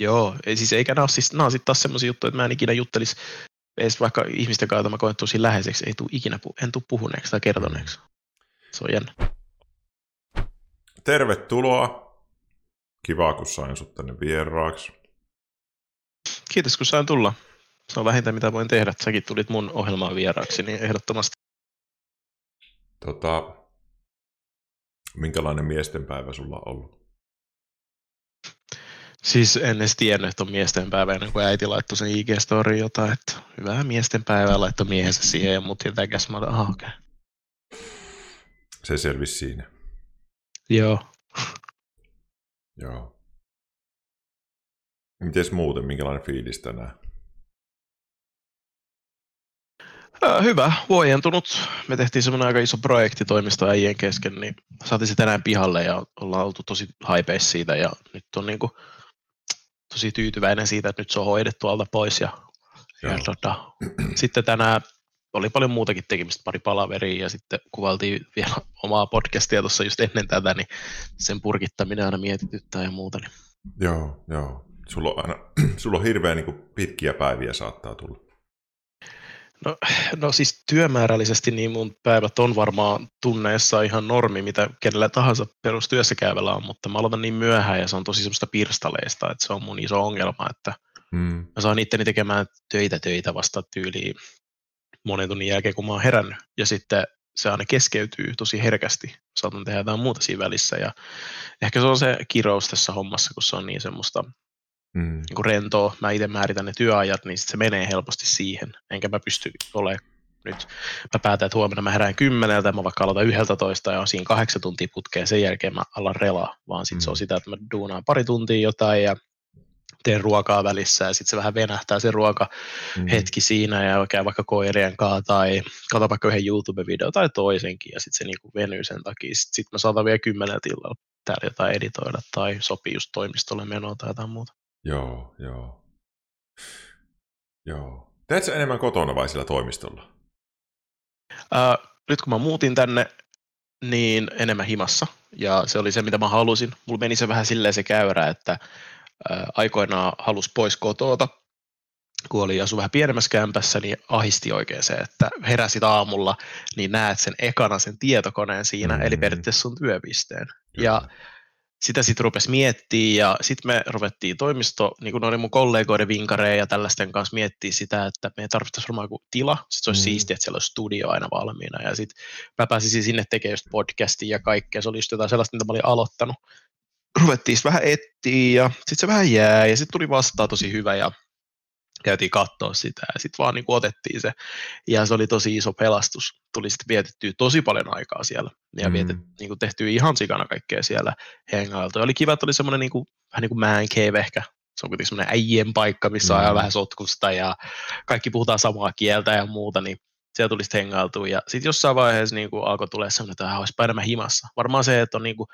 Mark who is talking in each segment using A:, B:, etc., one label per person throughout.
A: Joo, ei, siis eikä nämä ole, siis, nämä on sitten taas semmoisia juttuja, että mä en ikinä juttelisi edes vaikka ihmisten kanssa, mä koen tosi läheiseksi, ei tule ikinä, en tule puhuneeksi tai kertoneeksi. Se on jännä.
B: Tervetuloa. Kiva, kun sain sut tänne vieraaksi.
A: Kiitos, kun sain tulla. Se on vähintä, mitä voin tehdä. Säkin tulit mun ohjelmaan vieraaksi, niin ehdottomasti.
B: Tota, minkälainen miestenpäivä sulla on ollut?
A: Siis en edes tiennyt, että on miesten päivä ennen kuin äiti laittoi sen IG-story jotain, että hyvää miesten päivää, laittoi miehensä siihen ja mut jotenkäs mä olin, okei. Okay.
B: Se selvisi siinä.
A: Joo.
B: Joo. Mites muuten, minkälainen fiilis tänään?
A: Hyvä, huojentunut. Me tehtiin semmoinen aika iso projekti toimistoäijien kesken, niin saatiin se tänään pihalle ja ollaan oltu tosi haipeissa siitä ja nyt on niinku tosi tyytyväinen siitä, että nyt se on hoidettu alta pois ja, ja tota, sitten tänään oli paljon muutakin tekemistä, pari palaveria ja sitten kuvaltiin vielä omaa podcastia tuossa just ennen tätä, niin sen purkittaminen aina mietityttää ja muuta. Niin.
B: Joo, joo. Sulla on, aina, sulla on hirveän niin pitkiä päiviä saattaa tulla.
A: No, no siis työmäärällisesti niin mun päivät on varmaan tunneessa ihan normi, mitä kenellä tahansa perustyössä käyvällä on, mutta mä aloitan niin myöhään ja se on tosi semmoista pirstaleista, että se on mun iso ongelma, että hmm. mä saan itteni tekemään töitä töitä vasta tyyliin monen tunnin jälkeen, kun mä oon herännyt. Ja sitten se aina keskeytyy tosi herkästi. Saatan tehdä jotain muuta siinä välissä. Ja ehkä se on se kirous tässä hommassa, kun se on niin semmoista mm. niin rentoa. Mä itse määritän ne työajat, niin sit se menee helposti siihen. Enkä mä pysty olemaan nyt. Mä päätän, että huomenna mä herään kymmeneltä, mä vaikka aloitan yhdeltä toista ja on siinä kahdeksan tuntia putkeen, sen jälkeen mä alan relaa, vaan sitten mm. se on mm. sitä, että mä duunaan pari tuntia jotain ja teen ruokaa välissä ja sitten se vähän venähtää se ruoka mm. hetki siinä ja käy vaikka koirien kanssa tai kato vaikka yhden YouTube-video tai toisenkin ja sitten se niinku venyy sen takia. Sitten sit mä saatan vielä kymmeneltä illalla täällä jotain editoida tai sopii just toimistolle menoa tai jotain muuta.
B: Joo, joo. Joo. Teetkö enemmän kotona vai sillä toimistolla?
A: Uh, nyt kun mä muutin tänne, niin enemmän himassa. Ja se oli se, mitä mä halusin. Mulla meni se vähän silleen se käyrä, että aikoinaan halusi pois kotoota, kun oli asu vähän pienemmässä kämpässä, niin ahisti oikein se, että heräsit aamulla, niin näet sen ekana sen tietokoneen siinä, mm-hmm. eli periaatteessa sun työpisteen. Kyllä. Ja sitä sitten rupesi miettimään ja sitten me ruvettiin toimisto, niin kuin oli mun kollegoiden vinkareja ja tällaisten kanssa miettiä sitä, että me tarvittaisiin varmaan joku tila, sitten se olisi mm. siistiä, että siellä olisi studio aina valmiina ja sitten mä pääsisin sinne tekemään just podcastia ja kaikkea, se oli just jotain sellaista, mitä mä olin aloittanut. Ruvettiin vähän etsiä ja sitten se vähän jää ja sitten tuli vastaan tosi hyvä ja käytiin katsoa sitä ja sitten vaan niin kuin otettiin se ja se oli tosi iso pelastus. Tuli sitten vietettyä tosi paljon aikaa siellä ja mm. vietet, niin kuin tehtyä ihan sikana kaikkea siellä hengailtu. Oli kiva, että oli semmoinen niin kuin, vähän niin kuin man cave ehkä. Se on kuitenkin semmoinen äijien paikka, missä mm. on vähän sotkusta ja kaikki puhutaan samaa kieltä ja muuta, niin siellä tuli sitten hengailtua. Ja sitten jossain vaiheessa niin kuin alkoi tulla semmoinen, että olisi enemmän himassa. Varmaan se, että on niin kuin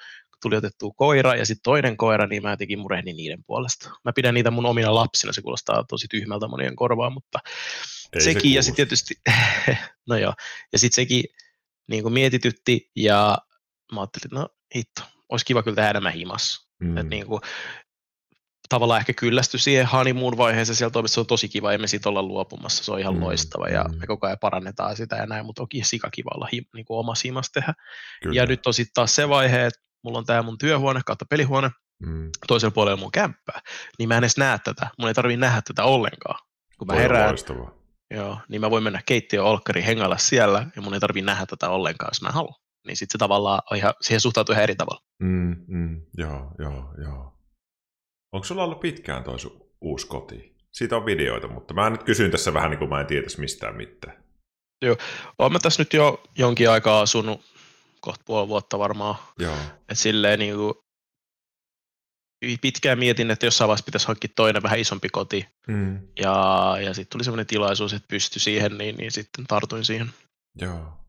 A: tuli otettua koira ja sitten toinen koira, niin mä tekin murehdin niiden puolesta. Mä pidän niitä mun omina lapsina, se kuulostaa tosi tyhmältä monien korvaa, mutta Ei sekin se ja sitten tietysti, no joo, ja sitten sekin niin kuin mietitytti ja mä ajattelin, että no hitto, olisi kiva kyllä tehdä enemmän himassa. Mm. Et niin kuin, tavallaan ehkä kyllästy siihen honeymoon vaiheeseen siellä toimissa, se on tosi kiva, emme siitä olla luopumassa, se on ihan mm. loistava ja mm. me koko ajan parannetaan sitä ja näin, mutta onkin sikakiva olla hi, niin kuin omassa himassa tehdä. Kyllä. Ja nyt on sitten taas se vaihe, että mulla on tämä mun työhuone kautta pelihuone, mm. toisella puolella mun kämppää, niin mä en edes näe tätä, mun ei tarvitse nähdä tätä ollenkaan. Kun mä Toi herään, joo, niin mä voin mennä keittiön olkkari hengalla siellä, ja mun ei tarvitse nähdä tätä ollenkaan, jos mä haluan. Niin sitten se tavallaan on ihan, siihen suhtautuu ihan eri tavalla.
B: Mm, mm, joo, joo, joo. Onko sulla ollut pitkään toi uusi koti? Siitä on videoita, mutta mä nyt kysyn tässä vähän niin kuin mä en tietäisi mistään mitään.
A: Joo, olen mä tässä nyt jo jonkin aikaa asunut kohta puoli vuotta varmaan. Joo. Et silleen niin kuin, pitkään mietin, että jossain vaiheessa pitäisi hankkia toinen vähän isompi koti. Mm. Ja, ja sitten tuli sellainen tilaisuus, että pystyi siihen, niin, niin sitten tartuin siihen.
B: Joo.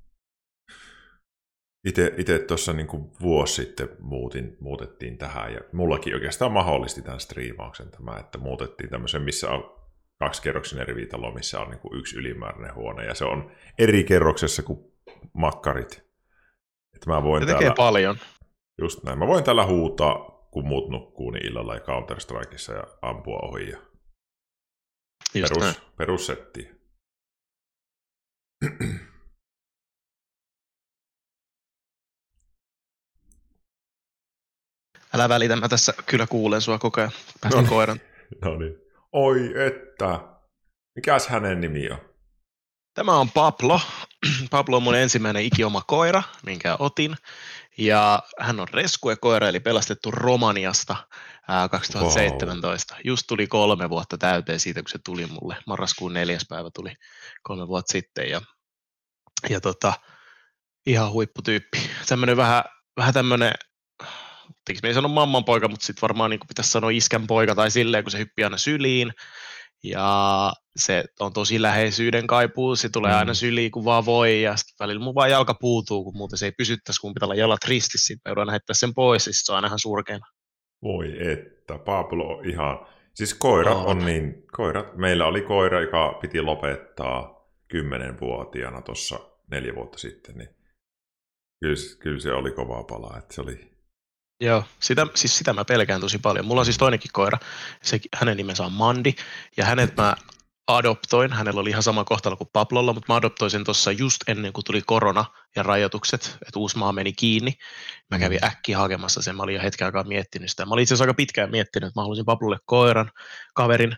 B: Itse tuossa niin vuosi sitten muutin, muutettiin tähän, ja mullakin oikeastaan mahdollisti tämän striimauksen tämä, että muutettiin tämmöisen, missä on kaksikerroksinen rivitalo, missä on niin kuin yksi ylimääräinen huone, ja se on eri kerroksessa kuin makkarit.
A: Että mä voin tekee täällä, paljon.
B: Just näin. Mä voin täällä huutaa kun muut nukkuu, niin illalla ja Counter-Strikeissa ja ampua ohi. Ja
A: Just näin.
B: perus, perussetti.
A: Älä välitä, mä tässä kyllä kuulen sua koko ajan. Päästin
B: No niin.
A: koiran.
B: no niin. Oi että. Mikäs hänen nimi on?
A: Tämä on Pablo. Pablo on mun ensimmäinen ikioma koira, minkä otin. Ja hän on rescue-koira, eli pelastettu Romaniasta ää, 2017. Just tuli kolme vuotta täyteen siitä, kun se tuli mulle. Marraskuun neljäs päivä tuli kolme vuotta sitten. Ja, ja tota, ihan huipputyyppi. Tämmöinen vähän, vähän tämmöinen, tietenkin me ei sano mamman poika, mutta sitten varmaan niin pitäisi sanoa iskän poika tai silleen, kun se hyppii aina syliin. Ja se on tosi läheisyyden kaipuu, se tulee
B: Mm.
A: aina syliin kun vaan voi, ja sitten välillä mun vaan jalka puutuu, kun muuten se ei pysyttäisi, kun pitää olla jalat ristissä, sitten mä joudun lähettää sen pois, ja sit se on aina ihan surkeana.
B: Voi että. Pablo on ihan... Siis koirat
A: On.
B: on niin... Koirat... Meillä oli koira, joka piti lopettaa kymmenenvuotiaana tuossa neljä vuotta sitten, niin kyllä, kyllä se oli kova pala, että se oli...
A: Joo, sitä, siis sitä mä pelkään tosi paljon. Mulla on siis toinenkin koira, se, hänen nimensä on Mandi, ja hänet mä adoptoin, hänellä oli ihan sama kohtalo kuin Pablolla, mutta mä adoptoin sen tuossa just ennen kuin tuli korona ja rajoitukset, että Uusmaa meni kiinni. Mä kävin äkkiä hakemassa sen, mä olin jo hetken aikaa miettinyt sitä. Mä olin itse asiassa aika pitkään miettinyt, että mä haluaisin Pablolle koiran, kaverin,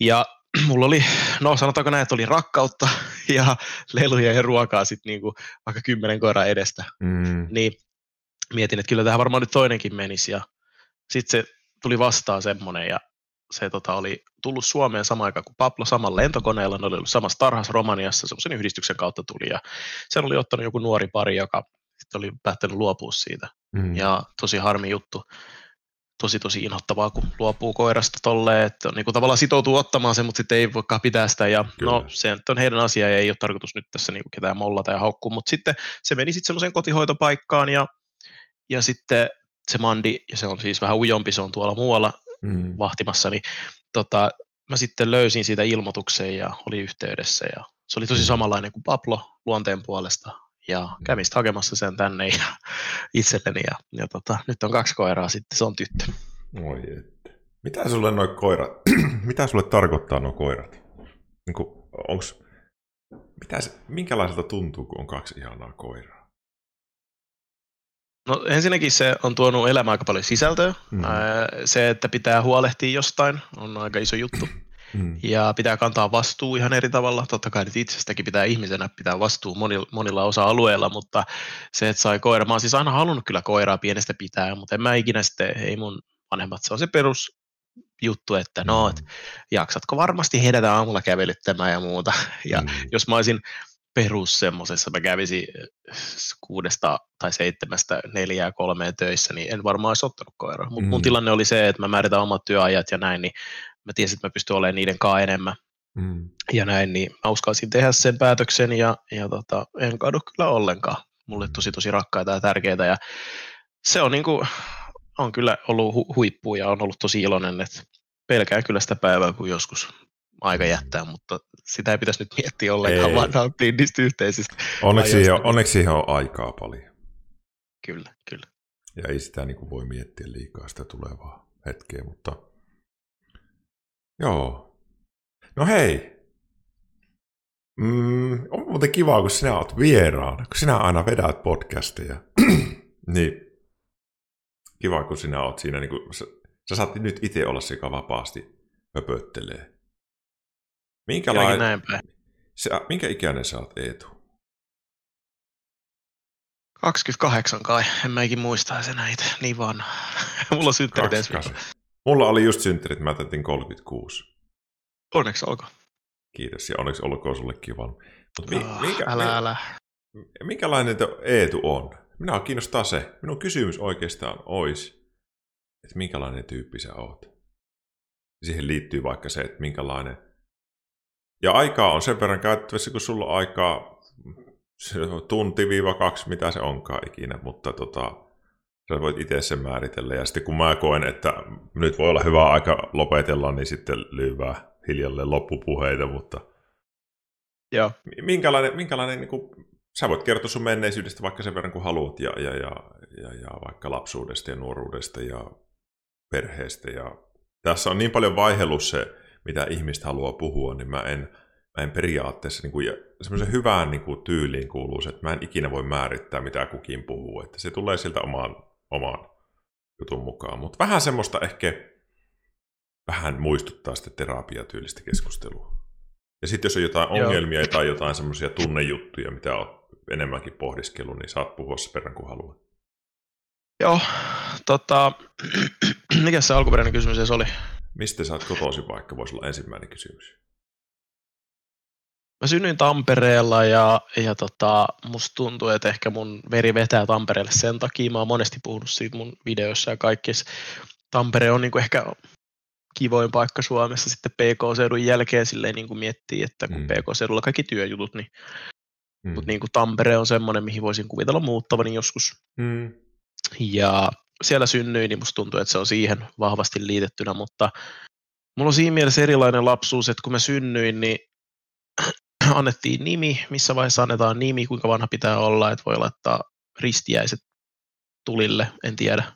A: ja mulla oli, no sanotaanko näin, että oli rakkautta ja leluja ja ruokaa sitten niinku vaikka kymmenen koiraa edestä
B: Mm.
A: niin mietin, että kyllä tähän varmaan nyt toinenkin menisi ja sitten se tuli vastaan semmoinen ja se tota, oli tullut Suomeen samaan aikaan kuin Pablo samalla lentokoneella, ne oli ollut samassa tarhassa Romaniassa, semmoisen yhdistyksen kautta tuli ja sen oli ottanut joku nuori pari, joka sitten oli päättänyt luopua siitä
B: Mm.
A: ja tosi harmi juttu. Tosi tosi inhottavaa, kun luopuu koirasta tolleen, että niin kuin tavallaan sitoutuu ottamaan sen, mutta sitten ei voikaan pitää sitä. Ja
B: Kyllä.
A: no, se on heidän asia ja ei ole tarkoitus nyt tässä niin kuin ketään mollata ja haukkua, mutta sitten se meni sitten semmoiseen kotihoitopaikkaan ja, ja sitten se Mandi, ja se on siis vähän ujompi, se on tuolla muualla
B: Mm.
A: vahtimassa, niin tota, mä sitten löysin siitä ilmoituksen ja oli yhteydessä ja se oli tosi
B: Mm.
A: samanlainen kuin Pablo luonteen puolesta ja kävin sitten hakemassa sen tänne ja itselleni ja, ja tota, nyt on kaksi koiraa sitten, se on tyttö.
B: Oi että. Mitä sulle noi koirat, mitä sulle tarkoittaa nuo koirat? Niin kuin, onks, mitä se, minkälaiselta tuntuu, kun on kaksi ihanaa koiraa?
A: No ensinnäkin se on tuonut elämään aika paljon sisältöä.
B: Mm.
A: Se, että pitää huolehtia jostain, on aika iso juttu.
B: Mm.
A: Ja pitää kantaa vastuu ihan eri tavalla. Totta kai nyt itsestäkin pitää ihmisenä pitää vastuu monilla, monilla osa-alueilla, mutta se, että sai koira. Mä oon siis aina halunnut kyllä koiraa pienestä pitää, mutta en mä ikinä sitten, ei mun vanhemmat, se on se perus juttu, että no, et, jaksatko varmasti herätä aamulla kävelyttämään ja muuta. Ja
B: Mm.
A: jos mä olisin perus semmosessa, mä kävisin kuudesta tai seitsemästä neljää kolmeen töissä, niin en varmaan olisi ottanut koiraa. Mutta mun
B: Mm.
A: tilanne oli se, että mä määritän omat työajat ja näin, niin mä tiesin, että mä pystyn olemaan niiden kanssa enemmän
B: Mm.
A: ja näin, niin mä uskalsin tehdä sen päätöksen ja, ja tota, en kadu kyllä ollenkaan. Mulle tosi tosi rakkaita ja tärkeitä ja se on, niinku, on kyllä ollut hu- huippu ja on ollut tosi iloinen, että pelkään kyllä sitä päivää, kun joskus aika jättää, mutta sitä ei pitäisi nyt miettiä ollenkaan,
B: Ei.
A: vaan nauttia niistä yhteisistä.
B: Onneksi,
A: Ajoista.
B: siihen on, onneksi siihen on aikaa paljon.
A: Kyllä, kyllä.
B: Ja ei sitä niin kuin voi miettiä liikaa sitä tulevaa hetkeä, mutta joo. No hei. Mm, on muuten kiva, kun sinä oot vieraana, kun sinä aina vedät podcasteja. niin kiva, kun sinä oot siinä, niin kuin, sä, sä saat nyt itse olla se, joka vapaasti höpöttelee. Minkälainen,
A: näin päin.
B: sä, minkä ikäinen sä oot Eetu?
A: 28 kai, en mä ikin muista se näitä, niin vanha. Mulla on synttärit ensi viikolla.
B: 28. Mulla oli just synttärit, mä täytin 36.
A: Onneksi olkoon.
B: Kiitos ja onneksi olkoon sulle kiva. Mutta mi,
A: Ah,
B: minkä,
A: älä, älä.
B: mi, minkälainen te Eetu on? Minä kiinnostaa se. Minun kysymys oikeastaan olisi, että minkälainen tyyppi sä oot. Siihen liittyy vaikka se, että minkälainen. Ja aikaa on sen verran käyttävissä, kun sulla on aikaa tunti-kaksi, mitä se onkaan ikinä, mutta tota, sä voit itse sen määritellä. Ja sitten kun mä koen, että nyt voi olla hyvä aika lopetella, niin sitten lyövää hiljalleen loppupuheita, mutta
A: Joo.
B: minkälainen, minkälainen niin kuin, sä voit kertoa sun menneisyydestä vaikka sen verran kuin haluat, ja, ja, ja, ja, ja vaikka lapsuudesta ja nuoruudesta ja perheestä ja tässä on niin paljon vaihellut se, mitä ihmistä haluaa puhua, niin mä en, mä en periaatteessa niin kuin, semmoisen hyvään niin kuin, tyyliin kuuluu että mä en ikinä voi määrittää, mitä kukin puhuu, että se tulee sieltä omaan, omaan jutun mukaan, mutta vähän semmoista ehkä vähän muistuttaa sitä terapiatyylistä keskustelua. Ja sitten jos on jotain ongelmia tai jotain semmoisia tunnejuttuja, mitä on enemmänkin pohdiskellut, niin saat puhua se perään kuin haluat.
A: Joo, tota, mikä se alkuperäinen kysymys edes oli?
B: Mistä sä oot kotoisin vaikka, voisi olla ensimmäinen kysymys.
A: Mä synnyin Tampereella ja, ja tota, musta tuntuu, että ehkä mun veri vetää Tampereelle sen takia. Mä oon monesti puhunut siitä mun videoissa ja kaikissa. Tampere on niin kuin ehkä kivoin paikka Suomessa sitten PK-seudun jälkeen silleen niin kuin miettii, että kun mm. PK-seudulla kaikki työjutut, niin, mm. mutta niin kuin Tampere on semmoinen, mihin voisin kuvitella muuttavani joskus. Mm. Ja siellä synnyin, niin musta tuntuu, että se on siihen vahvasti liitettynä, mutta mulla on siinä mielessä erilainen lapsuus, että kun mä synnyin, niin annettiin nimi, missä vaiheessa annetaan nimi, kuinka vanha pitää olla, että voi laittaa ristiäiset tulille, en tiedä.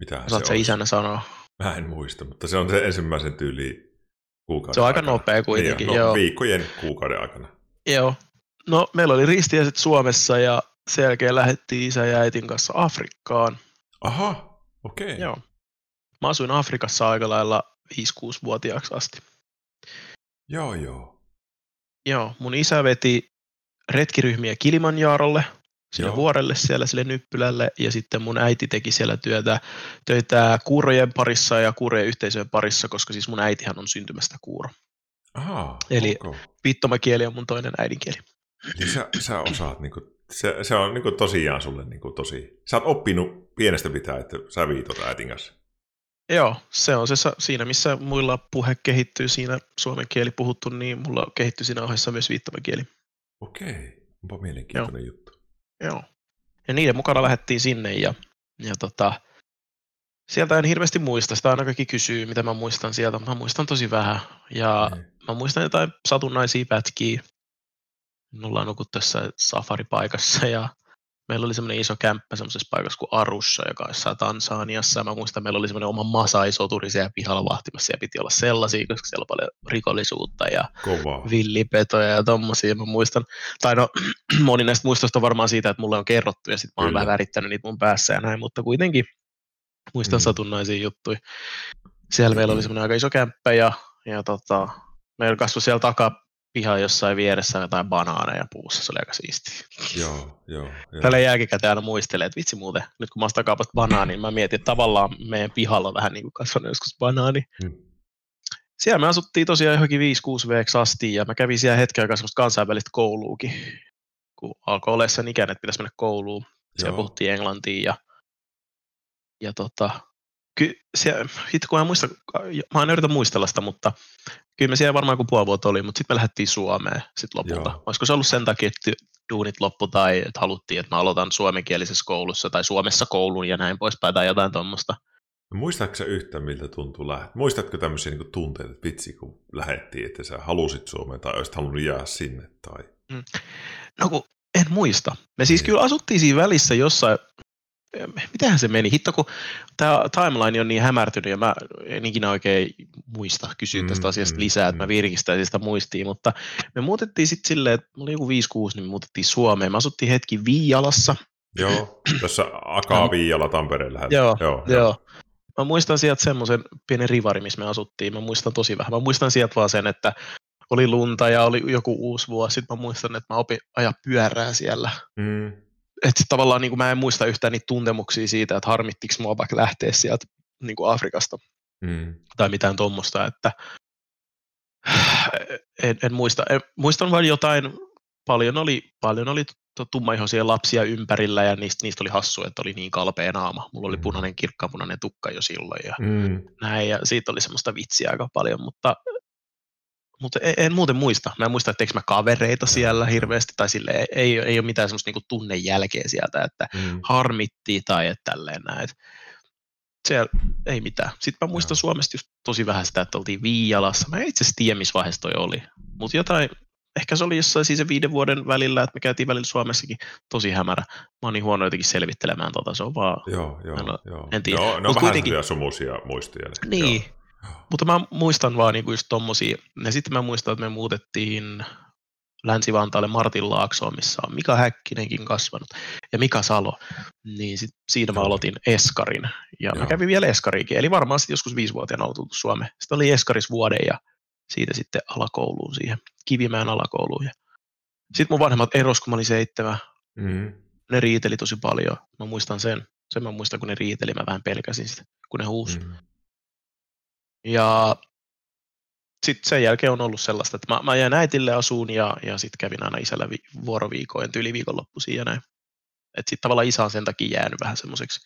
B: Mitä
A: se, se isänä sanoa?
B: Mä en muista, mutta se on se ensimmäisen tyyli kuukauden
A: Se on aika
B: aikana.
A: nopea kuitenkin, niin,
B: no,
A: joo.
B: Viikkojen kuukauden aikana.
A: Joo. No, meillä oli ristiäiset Suomessa ja sen jälkeen lähdettiin isä ja äitin kanssa Afrikkaan.
B: Aha, okei. Okay.
A: Joo. Mä asuin Afrikassa aika lailla 5-6-vuotiaaksi asti.
B: Joo, joo.
A: Joo, mun isä veti retkiryhmiä Kilimanjaarolle, sinne Joo. vuorelle siellä sille nyppylälle, ja sitten mun äiti teki siellä työtä, töitä kuurojen parissa ja kuurojen yhteisöjen parissa, koska siis mun äitihän on syntymästä kuuro.
B: Aha,
A: Eli okay. viittomakieli on mun toinen äidinkieli.
B: Eli sä, sä osaat, niin kuin, se, se on niin kuin tosiaan sulle niin kuin tosi, sä oot oppinut pienestä pitää, että sä viitot äitin kanssa.
A: Joo, se on se siinä, missä muilla puhe kehittyy siinä suomen kieli puhuttu, niin mulla kehittyy siinä ohessa myös viittomakieli.
B: Okei, onpa mielenkiintoinen Joo. juttu.
A: Joo. Ja niiden mukana lähdettiin sinne ja, ja tota, sieltä en hirveästi muista, sitä aina kaikki kysyy, mitä mä muistan sieltä, mä muistan tosi vähän. Ja mm. mä muistan jotain satunnaisia pätkiä. Me ollaan nukuttu tässä safaripaikassa ja meillä oli semmoinen iso kämppä semmoisessa paikassa kuin Arussa, joka on jossain Tansaniassa. Mä muistan, että meillä oli semmoinen oma Masai-soturi siellä pihalla vahtimassa ja piti olla sellaisia, koska siellä on paljon rikollisuutta ja
B: Kova.
A: villipetoja ja tommosia. Mä muistan, tai no moni näistä muistoista on varmaan siitä, että mulle on kerrottu ja sitten mä oon vähän värittänyt niitä mun päässä ja näin, mutta kuitenkin muistan mm. satunnaisia juttuja. Siellä meillä oli semmoinen aika iso kämppä ja, ja tota, meillä kasvoi siellä takaa piha jossain vieressä jotain banaaneja puussa, se oli aika siistiä.
B: Joo, joo. joo.
A: Tällä jälkikäteen aina muistelee, että vitsi muuten, nyt kun mä ostan kaupasta banaani, niin mä mietin, että tavallaan meidän pihalla on vähän niin kuin kasvanut joskus banaani. Hmm. Siellä me asuttiin tosiaan johonkin 5-6 veeksi asti, ja mä kävin siellä hetken aikaa semmoista kansainvälistä kouluukin, kun alkoi olla sen ikäinen, että pitäisi mennä kouluun. Siellä Joo. puhuttiin englantia, ja, ja tota, Ky, siellä, kun mä, muista, mä en yritä muistella sitä, mutta kyllä me siellä varmaan kuin puoli vuotta oli, mutta sitten me lähdettiin Suomeen sit lopulta. Joo. Olisiko se ollut sen takia, että duunit loppu tai että haluttiin, että mä aloitan suomenkielisessä koulussa tai Suomessa koulun ja näin poispäin tai jotain tuommoista.
B: Muistatko sä yhtään, miltä tuntuu lähteä? Muistatko tämmöisiä niin tunteita, että vitsi, kun lähettiin, että sä halusit Suomeen tai olisit halunnut jäädä sinne? Tai... Mm.
A: No kun en muista. Me siis niin. kyllä asuttiin siinä välissä jossain, mitähän se meni? Hitto, kun tämä timeline on niin hämärtynyt ja mä en ikinä oikein muista kysyä tästä mm, asiasta mm, lisää, että mä mm. virkistäisin sitä muistiin, mutta me muutettiin sitten silleen, että oli joku 5-6, niin me muutettiin Suomeen. Me asuttiin hetki Viialassa.
B: Joo, tässä Akaa Viiala Tampereen lähellä.
A: Joo, joo, joo. joo. Mä muistan sieltä semmoisen pienen rivari, missä me asuttiin. Mä muistan tosi vähän. Mä muistan sieltä vaan sen, että oli lunta ja oli joku uusi vuosi. Sitten mä muistan, että mä opin ajaa pyörää siellä. Mm että tavallaan niin kuin mä en muista yhtään niitä tuntemuksia siitä, että harmittiko mua vaikka lähteä sieltä niin kuin Afrikasta mm. tai mitään tuommoista, että en, en muista. En, muistan vain jotain, paljon oli, paljon oli tummaihoisia lapsia ympärillä ja niistä, niistä oli hassu, että oli niin kalpea naama. Mulla oli mm. punainen, kirkkapunainen tukka jo silloin ja mm. näin, ja siitä oli semmoista vitsiä aika paljon, mutta mutta en, en muuten muista. Mä en muista, että mä kavereita siellä hirveästi, tai sille ei, ei, ei ole mitään semmoista niinku tunnejälkeä sieltä, että mm. harmitti tai että tälleen näin. Siellä ei mitään. Sitten mä muistan no. Suomesta just tosi vähän sitä, että oltiin Viialassa. Mä en itse asiassa tiedä, missä vaiheessa toi oli. Mutta jotain, ehkä se oli jossain siis se viiden vuoden välillä, että me käytiin välillä Suomessakin tosi hämärä. Mä oon niin huono jotenkin selvittelemään tota, se on vaan...
B: Joo, joo, en,
A: joo. En tiedä.
B: Joo, ne on vähän kuitenkin... sumuisia muistoja.
A: Niin, joo. Mutta mä muistan vaan niinku just tommosia. Ja sitten mä muistan, että me muutettiin Länsi-Vantaalle Martin Laaksoon, missä on Mika Häkkinenkin kasvanut ja Mika Salo, niin sit siinä mä aloitin Eskarin ja Joo. mä kävin vielä Eskariikin, eli varmaan sitten joskus viisivuotiaana on tullut Suomeen. Sitten oli Eskaris vuoden ja siitä sitten alakouluun siihen, Kivimäen alakouluun. Sitten mun vanhemmat eros, kun mä olin seitsemän. Mm. Ne riiteli tosi paljon. Mä muistan sen. Sen mä muistan, kun ne riiteli, mä vähän pelkäsin sitä, kun ne huusi. Mm. Ja sitten sen jälkeen on ollut sellaista, että mä, mä jäin äitille asuun ja, ja sitten kävin aina isällä vi, vuoroviikoin, tyyli viikonloppuisin ja näin. Että sitten tavallaan isä on sen takia jäänyt vähän semmoiseksi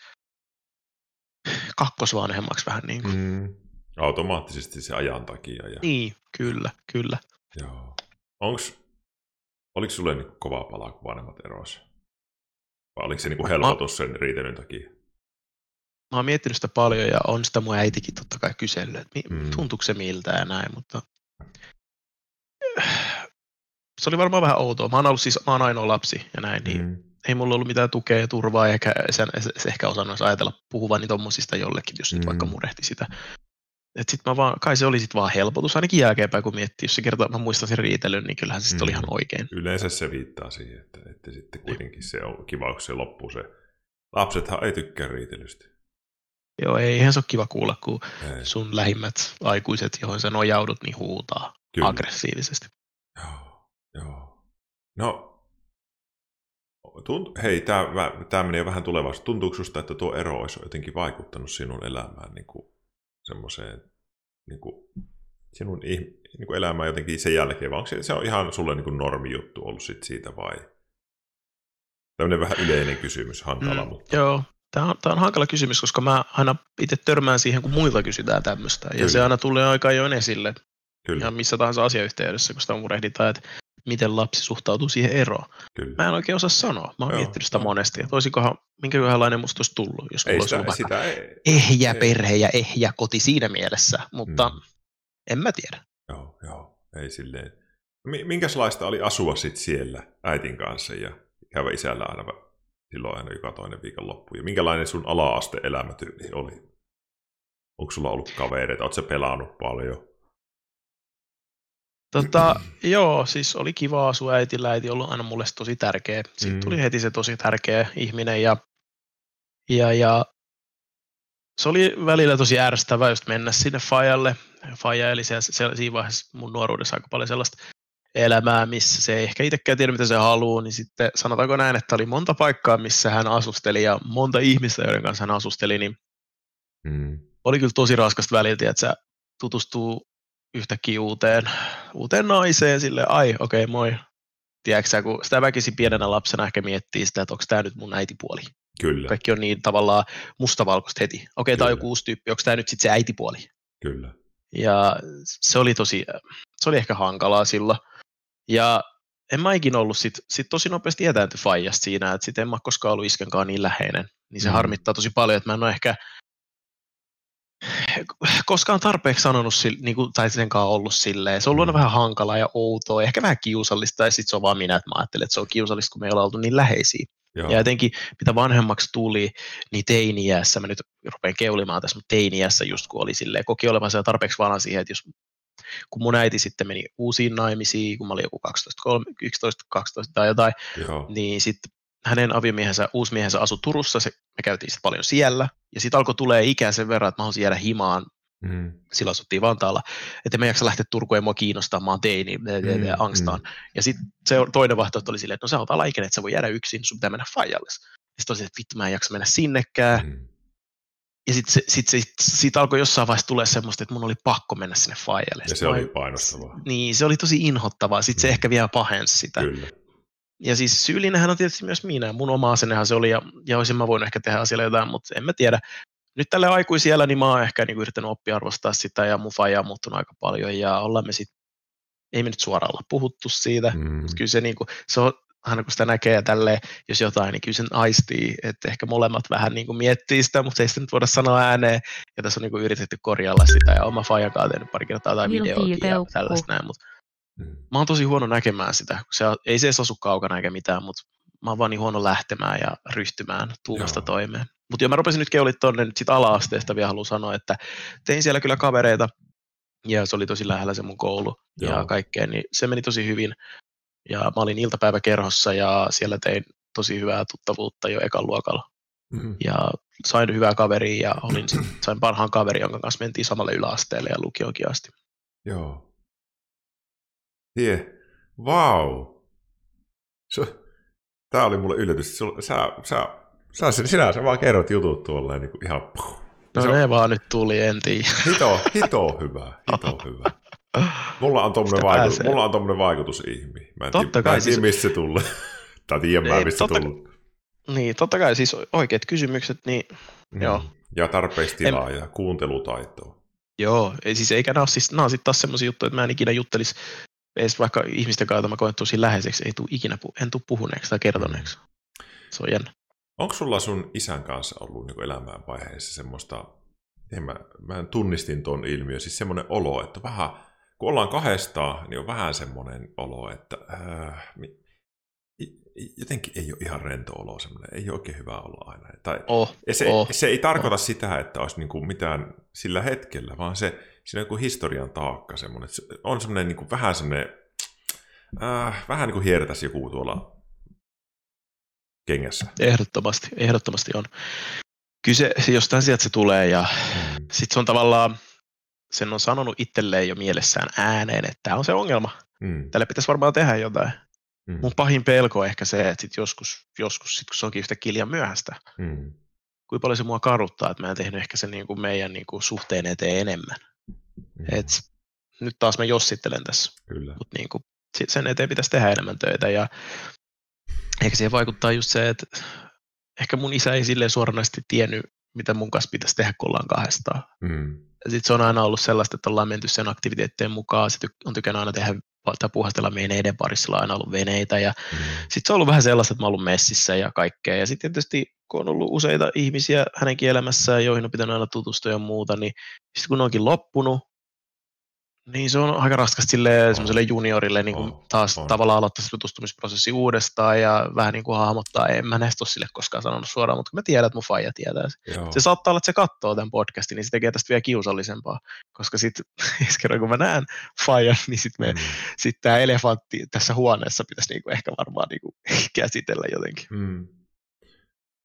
A: kakkosvanhemmaksi vähän niin kuin. Mm,
B: automaattisesti se ajan takia. Ja...
A: Niin, kyllä, kyllä.
B: Joo. Onks, oliko sulle niin kova pala, kun vanhemmat erosi? Vai oliko se niin kuin helpotus sen riitelyn takia?
A: Mä oon miettinyt sitä paljon ja on sitä mun äitikin totta kai kysellyt, että mm. tuntuuko se miltä ja näin, mutta se oli varmaan vähän outoa. Mä oon ollut siis, mä oon ainoa lapsi ja näin, niin mm. ei mulla ollut mitään tukea ja turvaa, eikä sen, se ehkä osannut ajatella puhuvani tommosista jollekin, jos mm. vaikka murehti sitä. Et sit mä vaan, kai se oli sit vaan helpotus, ainakin jälkeenpäin kun miettii, jos se kertoo, mä muistan sen riitelyn, niin kyllähän se mm. oli ihan oikein.
B: Yleensä se viittaa siihen, että, että sitten kuitenkin se on kiva, kun se loppuu se. Lapsethan ei tykkää riitelystä.
A: Joo, ei, eihän se ole kiva kuulla, kun ei. sun lähimmät aikuiset, joihin sä nojaudut, niin huutaa Kyllä. aggressiivisesti.
B: Joo, joo. No, tunt, hei, tämä menee vähän tulevaisuuteen. Tuntuuko susta, että tuo ero olisi jotenkin vaikuttanut sinun elämään niin kuin semmoiseen, niin kuin, sinun niin kuin elämään jotenkin sen jälkeen, vai onko se, se on ihan sulle niin kuin normijuttu ollut sit siitä vai? Tämmöinen vähän yleinen kysymys, hankala, mm, mutta...
A: Joo, Tämä on, tämä on hankala kysymys, koska mä aina itse törmään siihen, kun muilta kysytään tämmöistä. Kyllä. Ja se aina tulee aika jo esille. Kyllä. Ja missä tahansa asiayhteydessä, kun sitä murehditaan, että miten lapsi suhtautuu siihen eroon. Kyllä. Mä en oikein osaa sanoa. Mä oon Joo, miettinyt sitä monesti, että olisikohan, minkäköhänlainen musta olisi tullut, jos mulla olisi ollut sitä, ei, ehjä ei. perhe ja ehjä koti siinä mielessä, mutta mm. en mä tiedä.
B: Joo, joo, ei silleen. Minkälaista oli asua sitten siellä äitin kanssa ja käydä isällä aina silloin aina joka toinen viikonloppu. Ja minkälainen sun ala-aste elämätyyli oli? Onko sulla ollut kavereita? Oletko pelannut paljon?
A: Tota, joo, siis oli kiva asua äitillä. Äiti ollut aina mulle tosi tärkeä. Sitten mm. tuli heti se tosi tärkeä ihminen ja, ja, ja se oli välillä tosi ärsyttävää just mennä sinne Fajalle. Faja eli se, se, siinä vaiheessa mun nuoruudessa aika paljon sellaista elämää, missä se ei ehkä itsekään tiedä, mitä se haluaa, niin sitten sanotaanko näin, että oli monta paikkaa, missä hän asusteli ja monta ihmistä, joiden kanssa hän asusteli, niin mm. oli kyllä tosi raskasta väliltä, että se tutustuu yhtäkkiä uuteen, uuteen naiseen, sille ai, okei, okay, moi. Tiedätkö kun sitä väkisin pienenä lapsena ehkä miettii sitä, että onko tämä nyt mun äitipuoli.
B: Kyllä.
A: Kaikki on niin tavallaan mustavalkoista heti. Okei, okay, tämä on joku uusi tyyppi, onko tämä nyt sitten se äitipuoli.
B: Kyllä.
A: Ja se oli tosi, se oli ehkä hankalaa sillä. Ja en mä ikinä ollut sit, sit tosi nopeasti etääntyi Fajasta siinä, että sit en mä koskaan ollut iskenkaan niin läheinen. Niin se mm. harmittaa tosi paljon, että mä en ole ehkä koskaan tarpeeksi sanonut, niin kuin, tai senkaan ollut silleen. Se on ollut mm. vähän hankalaa ja outoa, ehkä vähän kiusallista, ja sitten se on vaan minä, että mä ajattelen, että se on kiusallista, kun me ei olla oltu niin läheisiä. Joo. Ja jotenkin, mitä vanhemmaksi tuli, niin teiniässä, mä nyt rupean keulimaan tässä, mutta teiniässä just kun oli silleen, koki olevansa tarpeeksi vanha siihen, että jos kun mun äiti sitten meni uusiin naimisiin, kun mä olin joku 12, 11, 12 tai jotain, Joo. niin sitten hänen aviomiehensä, uusmiehensä asui Turussa, se, me käytiin sitten paljon siellä, ja sitten alkoi tulee ikää sen verran, että mä haluaisin jäädä himaan, mm. silloin asuttiin Vantaalla, että me ei jaksa lähteä Turkuun, ei mua kiinnostaa, mä oon teini, mm, angstaan. Mm. Ja sitten se toinen vaihtoehto oli silleen, että no sä oot alaikäinen, että sä voi jäädä yksin, sun pitää mennä Fajalle. Sitten tosi, että vittu mä en jaksa mennä sinnekään. Mm ja sitten sit, sit, sit, sit alkoi jossain vaiheessa tulee semmoista, että mun oli pakko mennä sinne Fajalle.
B: Ja se oli painostavaa.
A: Niin, se oli tosi inhottavaa. Sitten mm. se ehkä vielä pahensi sitä. Kyllä. Ja siis syyllinenhän on tietysti myös minä. Mun oma asennehan se oli, ja, ja olisin mä voinut ehkä tehdä asialle jotain, mutta en mä tiedä. Nyt tälle aikuisiellä, niin mä oon ehkä niin yrittänyt oppia arvostaa sitä, ja mun faija on muuttunut aika paljon, ja ollaan me sitten ei me nyt suoraan olla puhuttu siitä, mm. mutta kyllä se, niin kuin, se on aina kun sitä näkee ja tälleen, jos jotain, niin kyllä sen aistii, että ehkä molemmat vähän niin kuin miettii sitä, mutta ei sitä nyt voida sanoa ääneen, ja tässä on niin kuin yritetty korjalla sitä, ja oma fajakaan tehnyt pari kertaa tai videoita ja tällaista näin, mutta Mm. Mä oon tosi huono näkemään sitä, se, ei se edes asu kaukana eikä mitään, mutta mä oon vaan niin huono lähtemään ja ryhtymään tuumasta Joo. toimeen. Mutta jo mä rupesin nyt keulit tonne nyt sit ala-asteesta vielä haluan sanoa, että tein siellä kyllä kavereita, ja se oli tosi lähellä se mun koulu Joo. ja kaikkea, niin se meni tosi hyvin. Ja mä olin iltapäiväkerhossa ja siellä tein tosi hyvää tuttavuutta jo ekan luokalla. Mm-hmm. Ja sain hyvää kaveria ja olin, sain parhaan kaverin, jonka kanssa mentiin samalle yläasteelle ja lukioonkin asti.
B: Joo. Hie. Vau. Wow. Tämä oli mulle yllätys. Sä, sä, sä, sinä sä vaan kerrot jutut tuolla niin kuin ihan... Puh.
A: No se ne vaan nyt tuli, en tiedä.
B: Hito, hito hyvä, hito hyvä. Mulla on tommonen, vaikutus, mulla on tommonen vaikutus ihmi. Mä en, totta kai, mä en tiedä, siis... mistä se tulee. tai tiedän mä, mistä totta... tullut.
A: Niin, totta kai siis oikeat kysymykset, niin mm. joo.
B: Ja tarpeeksi tilaa en... ja kuuntelutaitoa.
A: Joo, ei, siis eikä nämä ole, siis, nämä on sitten taas semmoisia juttuja, että mä en ikinä juttelisi edes vaikka ihmisten kanssa, mä koen tosi läheiseksi, ei tule ikinä, en tule puhuneeksi tai kertoneeksi. Mm. Se on jännä.
B: Onko sulla sun isän kanssa ollut niin elämään vaiheessa semmoista, en mä, mä tunnistin tuon ilmiön, siis semmoinen olo, että vähän, kun ollaan kahdestaan, niin on vähän semmoinen olo, että äh, jotenkin ei ole ihan rento olo semmoinen, ei ole oikein hyvä olla aina. Tai
A: oh,
B: se,
A: oh,
B: se ei tarkoita oh. sitä, että olisi niin kuin mitään sillä hetkellä, vaan se, siinä on joku historian taakka semmoinen, se on semmoinen niin kuin vähän semmoinen, äh, vähän niin kuin hiertäisi joku tuolla kengässä.
A: Ehdottomasti, ehdottomasti on. Kyse jostain sieltä se tulee ja mm. sitten se on tavallaan, sen on sanonut itselleen jo mielessään ääneen, että tämä on se ongelma. Mm. Tälle pitäisi varmaan tehdä jotain. Mm. Mun pahin pelko on ehkä se, että sit joskus, joskus sit kun se onkin yhtäkkiä liian myöhäistä, mm. kuinka paljon se mua karuttaa, että mä en tehnyt ehkä sen niin kuin meidän niin kuin suhteen eteen enemmän. Mm. Et, nyt taas mä jossittelen tässä, mutta niin kuin, sen eteen pitäisi tehdä enemmän töitä ja ehkä siihen vaikuttaa just se, että ehkä mun isä ei silleen suoranaisesti tiennyt, mitä mun kanssa pitäisi tehdä, kun ollaan kahdestaan. Mm. sitten se on aina ollut sellaista, että ollaan menty sen aktiviteettien mukaan, se on tykännyt aina tehdä tai puhastella veneiden parissa, on aina ollut veneitä ja mm. sitten se on ollut vähän sellaista, että mä oon ollut messissä ja kaikkea ja sitten tietysti kun on ollut useita ihmisiä hänenkin elämässään, joihin on pitänyt aina tutustua ja muuta, niin sitten kun ne onkin loppunut, niin se on aika raskasta sille semmoiselle juniorille niin kuin taas on. tavallaan aloittaa se tutustumisprosessi uudestaan ja vähän niin kuin hahmottaa. En mä näistä ole sille koskaan sanonut suoraan, mutta mä tiedän, että mun faija tietää se. Joo. Se saattaa olla, että se katsoo tämän podcastin, niin se tekee tästä vielä kiusallisempaa. Koska sitten kerran kun mä näen faijan, niin sitten mm. sit tämä elefantti tässä huoneessa pitäisi niin kuin ehkä varmaan niin kuin käsitellä jotenkin. Mm.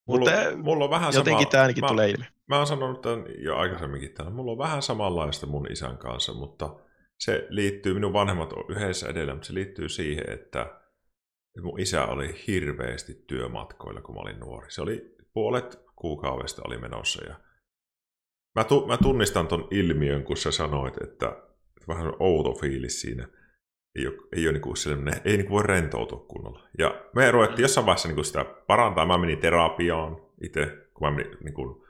B: Mulla, mutta mulla on vähän
A: jotenkin
B: sama,
A: tämä ainakin mä, tulee ilmi.
B: Mä oon sanonut tämän jo aikaisemminkin täällä. Mulla on vähän samanlaista mun isän kanssa, mutta – se liittyy, minun vanhemmat on yhdessä edellä, mutta se liittyy siihen, että mun isä oli hirveästi työmatkoilla, kun mä olin nuori. Se oli puolet kuukaudesta oli menossa ja mä, tu, mä tunnistan ton ilmiön, kun sä sanoit, että vähän outo fiilis siinä. Ei ole, ei ole niin sellainen, ei niin voi rentoutua kunnolla. Ja me ruvettiin jossain vaiheessa niin sitä parantaa. Mä menin terapiaan itse, kun mä menin, niin kuin,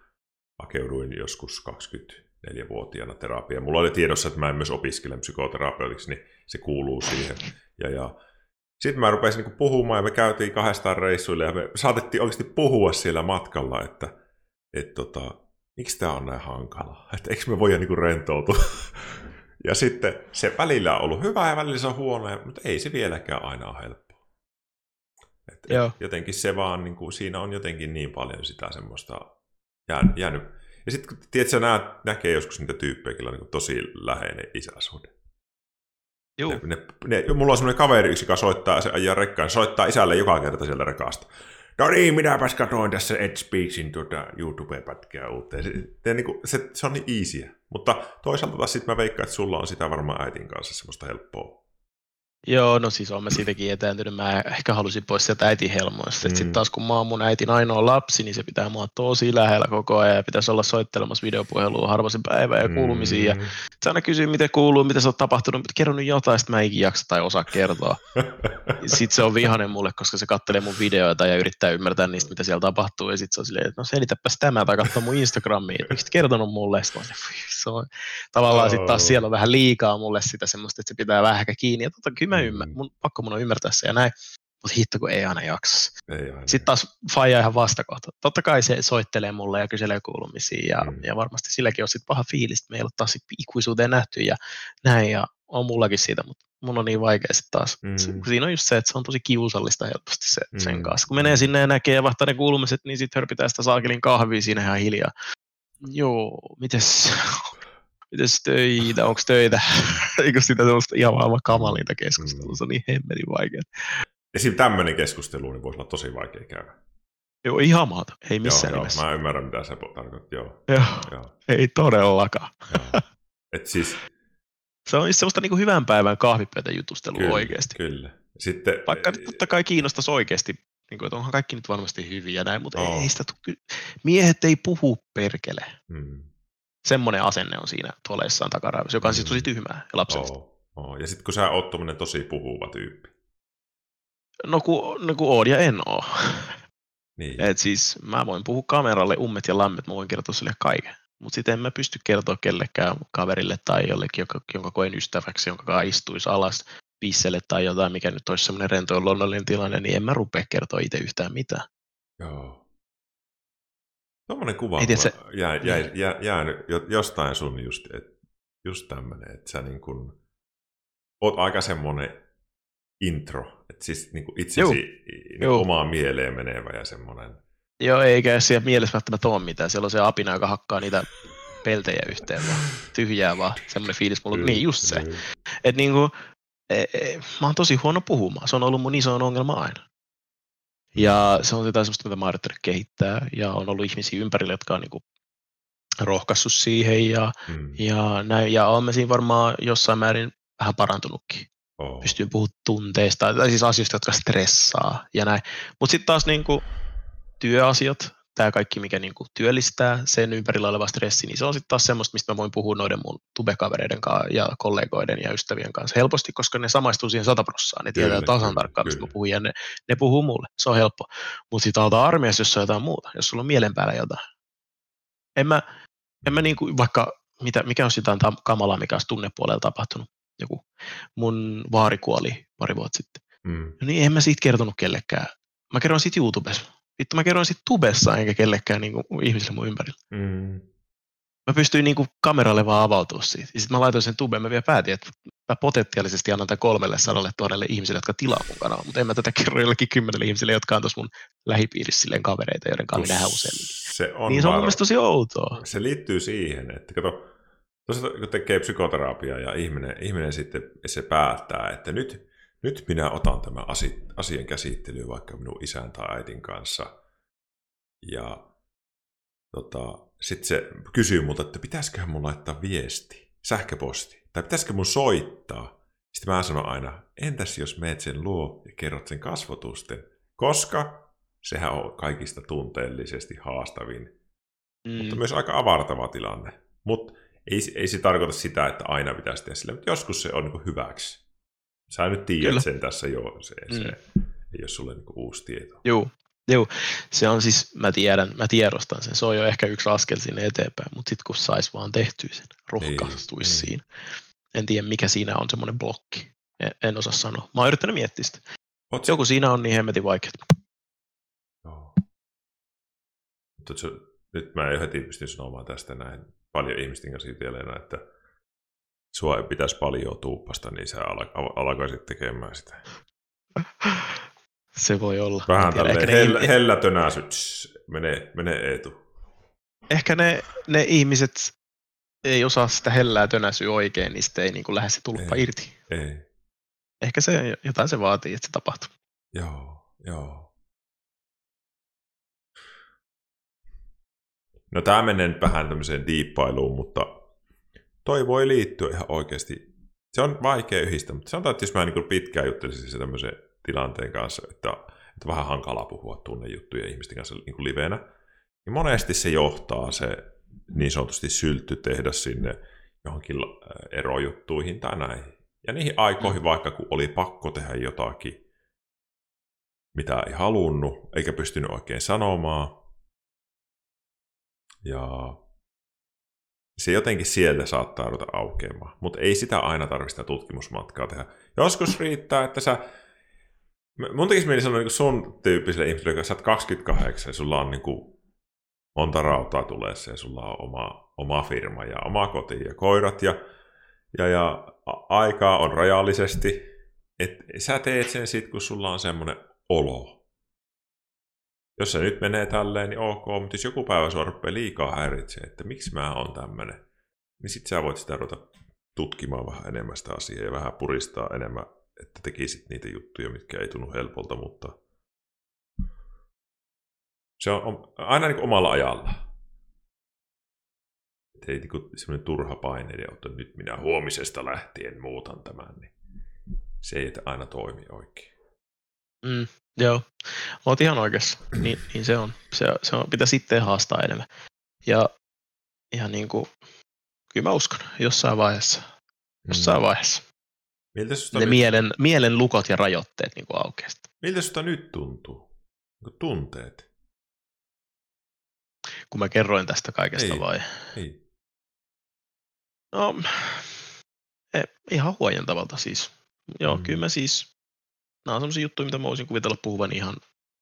B: hakeuduin joskus 20 neljävuotiaana terapia. Mulla oli tiedossa, että mä en myös opiskele psykoterapeutiksi, niin se kuuluu siihen. Ja, ja sitten mä rupesin niin puhumaan ja me käytiin kahdestaan reissuille ja me saatettiin oikeasti puhua siellä matkalla, että et tota, miksi tämä on näin hankala, että eikö me voida niin rentoutua. ja sitten se välillä on ollut hyvä ja välillä se on huono, mutta ei se vieläkään aina ole helppoa. Et, et jotenkin se vaan, niin kuin, siinä on jotenkin niin paljon sitä semmoista jäänyt ja sitten tiedätkö, nää, näkee joskus niitä tyyppejä, joilla on niin tosi läheinen isäsuhde.
A: Joo.
B: Ne, ne, ne, mulla on semmoinen kaveri joka soittaa, se ajaa rekkaan, soittaa isälle joka kerta sieltä rekasta. No niin, minäpäs katsoin tässä Ed Speaksin tuota YouTube-pätkää uuteen. Se, se, niin kuin, se, se on niin easyä. Mutta toisaalta taas sitten mä veikkaan, että sulla on sitä varmaan äitin kanssa semmoista helppoa
A: Joo, no siis olen siitäkin etääntynyt. Mä ehkä halusin pois sieltä äitin helmoista. Mm. Sitten taas kun mä oon mun äitin ainoa lapsi, niin se pitää mua tosi lähellä koko ajan ja pitäisi olla soittelemassa videopuhelua harvasin päivää ja kuulumisia. Mm. Ja se aina kysyy, miten kuuluu, mitä se on tapahtunut, mutta kerron nyt jotain, sitten mä ei jaksa tai osaa kertoa. sitten se on vihanen mulle, koska se kattelee mun videoita ja yrittää ymmärtää niistä, mitä siellä tapahtuu. Ja sitten se on silleen, että no selitäpäs tämä tai katsoa mun Instagramiin, miksi kertonut mulle. Sitten se on tavallaan oh. sitten taas siellä vähän liikaa mulle sitä semmoista, että se pitää vähän kiinni. Ja totta, mä ymmärrän, mun, pakko mun on ymmärtää se ja näin, mutta hitto kun ei aina jaksa. Ei aina. Sitten taas Faija ihan vastakohta. Totta kai se soittelee mulle ja kyselee kuulumisia ja, mm. ja varmasti silläkin on sitten paha fiilis, että me ei ole taas ikuisuuteen nähty ja näin ja on mullakin siitä, mutta mun on niin vaikea sitten taas. Mm. Siinä on just se, että se on tosi kiusallista helposti se, mm. sen kanssa. Kun menee sinne ja näkee ja vahtaa ne kulmiset, niin sitten hörpitää sitä saakelin kahvia siinä ihan hiljaa. Joo, mites, mites töitä, onko töitä? Eikö sitä sellaista ihan vaan kamalinta keskustelua, mm. se on niin hemmetin vaikea.
B: Esim. tämmöinen keskustelu niin voisi olla tosi vaikea käydä.
A: Joo, ihan maata. Ei missään
B: joo,
A: nimessä.
B: Joo, mä ymmärrän, mitä se tarkoittaa. Joo.
A: Joo, joo. ei todellakaan.
B: Joo. Et siis...
A: Se on semmoista niin hyvän päivän kahvipöytä jutustelua
B: kyllä,
A: oikeasti.
B: Kyllä. Sitten,
A: Vaikka totta kai kiinnostaisi oikeasti, niin kuin, että onhan kaikki nyt varmasti hyviä näin, mutta oh. ei sitä tule. Miehet ei puhu perkele. Hmm. Semmoinen asenne on siinä tuoleissaan takaraivossa, joka on siis tosi tyhmää ja lapsellista. Oh.
B: Oh. Ja sitten kun sä oot tosi puhuva tyyppi.
A: No kun, no kun oon ja en oo. Niin. Et siis mä voin puhua kameralle ummet ja lammet, mä voin kertoa sille kaiken. Mutta sitten en mä pysty kertoa kellekään kaverille tai jollekin, joka, jonka koen ystäväksi, jonka istuisi alas pisselle tai jotain, mikä nyt olisi semmoinen rento luonnollinen tilanne, niin en mä rupea kertoa itse yhtään mitään.
B: Joo. Tuommoinen kuva Ei, se... jää, jää, niin. jää, jää, jostain sun just, et, just tämmöinen, että sä niin kun, oot aika semmoinen intro, että siis niin itsesi niin omaan mieleen menevä ja semmoinen.
A: Joo, eikä siellä mielessä välttämättä ole mitään. Siellä on se apina, joka hakkaa niitä peltejä yhteen vaan. Tyhjää vaan. Semmoinen fiilis mulla. Niin, just se. Että niin kuin, e, e, mä oon tosi huono puhumaan. Se on ollut mun iso ongelma aina. Ja se on jotain sellaista, mitä mä oon kehittää. Ja on ollut ihmisiä ympärillä, jotka on niin kuin rohkaissut siihen. Ja, mm. ja, näin, ja on siinä varmaan jossain määrin vähän parantunutkin. Oh. Pystyy puhumaan tunteista, tai siis asioista, jotka stressaa ja näin. Mutta sitten taas niin kuin, työasiat, tämä kaikki, mikä niin kuin, työllistää sen ympärillä oleva stressi, niin se on sitten taas semmoista, mistä mä voin puhua noiden mun tubekavereiden kanssa ja kollegoiden ja ystävien kanssa helposti, koska ne samaistuu siihen sataprossaan, ne tietää tasan tarkkaan, mistä mä puhun, ja ne, ne puhuu mulle, se on helppo. Mutta sitten alta armiassa, jos on jotain muuta, jos sulla on mielen päällä jotain. En mä, en mä niin kuin, vaikka, mitä, mikä on sitä kamalaa, mikä on tunnepuolella tapahtunut, joku mun vaari kuoli pari vuotta sitten. Mm. No niin en mä siitä kertonut kellekään. Mä kerron siitä YouTubessa. Vittu mä kerron siitä tubessa enkä kellekään niin kuin, ihmisille mun ympärillä. Mm. Mä pystyin niin kuin, kameralle vaan avautua siitä. Ja sitten mä laitoin sen tubeen, mä vielä päätin, että mä potentiaalisesti annan tämän kolmelle sadalle tuhannelle ihmisille, jotka tilaa mun kanavaa, mutta en mä tätä kerro jollekin kymmenelle ihmisille, jotka on tuossa mun lähipiirissä silleen kavereita, joiden kanssa nähdään usein.
B: Se on
A: niin se on mun mielestä tosi outoa.
B: Se liittyy siihen, että kato, Tuossa kun tekee psykoterapiaa ja ihminen, ihminen sitten se päättää, että nyt, nyt minä otan tämän asian käsittelyyn vaikka minun isän tai äitin kanssa. Ja tota, sitten se kysyy multa, että pitäisiköhän mun laittaa viesti, sähköposti, tai pitäisikö mun soittaa. Sitten mä sanon aina, entäs jos meet sen luo ja kerrot sen kasvotusten, koska sehän on kaikista tunteellisesti haastavin, mm. mutta myös aika avartava tilanne. Mutta ei, ei se tarkoita sitä, että aina pitäisi tehdä sillä, mutta joskus se on niin hyväksi. Sä nyt tiedät Kyllä. sen tässä jo, se, mm. se ei ole sulle niin uusi tieto.
A: Joo, Joo, se on siis, mä tiedän, mä tiedostan sen, se on jo ehkä yksi askel sinne eteenpäin, mutta sitten kun sais vaan tehtyä sen, rohkaistuisi niin, siinä. En tiedä, mikä siinä on semmoinen blokki, en, en osaa sanoa. Mä oon yrittänyt miettiä sitä. Oot Joku siinä on niin hemmetin vaikeaa.
B: Joo. Se, nyt mä en heti pysty sanomaan tästä näin paljon ihmisten kanssa jutelleena, että sua ei pitäisi paljon tuuppasta, niin sä alkaisit tekemään sitä.
A: Se voi olla.
B: Vähän tälleen hell, ne... hellä tönäsy, menee, menee Eetu.
A: Ehkä ne, ne ihmiset ei osaa sitä hellää tönäsyä oikein, niin sitten ei niin kuin lähde se tulppa ei, irti.
B: Ei.
A: Ehkä se, jotain se vaatii, että se tapahtuu.
B: Joo, joo. No tämä menee nyt vähän tämmöiseen diippailuun, mutta toi voi liittyä ihan oikeasti. Se on vaikea yhdistää, mutta sanotaan, että jos mä niin pitkään juttelisin se tämmöisen tilanteen kanssa, että, että vähän hankala puhua tunnejuttuja ihmisten kanssa niin kuin livenä, niin monesti se johtaa se niin sanotusti syltty tehdä sinne johonkin äh, erojuttuihin tai näin. Ja niihin aikoihin, vaikka kun oli pakko tehdä jotakin, mitä ei halunnut, eikä pystynyt oikein sanomaan, ja se jotenkin sieltä saattaa ruveta aukeamaan. Mutta ei sitä aina tarvitse tutkimusmatkaa tehdä. Joskus riittää, että sä... Mun tekisi mieli sanoa niin sun tyyppiselle ihmiselle, joka sä oot 28 ja sulla on niin kuin monta rautaa tulee ja sulla on oma, oma firma ja oma koti ja koirat ja, ja, ja aikaa on rajallisesti, että sä teet sen sit, kun sulla on semmoinen olo. Jos se nyt menee tälleen, niin ok, mutta jos joku päivä sua rupeaa liikaa häiritsee, että miksi mä oon tämmöinen, niin sit sä voit sitä ruveta tutkimaan vähän enemmän sitä asiaa ja vähän puristaa enemmän, että tekisit niitä juttuja, mitkä ei tunnu helpolta, mutta se on aina niin omalla ajalla. Et ei niin semmoinen turha paine, että nyt minä huomisesta lähtien muutan tämän, niin se ei aina toimi oikein.
A: Mm, joo, oot ihan oikeassa. Niin, niin se on. Se, se on, pitää sitten haastaa enemmän. Ja ihan niin kuin, kyllä mä uskon, jossain vaiheessa. Jossain mm. vaiheessa. Miltä ne nyt... mielen, mielen lukot ja rajoitteet niin aukeaa.
B: Miltä susta nyt tuntuu? Niin tunteet?
A: Kun mä kerroin tästä kaikesta
B: ei,
A: vai?
B: Ei.
A: No, e, ihan huojentavalta siis. Joo, mm. kyllä mä siis, nämä on sellaisia juttuja, mitä mä voisin kuvitella puhuvan ihan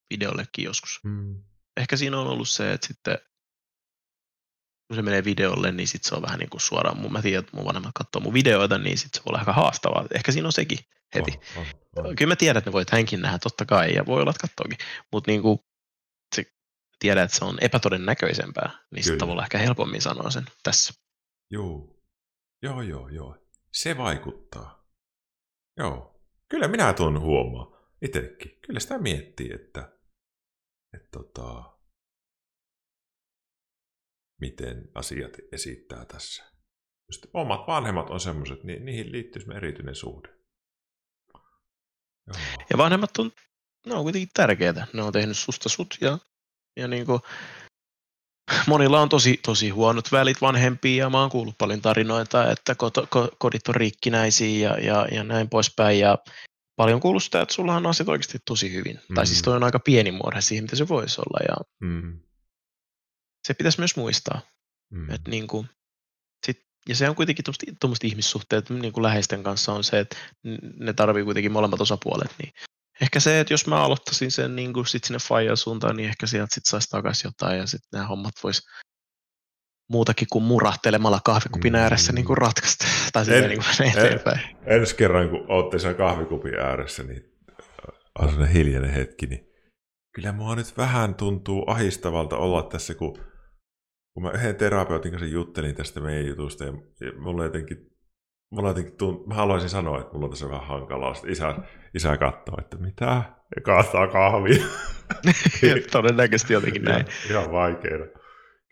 A: videollekin joskus.
B: Mm.
A: Ehkä siinä on ollut se, että sitten kun se menee videolle, niin sitten se on vähän niin kuin suoraan, mun, mä tiedän, että mun vanhemmat katsoo mun videoita, niin sitten se voi olla aika haastavaa. Ehkä siinä on sekin heti. Oh, oh, oh. Kyllä mä tiedän, että ne voit hänkin nähdä, totta kai, ja voi olla, että katsoakin. Mutta niin kuin, se tiedät, että se on epätodennäköisempää, niin sitten tavallaan ehkä helpommin sanoa sen tässä.
B: Joo, joo, joo, joo. Se vaikuttaa. Joo, kyllä minä tuon huomaa itsekin. Kyllä sitä miettii, että, että tota, miten asiat esittää tässä. Just omat vanhemmat on semmoiset, niin niihin liittyy erityinen suhde.
A: Joo. Ja vanhemmat on, ne on kuitenkin tärkeitä. Ne on tehnyt susta sut ja, ja niin kuin, monilla on tosi, tosi huonot välit vanhempiin ja mä oon kuullut paljon tarinoita, että koto, ko, kodit on rikkinäisiä ja, ja, ja näin poispäin. Ja paljon kuullut sitä, että sulla on asiat oikeasti tosi hyvin. Mm. Tai siis mm. toi on aika pieni muodhe siihen, mitä se voisi olla. Ja
B: mm.
A: Se pitäisi myös muistaa. Mm. Että niin kuin, sit, ja se on kuitenkin tuommoista ihmissuhteet niin kuin läheisten kanssa on se, että ne tarvii kuitenkin molemmat osapuolet. Niin ehkä se, että jos mä aloittaisin sen niin kuin sit sinne Fajan suuntaan, niin ehkä sieltä sitten saisi takaisin jotain ja sitten nämä hommat vois muutakin kuin murahtelemalla kahvikupin mm. ääressä niin kuin ratkaista. Tai en, niin kuin eteenpäin.
B: En, ensi kerran, kun olette sen kahvikupin ääressä, niin on sellainen hiljainen hetki, niin kyllä mua nyt vähän tuntuu ahistavalta olla tässä, kun, kun mä yhden terapeutin kanssa juttelin tästä meidän jutusta, ja, mulla jotenkin, mulla jotenkin tunt, mä haluaisin sanoa, että mulla on tässä vähän hankalaa. Sitten isä, isä katsoo, että mitä? Ja kaastaa kahvia.
A: Todennäköisesti jotenkin näin.
B: Ihan, ihan vaikeaa.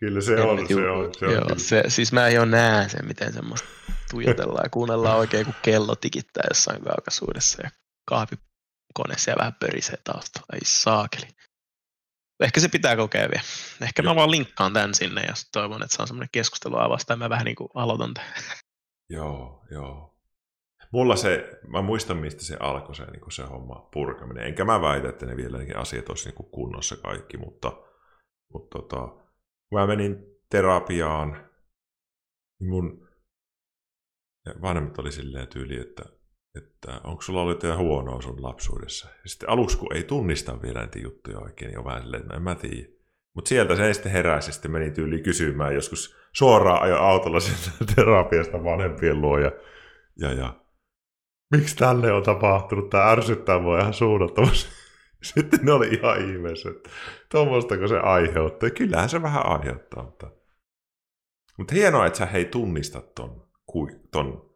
B: Kyllä se on, se on. Se, on
A: joo, se, siis mä jo näen sen, miten semmoista tuijotellaan ja kuunnellaan oikein, kun kello tikittää jossain kaukaisuudessa ja kahvi kone siellä vähän pörisee taustalla. Ei saakeli. Ehkä se pitää kokea vielä. Ehkä mä vaan linkkaan tämän sinne ja toivon, että se on semmoinen keskustelu avasta ja mä vähän niin kuin aloitan tämän.
B: Joo, joo. Mulla se, mä muistan mistä se alkoi se, niin se homma purkaminen. Enkä mä väitä, että ne vielä ne asiat olisi niin kunnossa kaikki, mutta, mutta tota, mä menin terapiaan, niin mun vanhemmat oli silleen tyyli, että että onko sulla ollut jotain huonoa sun lapsuudessa. Ja sitten aluksi, kun ei tunnista vielä näitä juttuja oikein, niin on vähän silleen, että no en mä tiedä. Mutta sieltä se sitten heräsi sitten meni tyyliin kysymään joskus suoraan ajo autolla sen terapiasta vanhempien luo ja, ja, ja miksi tälle on tapahtunut, tämä ärsyttää mua ihan suunnattomasti. Sitten ne oli ihan ihmeessä, että tuommoistako se aiheuttaa. Kyllähän se vähän aiheuttaa, mutta, mutta hienoa, että sä hei tunnista ton, ton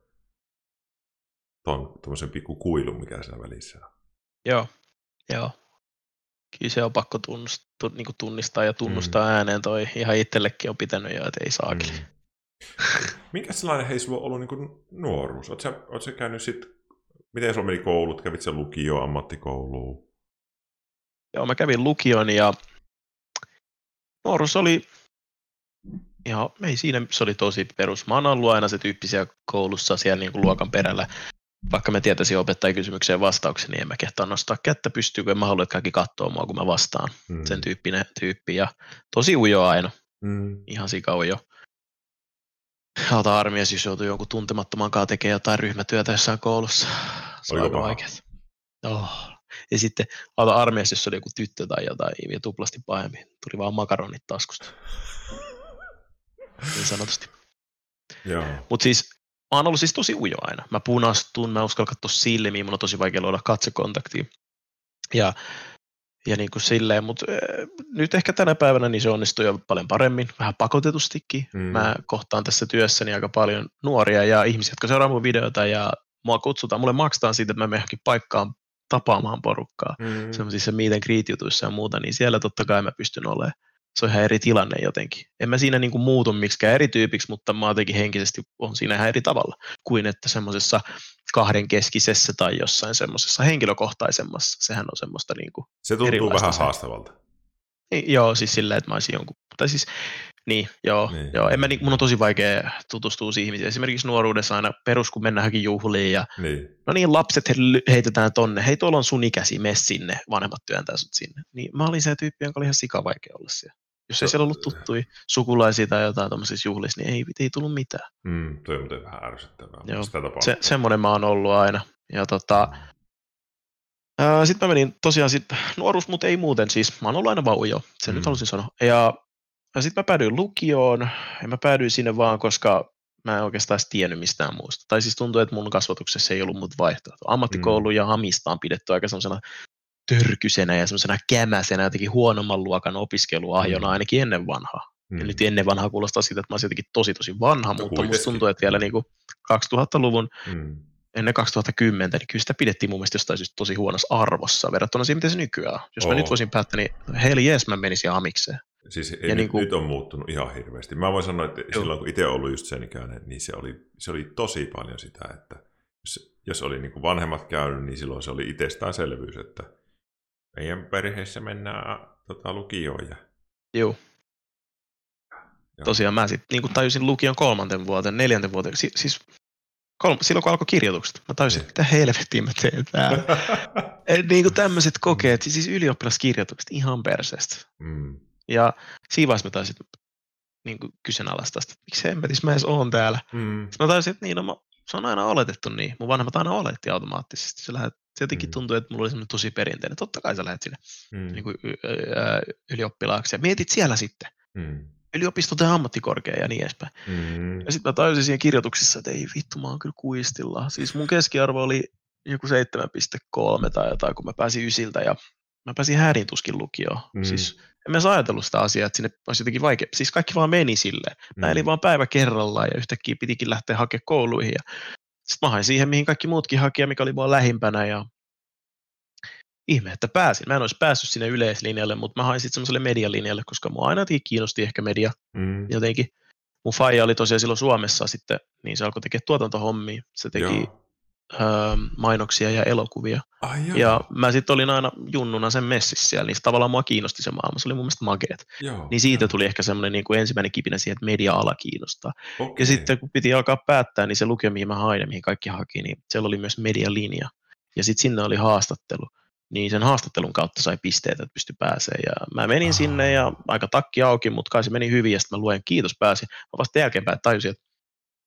B: tuon tuommoisen pikku kuilun, mikä siinä välissä on.
A: Joo, joo. Kyllä se on pakko tunnustaa, niin tunnistaa ja tunnustaa mm. ääneen toi. Ihan itsellekin on pitänyt jo, että ei saakin. Mm.
B: Minkä sellainen hei sulla on ollut niin nuoruus? Oletko sä, oot sä käynyt sit, miten sulla meni koulut? Kävit sä lukio, ammattikouluun?
A: Joo, mä kävin lukion ja nuoruus oli ihan, ei siinä, se oli tosi perus. Mä oon ollut aina se tyyppisiä koulussa siellä niin kuin luokan perällä vaikka mä tietäisin opettajakysymykseen vastauksen, niin en mä kehtaa nostaa kättä pystyy, kun mä haluan, että kaikki katsoo mua, kun mä vastaan. Mm. Sen tyyppinen tyyppi. Ja tosi ujo aina.
B: Mm.
A: Ihan sika ujo. Ota armias, jos joutuu jonkun tuntemattoman kanssa tekemään jotain ryhmätyötä jossain koulussa. Se on aika vaikeaa. Oh. Ja sitten ota armias, jos oli joku tyttö tai jotain, ja tuplasti pahemmin. Tuli vaan makaronit taskusta. niin sanotusti. Mutta siis oon ollut siis tosi ujo aina. Mä punastun, mä uskalla katsoa silmiin, mun on tosi vaikea luoda katsekontaktia. Ja, ja niin kuin silleen, mutta äh, nyt ehkä tänä päivänä niin se onnistuu jo paljon paremmin, vähän pakotetustikin. Mm. Mä kohtaan tässä työssäni aika paljon nuoria ja ihmisiä, jotka seuraa mun videoita ja mua kutsutaan, mulle maksetaan siitä, että mä menen paikkaan tapaamaan porukkaa, mm. semmoisissa meet and ja muuta, niin siellä totta kai mä pystyn olemaan. Se on ihan eri tilanne jotenkin. En mä siinä niin kuin muutu miksikään eri tyypiksi, mutta mä jotenkin henkisesti on siinä ihan eri tavalla kuin että semmoisessa kahdenkeskisessä tai jossain semmoisessa henkilökohtaisemmassa. Sehän on semmoista niin kuin
B: Se tuntuu vähän haastavalta.
A: Joo, siis silleen, että mä olisin jonkun, tai siis niin, joo. niin. joo. En mä, niin, mun on tosi vaikea tutustua siihen ihmisiin. Esimerkiksi nuoruudessa aina perus, kun mennään johonkin juhliin ja niin. no niin, lapset he heitetään tonne. Hei, tuolla on sun ikäsi, mene sinne. Vanhemmat työntää sut sinne. Niin mä olin se tyyppi, jonka oli ihan sikavaikea olla siellä. Jos ei siellä ollut tuttui sukulaisia tai jotain tuommoisissa juhlissa, niin ei, ei tullut mitään.
B: Mm, toi on vähän ärsyttävää.
A: Joo, se, semmoinen mä oon ollut aina. Ja tota, mm. sitten mä menin tosiaan sit, nuoruus, mutta ei muuten siis. Mä oon ollut aina vaujo, sen mm. nyt halusin sanoa. Ja ja sitten mä päädyin lukioon, ja mä päädyin sinne vaan, koska mä en oikeastaan tiennyt mistään muusta. Tai siis tuntuu, että mun kasvatuksessa ei ollut muuta vaihtoehtoa. Ammattikoulu mm. ja Hamista on pidetty aika semmoisena törkysenä ja semmoisena kämäsenä jotenkin huonomman luokan opiskeluahjona mm. ainakin ennen vanhaa. Mm. Ja nyt ennen vanhaa kuulostaa siitä, että mä olisin jotenkin tosi tosi vanha, mutta Kuitenkin. musta tuntuu, että vielä niin kuin 2000-luvun mm. ennen 2010, niin kyllä sitä pidettiin mun mielestä jostain syystä tosi huonossa arvossa verrattuna siihen, miten se nykyään Jos mä nyt voisin päättää, niin hei jes, mä menisin amikseen.
B: Siis ei, niin kuin... nyt on muuttunut ihan hirveästi. Mä voin sanoa, että Joo. silloin kun itse ollut just sen ikäinen, niin se oli, se oli tosi paljon sitä, että jos, jos oli niin kuin vanhemmat käynyt, niin silloin se oli itsestäänselvyys, että meidän perheessä mennään tota, lukioon. Ja...
A: Joo. Tosiaan mä sitten niin tajusin lukion kolmanten vuoteen, neljänten vuoteen, si- siis kolm- silloin kun alkoi kirjoitukset, mä tajusin, että mitä helvettiä mä teen täällä. niin kuin tämmöiset kokeet, siis ylioppilaskirjoitukset ihan perseestä. Mm. Ja siinä vaiheessa mä taisin niin kuin kyseenalaistaa sitä, että miksi hemmetissä mä edes oon täällä. Mm. Sitten mä taisin, että niin, no, mä, se on aina oletettu niin. Mun vanhemmat aina oletti automaattisesti. Se, lähet, se jotenkin mm. tuntui, että mulla oli semmoinen tosi perinteinen. Totta kai sä lähdet sinne mm. niin kuin, ylioppilaaksi. Ja mietit siellä sitten. Mm. Yliopisto tai ammattikorkea ja niin edespäin. Mm. Ja sitten mä tajusin siihen kirjoituksissa, että ei vittu, mä oon kyllä kuistilla. Siis mun keskiarvo oli joku 7,3 tai jotain, kun mä pääsin ysiltä ja mä pääsin hädintuskin lukioon. Mm. Siis en mä ajatellut sitä asiaa, että sinne olisi jotenkin vaikea. Siis kaikki vaan meni silleen. Mä mm. elin vaan päivä kerrallaan ja yhtäkkiä pitikin lähteä hakemaan kouluihin. Ja sitten mä hain siihen, mihin kaikki muutkin hakija, mikä oli vaan lähimpänä. Ja ihme, että pääsin. Mä en olisi päässyt sinne yleislinjalle, mutta mä hain sitten semmoiselle medialinjalle, koska mua aina kiinnosti ehkä media mm. jotenkin. Mun faija oli tosiaan silloin Suomessa sitten, niin se alkoi tekemään tuotantohommia. Se teki Joo öö, mainoksia ja elokuvia. Ai ja mä sitten olin aina junnuna sen messissä siellä, niin tavallaan mua kiinnosti se maailma, se oli mun mielestä makeet. Joo, niin siitä joo. tuli ehkä semmoinen niin kuin ensimmäinen kipinä siihen, että media-ala kiinnostaa. Okay. Ja sitten kun piti alkaa päättää, niin se lukio, mihin mä hain ja mihin kaikki haki, niin siellä oli myös medialinja. Ja sitten sinne oli haastattelu. Niin sen haastattelun kautta sai pisteitä, että pystyi pääsee. Ja mä menin Aha. sinne ja aika takki auki, mutta kai se meni hyvin ja sitten mä luen kiitos pääsin. Mä vasta jälkeenpäin tajusin, että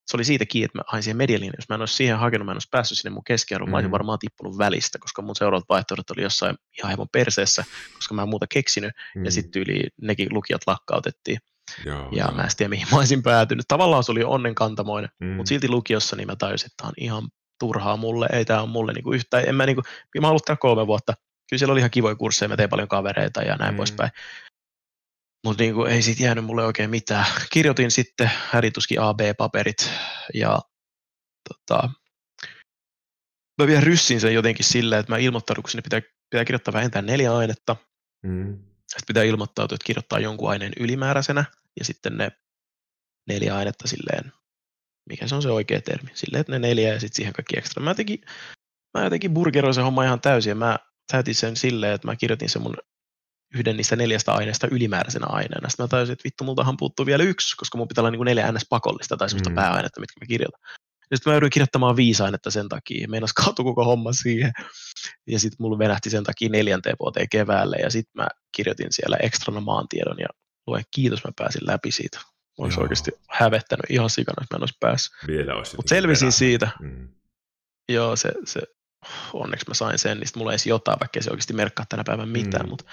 A: se oli siitä kiinni, että mä hain siihen medialinjaan. Jos mä en olisi siihen hakenut, mä en olisi päässyt sinne mun keskiarvoon, mm. mä olisin mm. varmaan tippunut välistä, koska mun seuraavat vaihtoehdot oli jossain ihan hieman perseessä, koska mä en muuta keksinyt, mm. ja sitten yli nekin lukijat lakkautettiin. Joo, ja joo. mä en tiedä, mihin mä olisin päätynyt. Tavallaan se oli onnenkantamoinen, mm. mutta silti lukiossa niin mä tajusin, että tämä on ihan turhaa mulle, ei tämä ole mulle niinku yhtään, en mä, niinku, mä ollut kolme vuotta, kyllä siellä oli ihan kivoja kursseja, mä tein paljon kavereita ja näin mm. poispäin. Mutta niinku, ei siitä jäänyt mulle oikein mitään. Kirjoitin sitten härituskin AB-paperit ja tota, mä vielä ryssin sen jotenkin silleen, että mä ilmoittaudun, kun sinne pitää, pitää kirjoittaa vähintään neljä ainetta. Mm. Sitten pitää ilmoittautua, että kirjoittaa jonkun aineen ylimääräisenä ja sitten ne neljä ainetta silleen, mikä se on se oikea termi, silleen, että ne neljä ja sitten siihen kaikki ekstra. Mä jotenkin, mä jotenkin burgeroin sen homma ihan täysin ja mä täytin sen silleen, että mä kirjoitin sen mun yhden niistä neljästä aineesta ylimääräisenä aineena. Sitten mä tajusin, että vittu, multahan puuttuu vielä yksi, koska mun pitää olla niin kuin neljä ns. pakollista tai sellaista mm. pääainetta, mitkä mä kirjoitan. Ja sitten mä joudun kirjoittamaan viisi ainetta sen takia. Meinas kaatu koko homma siihen. Ja sitten mulla venähti sen takia neljänteen vuoteen keväälle. Ja sitten mä kirjoitin siellä ekstrana maantiedon ja luen kiitos, mä pääsin läpi siitä. Mä olisi oikeasti hävettänyt ihan sikana, että mä en olisi päässyt. Mutta selvisin perään. siitä. Mm. Joo, se, se, onneksi mä sain sen, niin mulla ei edes jotain, vaikka se oikeasti merkkaa tänä päivänä mitään, mm. mutta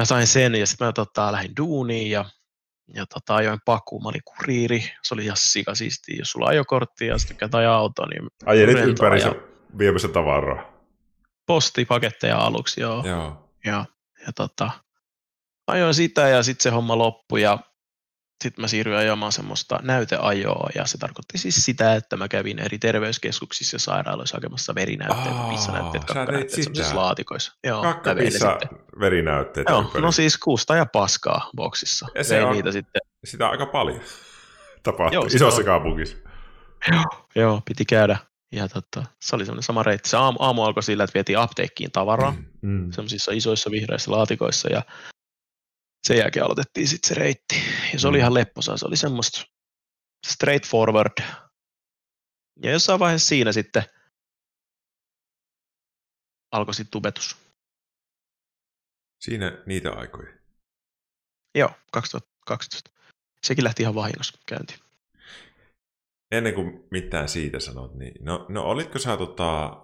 A: mä sain sen ja sitten mä tota, lähdin duuniin ja, ja tota, ajoin pakuun. Mä olin kuriiri, se oli ihan sikasiisti. Jos sulla ajokortti ja sitten tykkää ajaa autoa, niin
B: Ajelit ympäri
A: ja
B: viemässä tavaraa.
A: postipaketteja aluksi, joo.
B: Joo.
A: Ja, ja tota, ajoin sitä ja sitten se homma loppui ja sitten mä siirryin ajamaan semmoista näyteajoa ja se tarkoitti siis sitä, että mä kävin eri terveyskeskuksissa ja sairaaloissa hakemassa verinäytteitä,
B: Aa,
A: pissanäytteet, kakkanäytteet semmoisissa laatikoissa. Joo,
B: Kakka,
A: mä vein ne
B: pissa,
A: sitten.
B: verinäytteet
A: Joo,
B: ympäri.
A: no siis kuusta ja paskaa boksissa.
B: Ja se
A: Vein
B: on-
A: niitä sitten.
B: Sitä aika paljon tapahtuu
A: Joo, sitä
B: isossa
A: on.
B: kaupungissa.
A: Joo, piti käydä. Ja tota, se oli semmoinen sama reitti. Se aamu, aamu alkoi sillä, että vietiin apteekkiin tavaraa.
B: Mm.
A: semmoisissa isoissa vihreissä laatikoissa ja sen jälkeen aloitettiin sitten se reitti. Ja se oli
B: Mm.
A: ihan lepposaa, se oli semmoista straightforward. Ja jossain vaiheessa siinä sitten alkoi sitten tubetus.
B: Siinä niitä aikoja.
A: Joo, 2012. Sekin lähti ihan vahingossa käyntiin.
B: Ennen kuin mitään siitä sanot, niin no, no olitko sä tota,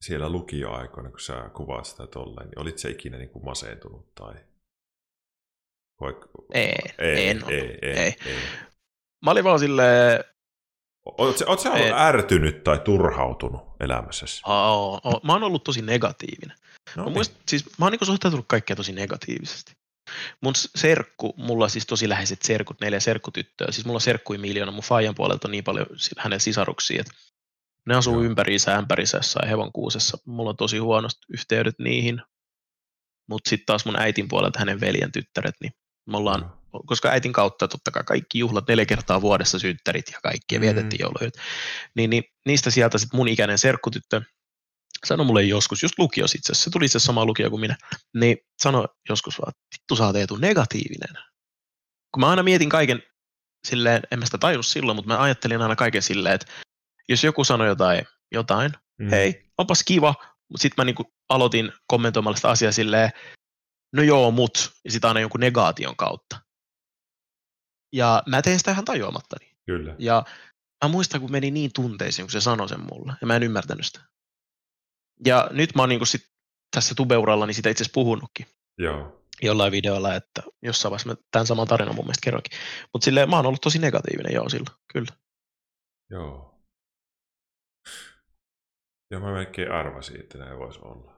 B: siellä lukioaikoina, kun sä kuvaat sitä tolleen, niin olit sä ikinä niin kuin masentunut tai... Voik...
A: Ei,
B: ei,
A: en
B: ei,
A: ollut,
B: ei,
A: ei.
B: ei.
A: Mä olin vaan silleen,
B: Oot sä, ollut ärtynyt tai turhautunut elämässäsi?
A: "Aa, oo." mä oon ollut tosi negatiivinen.
B: No
A: Mä, muist, siis, mä oon niinku suhtautunut kaikkea tosi negatiivisesti. Mun serkku, mulla on siis tosi läheiset serkut, neljä serkkutyttöä. Siis mulla on serkkui miljoona, mun faijan puolelta on niin paljon hänen sisaruksia, että ne asuu
B: Joo.
A: ympäriinsä ämpärissä jossain hevonkuusessa. Mulla on tosi huonost yhteydet niihin. Mutta sitten taas mun äitin puolelta hänen veljen tyttäret, niin me ollaan,
B: Joo.
A: koska äitin kautta totta kai kaikki juhlat neljä kertaa vuodessa synttärit ja kaikki ja
B: Mm.
A: vietettiin jouluja. Niin, niin, niistä sieltä sitten mun ikäinen serkkutyttö sanoi mulle joskus, just lukios itse asiassa, se tuli se sama lukio kuin minä, niin sanoi joskus vaan, että vittu sä oot Eetu negatiivinen. Kun mä aina mietin kaiken silleen, en mä sitä tajunnut silloin, mutta mä ajattelin aina kaiken silleen, että jos joku sanoi jotain, jotain
B: Mm.
A: hei, onpas kiva, mutta sitten mä niinku aloitin kommentoimalla sitä asiaa silleen, no joo, mut, ja sitten aina jonkun negaation kautta. Ja mä tein sitä ihan tajuamattani.
B: Kyllä.
A: Ja mä muistan, kun meni niin tunteisiin, kun se sanoi sen mulle, ja mä en ymmärtänyt sitä. Ja nyt mä oon niinku sit tässä tubeuralla niin sitä itse asiassa puhunutkin
B: Joo.
A: jollain videolla, että jossain vaiheessa mä tämän saman tarinan mun mielestä kerroinkin. Mutta silleen mä oon ollut tosi negatiivinen joo sillä, kyllä.
B: Joo. Joo, mä melkein arvasin, että näin voisi olla.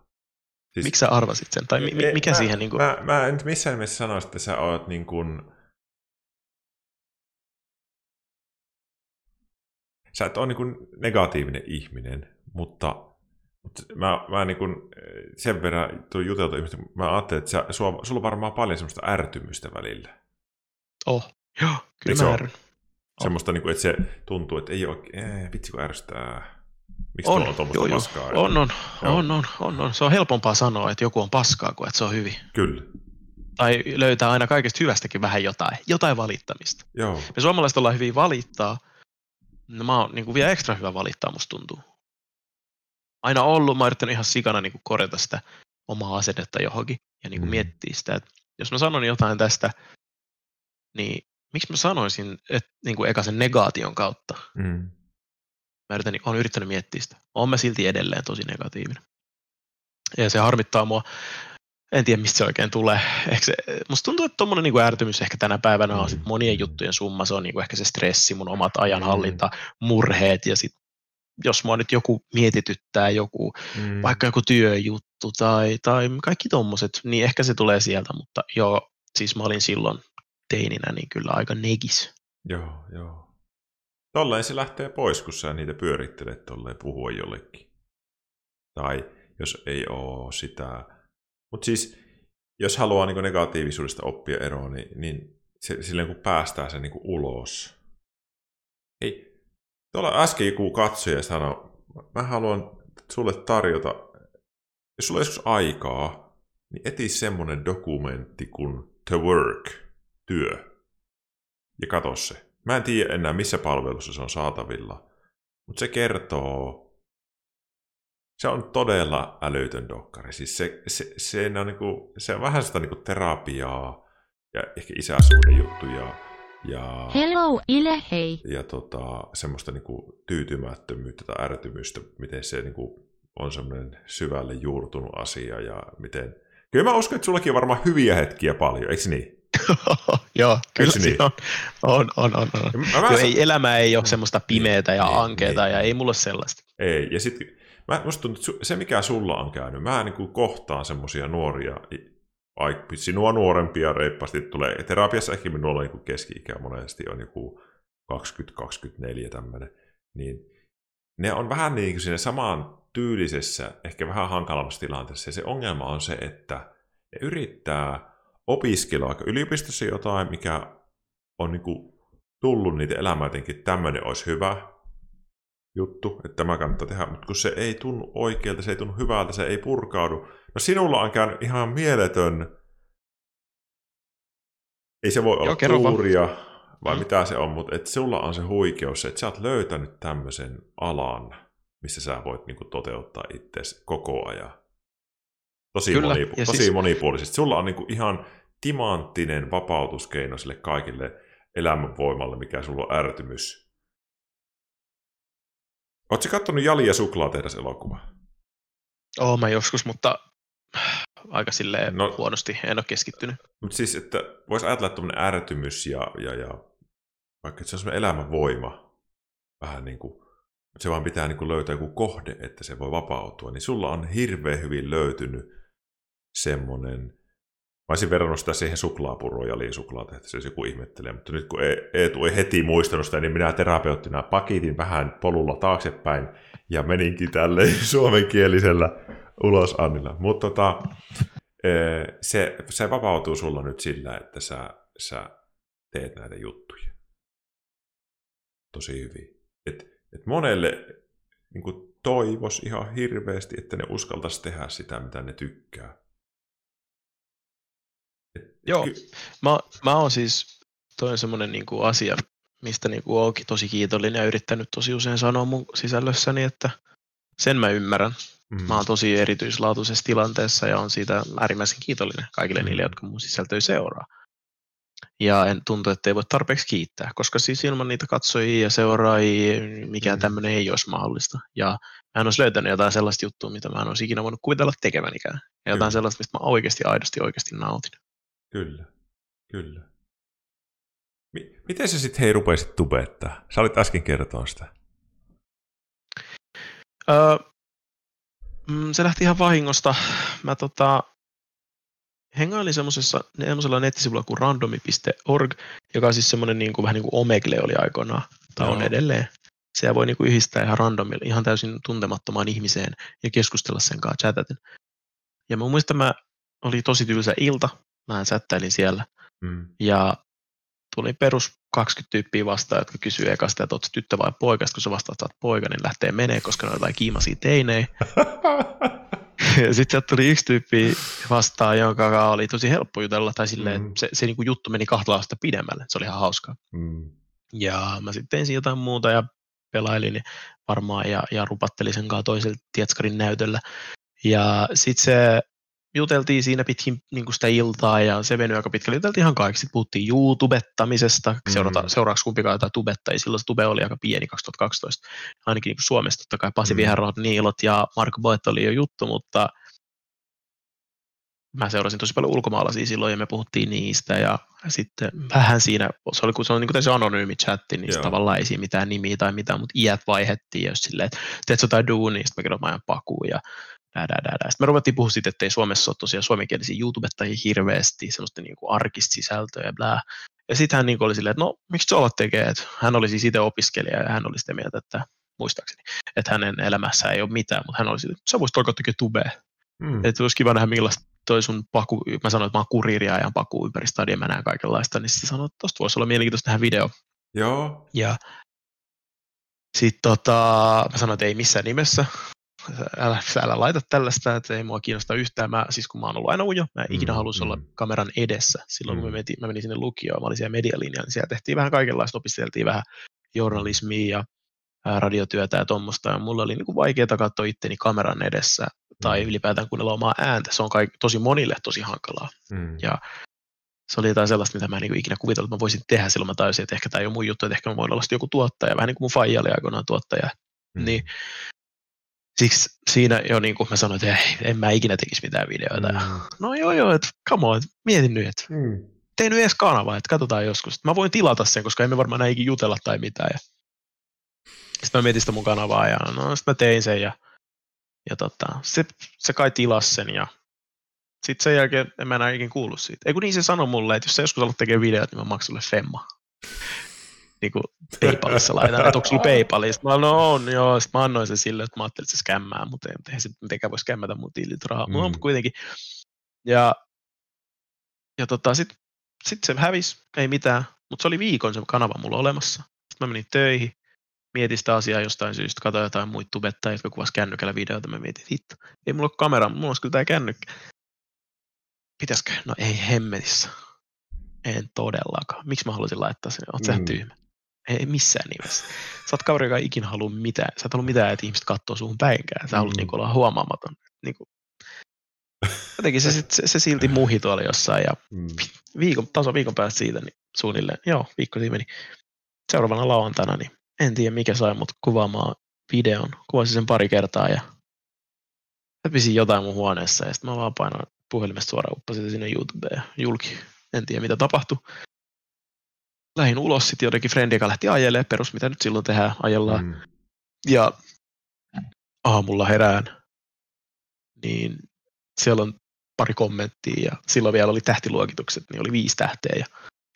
B: Siis,
A: Miksi sä arvasit sen? Tai mi-
B: Ei,
A: mikä
B: mä,
A: siihen niinku...
B: Mä, mä en nyt missään nimessä sano, että sä oot niin kuin... Sä et ole niin kuin negatiivinen ihminen, mutta, mutta mä, mä niin kuin sen verran tuon juteltu ihmistä, mä ajattelin, että sä, sua, sulla on varmaan paljon semmoista ärtymystä välillä.
A: Oh, joo,
B: Eikö
A: kyllä
B: se
A: mä ärryn.
B: Semmoista, niin kuin, että se tuntuu, että ei ole, ee, vitsi kun ärsyttää. Miksi
A: On,
B: on
A: joo, joo.
B: paskaa?
A: On, on,
B: Joo.
A: on, on, on, on. Se on helpompaa sanoa, että joku on paskaa kuin että se on hyvin.
B: Kyllä,
A: Tai löytää aina kaikesta hyvästäkin vähän jotain, jotain valittamista.
B: joo.
A: Me suomalaiset ollaan hyvin valittaa. No mä oon niin kuin vielä ekstra hyvä valittaa, musta tuntuu. Aina ollut, mä oon yrittänyt ihan sikana niin kuin korjata sitä omaa asennetta johonkin ja niin kuin
B: mm.
A: miettiä sitä, että jos mä sanon jotain tästä, niin miksi mä sanoisin, että niin kuin eka sen negaation kautta.
B: Mm.
A: Mä yritän, olen yrittänyt miettiä sitä. Olen mä silti edelleen tosi negatiivinen. Ja se harmittaa mua. En tiedä, mistä se oikein tulee. Ehkä se, musta tuntuu, että tuommoinen niin ärtymys ehkä tänä päivänä on
B: Mm.
A: sit monien juttujen summa. Se on niin kuin ehkä se stressi, mun omat ajanhallinta, murheet ja sit jos mua nyt joku mietityttää, joku,
B: Mm.
A: vaikka joku työjuttu tai, tai kaikki tommoset, niin ehkä se tulee sieltä, mutta joo, siis mä olin silloin teininä niin kyllä aika negis.
B: Joo, joo. Tolleen se lähtee pois, kun sä niitä pyörittelet tolleen puhua jollekin. Tai jos ei oo sitä. Mutta siis, jos haluaa niin negatiivisuudesta oppia eroon, niin, niin se, silleen kun päästään sen niin ulos. Ei, tuolla äsken joku katsoja sanoi, mä haluan sulle tarjota, jos sulla on joskus aikaa, niin eti semmonen dokumentti kuin The Work, työ ja katso se. Mä en tiedä enää, missä palvelussa se on saatavilla, mutta se kertoo, se on todella älytön dokkari. Siis se, se, se, on, niinku, se on vähän sitä niinku terapiaa ja ehkä isäsuuden juttuja ja,
C: Hello, Ile, hei.
B: ja tota, semmoista niinku tyytymättömyyttä tai ärtymystä, miten se niinku on semmoinen syvälle juurtunut asia ja miten... Kyllä mä uskon, että sullakin on varmaan hyviä hetkiä paljon, eikö niin?
A: Joo, kyllä
B: Eiks
A: niin? on. On, on, on. on.
B: Mä- mä
A: Joo, ei, elämä ei ole
B: Mm.
A: semmoista pimeätä ja
B: Niin,
A: ankeeta
B: niin,
A: ja
B: niin.
A: ei mulla ole sellaista.
B: Ei, ja sitten mä, musta tuntuu, että se mikä sulla on käynyt, mä niin kuin kohtaan semmoisia nuoria, ai, sinua nuorempia reippaasti tulee. Terapiassa ehkä minulla on niin keski-ikä monesti on joku 20-24 tämmöinen, niin ne on vähän niin kuin siinä samaan tyylisessä, ehkä vähän hankalammassa tilanteessa. Ja se ongelma on se, että ne yrittää opiskella aika yliopistossa jotain, mikä on niin kuin tullut niitä elämää jotenkin, tämmöinen olisi hyvä, juttu, että tämä kannattaa tehdä, mutta kun se ei tunnu oikealta, se ei tunnu hyvältä, se ei purkaudu. No sinulla on käynyt ihan mieletön, ei se voi olla
A: Joo,
B: tuuria, vai
A: Mm.
B: mitä se on, mutta että sulla on se huikeus, että sä oot löytänyt tämmöisen alan, missä sä voit niinku toteuttaa itseäsi koko ajan. Tosi,
A: Kyllä,
B: monipu- tosi
A: siis-
B: monipuolisesti. Sulla on niinku ihan timanttinen vapautuskeino sille kaikille elämänvoimalle, mikä sulla on ärtymys. Oletko katsonut Jali ja suklaatehdas elokuva?
A: Oo mä joskus, mutta aika silleen
B: No-
A: no. huonosti, en ole keskittynyt.
B: Mutta siis, että voisi ajatella, että tämmöinen ärtymys ja, ja, ja vaikka se on semmoinen elämänvoima, vähän niin kuin, se vaan pitää niin kuin löytää joku kohde, että se voi vapautua, niin sulla on hirveän hyvin löytynyt semmoinen, mä olisin verrannut sitä siihen suklaapuroon ja liisuklaatehtä, se jos joku ihmettelee, mutta nyt kun E- Eetu ei heti muistanut sitä, niin minä terapeuttina pakitin vähän polulla taaksepäin ja meninkin tälle suomenkielisellä ulos Annilla. Mutta tota, Ee, se, se vapautuu sulla nyt sillä, että sä, sä teet näitä juttuja. Tosi hyvin. Et, et monelle niin toivos ihan hirveästi, että ne uskaltaisi tehdä sitä, mitä ne tykkää.
A: Joo. Mä, mä oon siis, toi on semmoinen niinku asia, mistä niinku oonkin tosi kiitollinen ja yrittänyt tosi usein sanoa mun sisällössäni, että sen mä ymmärrän.
B: mm,
A: Mä oon tosi erityislaatuisessa tilanteessa ja on siitä äärimmäisen kiitollinen kaikille
B: Mm.
A: niille, jotka mun sisältöä seuraa. Ja en tuntu, että ei voi tarpeeksi kiittää, koska siis ilman niitä katsojia ja seuraajia mikään
B: Mm.
A: tämmöinen ei olisi mahdollista. Ja mä en olisi löytänyt jotain sellaista juttua, mitä mä en olisi ikinä voinut kuvitella tekevänikään. Ja jotain
B: Kyllä.
A: sellaista, mistä mä oikeasti aidosti oikeasti nautin.
B: Kyllä, kyllä. Mi- miten sä sitten hei rupesit tubettaa? Sä olit äsken kertoa sitä.
A: Öö, mm, se lähti ihan vahingosta. Mä tota, hengailin semmoisessa, semmoisella nettisivulla kuin randomi.org, joka on siis semmoinen niin kuin, vähän niin kuin Omegle oli aikoinaan, tai on edelleen. Se voi niin kuin yhdistää ihan randomille, ihan täysin tuntemattomaan ihmiseen ja keskustella sen kanssa chataten. Ja mä muistan, mä oli tosi tylsä ilta, mä sättäilin siellä
B: Mm.
A: ja tuli perus 20 tyyppiä vastaan, jotka kysyy ekasta, että ootko tyttö vai poika, kun sä vastaat, että poika, niin lähtee menee, koska ne on jotain kiimaisia teinejä. Ja sitten sieltä tuli yksi tyyppi vastaan, jonka oli tosi helppo jutella, tai silleen,
B: Mm.
A: se, se niinku juttu meni kahta astetta pidemmälle, se oli ihan hauskaa.
B: mm.
A: Ja mä sitten tein siinä jotain muuta ja pelailin varmaan ja, ja rupattelin sen kanssa toisella Tietskarin näytöllä. Ja sitten se juteltiin siinä pitkin niin sitä iltaa ja se venyi aika pitkälle. Juteltiin ihan kaikki. Sitten puhuttiin YouTubettamisesta. Seurata,
B: Mm.
A: Seuraavaksi kumpikaan jotain tubettajia. Silloin se tube oli aika pieni 2012. Ainakin niin Suomessa totta kai Pasi
B: Mm.
A: mm. Viherrot, Niilot ja Marko Boet oli jo juttu, mutta mä seurasin tosi paljon ulkomaalaisia silloin ja me puhuttiin niistä ja sitten vähän siinä, se oli, kun se on niin kuin anonyymi chatti, niin tavallaan ei siinä mitään nimiä tai mitään, mutta iät vaihettiin ja silleen, että teet jotain duunia, sitten mä kerron, mä ajan pakuun ja dää, dää, dää, dää. Sitten me ruvettiin puhua siitä, että ei Suomessa ole tosiaan suomenkielisiä YouTubettajia hirveästi, semmoista niin kuin arkista sisältöä ja blää. Ja sitten hän niin oli silleen, että no miksi alat tekee, että hän oli siis itse opiskelija ja hän oli sitä mieltä, että muistaakseni, että hänen elämässä ei ole mitään, mutta hän oli silleen, että sä voisit alkaa tekemään tubea.
B: Mm.
A: Että olisi kiva nähdä millaista toi sun paku, mä sanoin, että mä oon kuriiria ajan paku ympäri stadia, mä näen kaikenlaista, niin sitten sanoin, että tosta voisi olla mielenkiintoista tehdä video.
B: Joo.
A: Ja sitten tota, mä sanoin, että ei missään nimessä, älä, älä laita tällaista, että ei mua kiinnosta yhtään. Mä, siis kun mä oon ollut aina ujo, mä en ikinä
B: Mm,
A: halusi olla
B: mm.
A: kameran edessä. Silloin kun
B: Mm.
A: mä menin, mä menin sinne lukioon, mä olin siellä medialinjalla, niin siellä tehtiin vähän kaikenlaista, opisteltiin vähän journalismia ja radiotyötä ja tuommoista. Ja mulla oli niin kuin vaikeaa katsoa itteni kameran edessä tai
B: Mm.
A: ylipäätään kuunnella omaa ääntä. Se on kaik, tosi monille tosi hankalaa.
B: Mm.
A: Ja se oli jotain sellaista, mitä mä en niin ikinä kuvitellut, että mä voisin tehdä. Silloin mä tajusin, että ehkä tämä ei ole mun juttu, että ehkä mä voin olla joku tuottaja, vähän niin kuin mun faija oli aikoinaan tuottaja.
B: Mm.
A: Niin siksi siinä jo niin kuin mä sanoin, että ei, en mä ikinä tekisi mitään videoita. Mm. No joo joo, että come on, mietin nyt, että
B: Mm.
A: tein nyt edes kanava, että katsotaan joskus. Mä voin tilata sen, koska emme varmaan näinkin jutella tai mitään. Ja sitten mä mietin sitä mun kanavaa ja no, sitten mä tein sen ja, ja tota, se, se kai tilasi sen ja sitten sen jälkeen en mä enää ikinä kuullut siitä. Ei kun niin se sanoi mulle, että jos sä joskus haluat tekemään videot, niin mä maksan sulle femma. Niin kuin Paypalissa laitan, että onko sulla Paypalista? Mä no on, joo. Sitten mä annoin sen sille, että mä ajattelin, että se skämmää, mutta eihän se mitenkään voi skämmätä mun tilit rahaa. Mm. Mutta kuitenkin. Ja, ja tota, sitten sit se hävisi, ei mitään, mutta se oli viikon se kanava mulla olemassa. Sitten mä menin töihin, mietin sitä asiaa jostain syystä, katsoin jotain muita tubettajia, jotka kuvasi kännykällä videoita, mä mietin, hitto, ei mulla ole kamera, mulla olisi kyllä tää kännykkä. Pitäisikö? No ei hemmetissä. En todellakaan. Miksi mä haluaisin laittaa sen? Oot mm. tyhmä? Ei missään nimessä. Sä oot kaveri, joka ei ikinä halua mitään. Sä et halua mitään, että ihmiset katsoo suhun päinkään. Sä haluat mm. niinku olla huomaamaton. Niinku. Jotenkin se, se, se, silti muhi tuolla jossain. Ja mm. viikon, taso viikon päästä siitä niin suunnilleen, joo, viikko siinä meni. Seuraavana lauantaina, niin en tiedä mikä sai mut kuvaamaan videon. Kuvasin sen pari kertaa ja häpisin jotain mun huoneessa ja sitten mä vaan painoin puhelimesta suoraan uppasin sinne YouTubeen ja julki. En tiedä mitä tapahtui. Lähin ulos sitten jotenkin frendi, joka lähti ajelemaan perus, mitä nyt silloin tehdään, ajellaan. Mm. Ja aamulla herään, niin siellä on pari kommenttia ja silloin vielä oli tähtiluokitukset, niin oli viisi tähteä. Ja,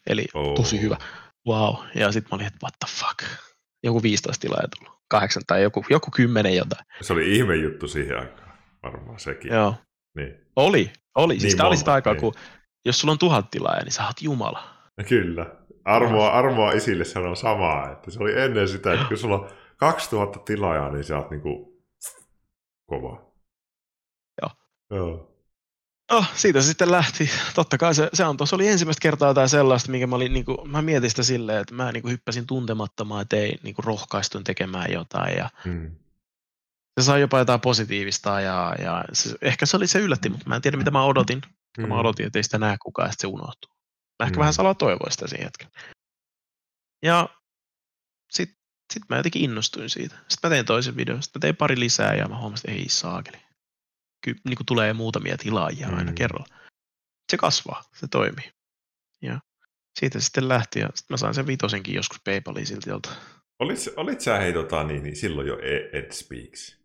A: eli oh. tosi hyvä. Wow. Ja sitten mä olin, että what the fuck. Joku 15 tilaa tullut. Kahdeksan tai joku, joku kymmenen jotain.
B: Se oli ihme juttu siihen aikaan. Varmaan sekin.
A: Joo. Niin. Oli, oli. Siis niin tämä oli sitä aikaa, niin. kun jos sulla on tuhat tilaa, niin sä oot Jumala.
B: Kyllä. Armoa, armoa isille sanoo samaa, että se oli ennen sitä, että kun sulla on 2000 tilaajaa, niin sä oot niinku kova.
A: Joo.
B: Joo.
A: No, siitä se sitten lähti. Totta kai se, se on se oli ensimmäistä kertaa jotain sellaista, minkä mä, olin, niin kuin, mä mietin sitä silleen, että mä niin kuin, hyppäsin tuntemattomaan, että ei niin kuin, rohkaistun tekemään jotain. Ja hmm. Se sai jopa jotain positiivista ja, ja se, ehkä se oli se yllätti, mutta mä en tiedä mitä mä odotin. Hmm. Mä odotin, että ei sitä näe kukaan ja se unohtuu. Mä ehkä hmm. vähän salaa toivoa sitä siinä hetkellä. Ja sitten sit mä jotenkin innostuin siitä. Sitten mä tein toisen videon, sitten mä tein pari lisää ja mä huomasin, että ei saakeli ky, niin tulee muutamia tilaajia mm. aina kerralla. Se kasvaa, se toimii. Ja siitä sitten lähti ja sitten mä sain sen vitosenkin joskus PayPaliin silti jolta.
B: Olit, olit sä hei tota, niin, niin silloin jo Ed Speaks?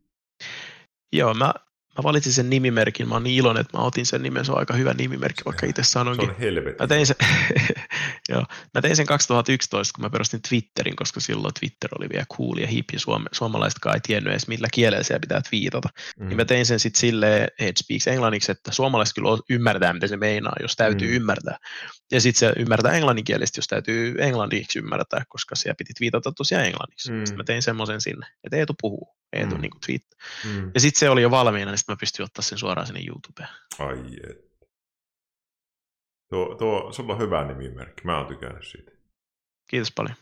A: Joo, mä mä valitsin sen nimimerkin, mä oon niin iloinen, että mä otin sen nimen, se on aika hyvä nimimerkki, vaikka itse sanoinkin.
B: Se on helvetin.
A: Mä tein sen, joo, mä tein sen 2011, kun mä perustin Twitterin, koska silloin Twitter oli vielä cool ja hip, ja suome, suomalaisetkaan ei tiennyt edes, millä kielellä siellä pitää twiitata. Mm. Niin mä tein sen sitten silleen, Head Speaks englanniksi, että suomalaiset kyllä ymmärtää, mitä se meinaa, jos täytyy mm. ymmärtää. Ja sitten se ymmärtää englanninkielistä, jos täytyy englanniksi ymmärtää, koska siellä piti twiitata tosiaan englanniksi. Mm. Sitten mä tein semmoisen sinne, että Eetu puhuu. Eetu mm. niin tweet. Mm. Ja sitten se oli jo valmiina, niin sitten mä pystyin ottaa sen suoraan sinne YouTubeen.
B: Ai et. Tuo, tuo, sulla on hyvä nimimerkki, mä oon tykännyt siitä.
A: Kiitos paljon.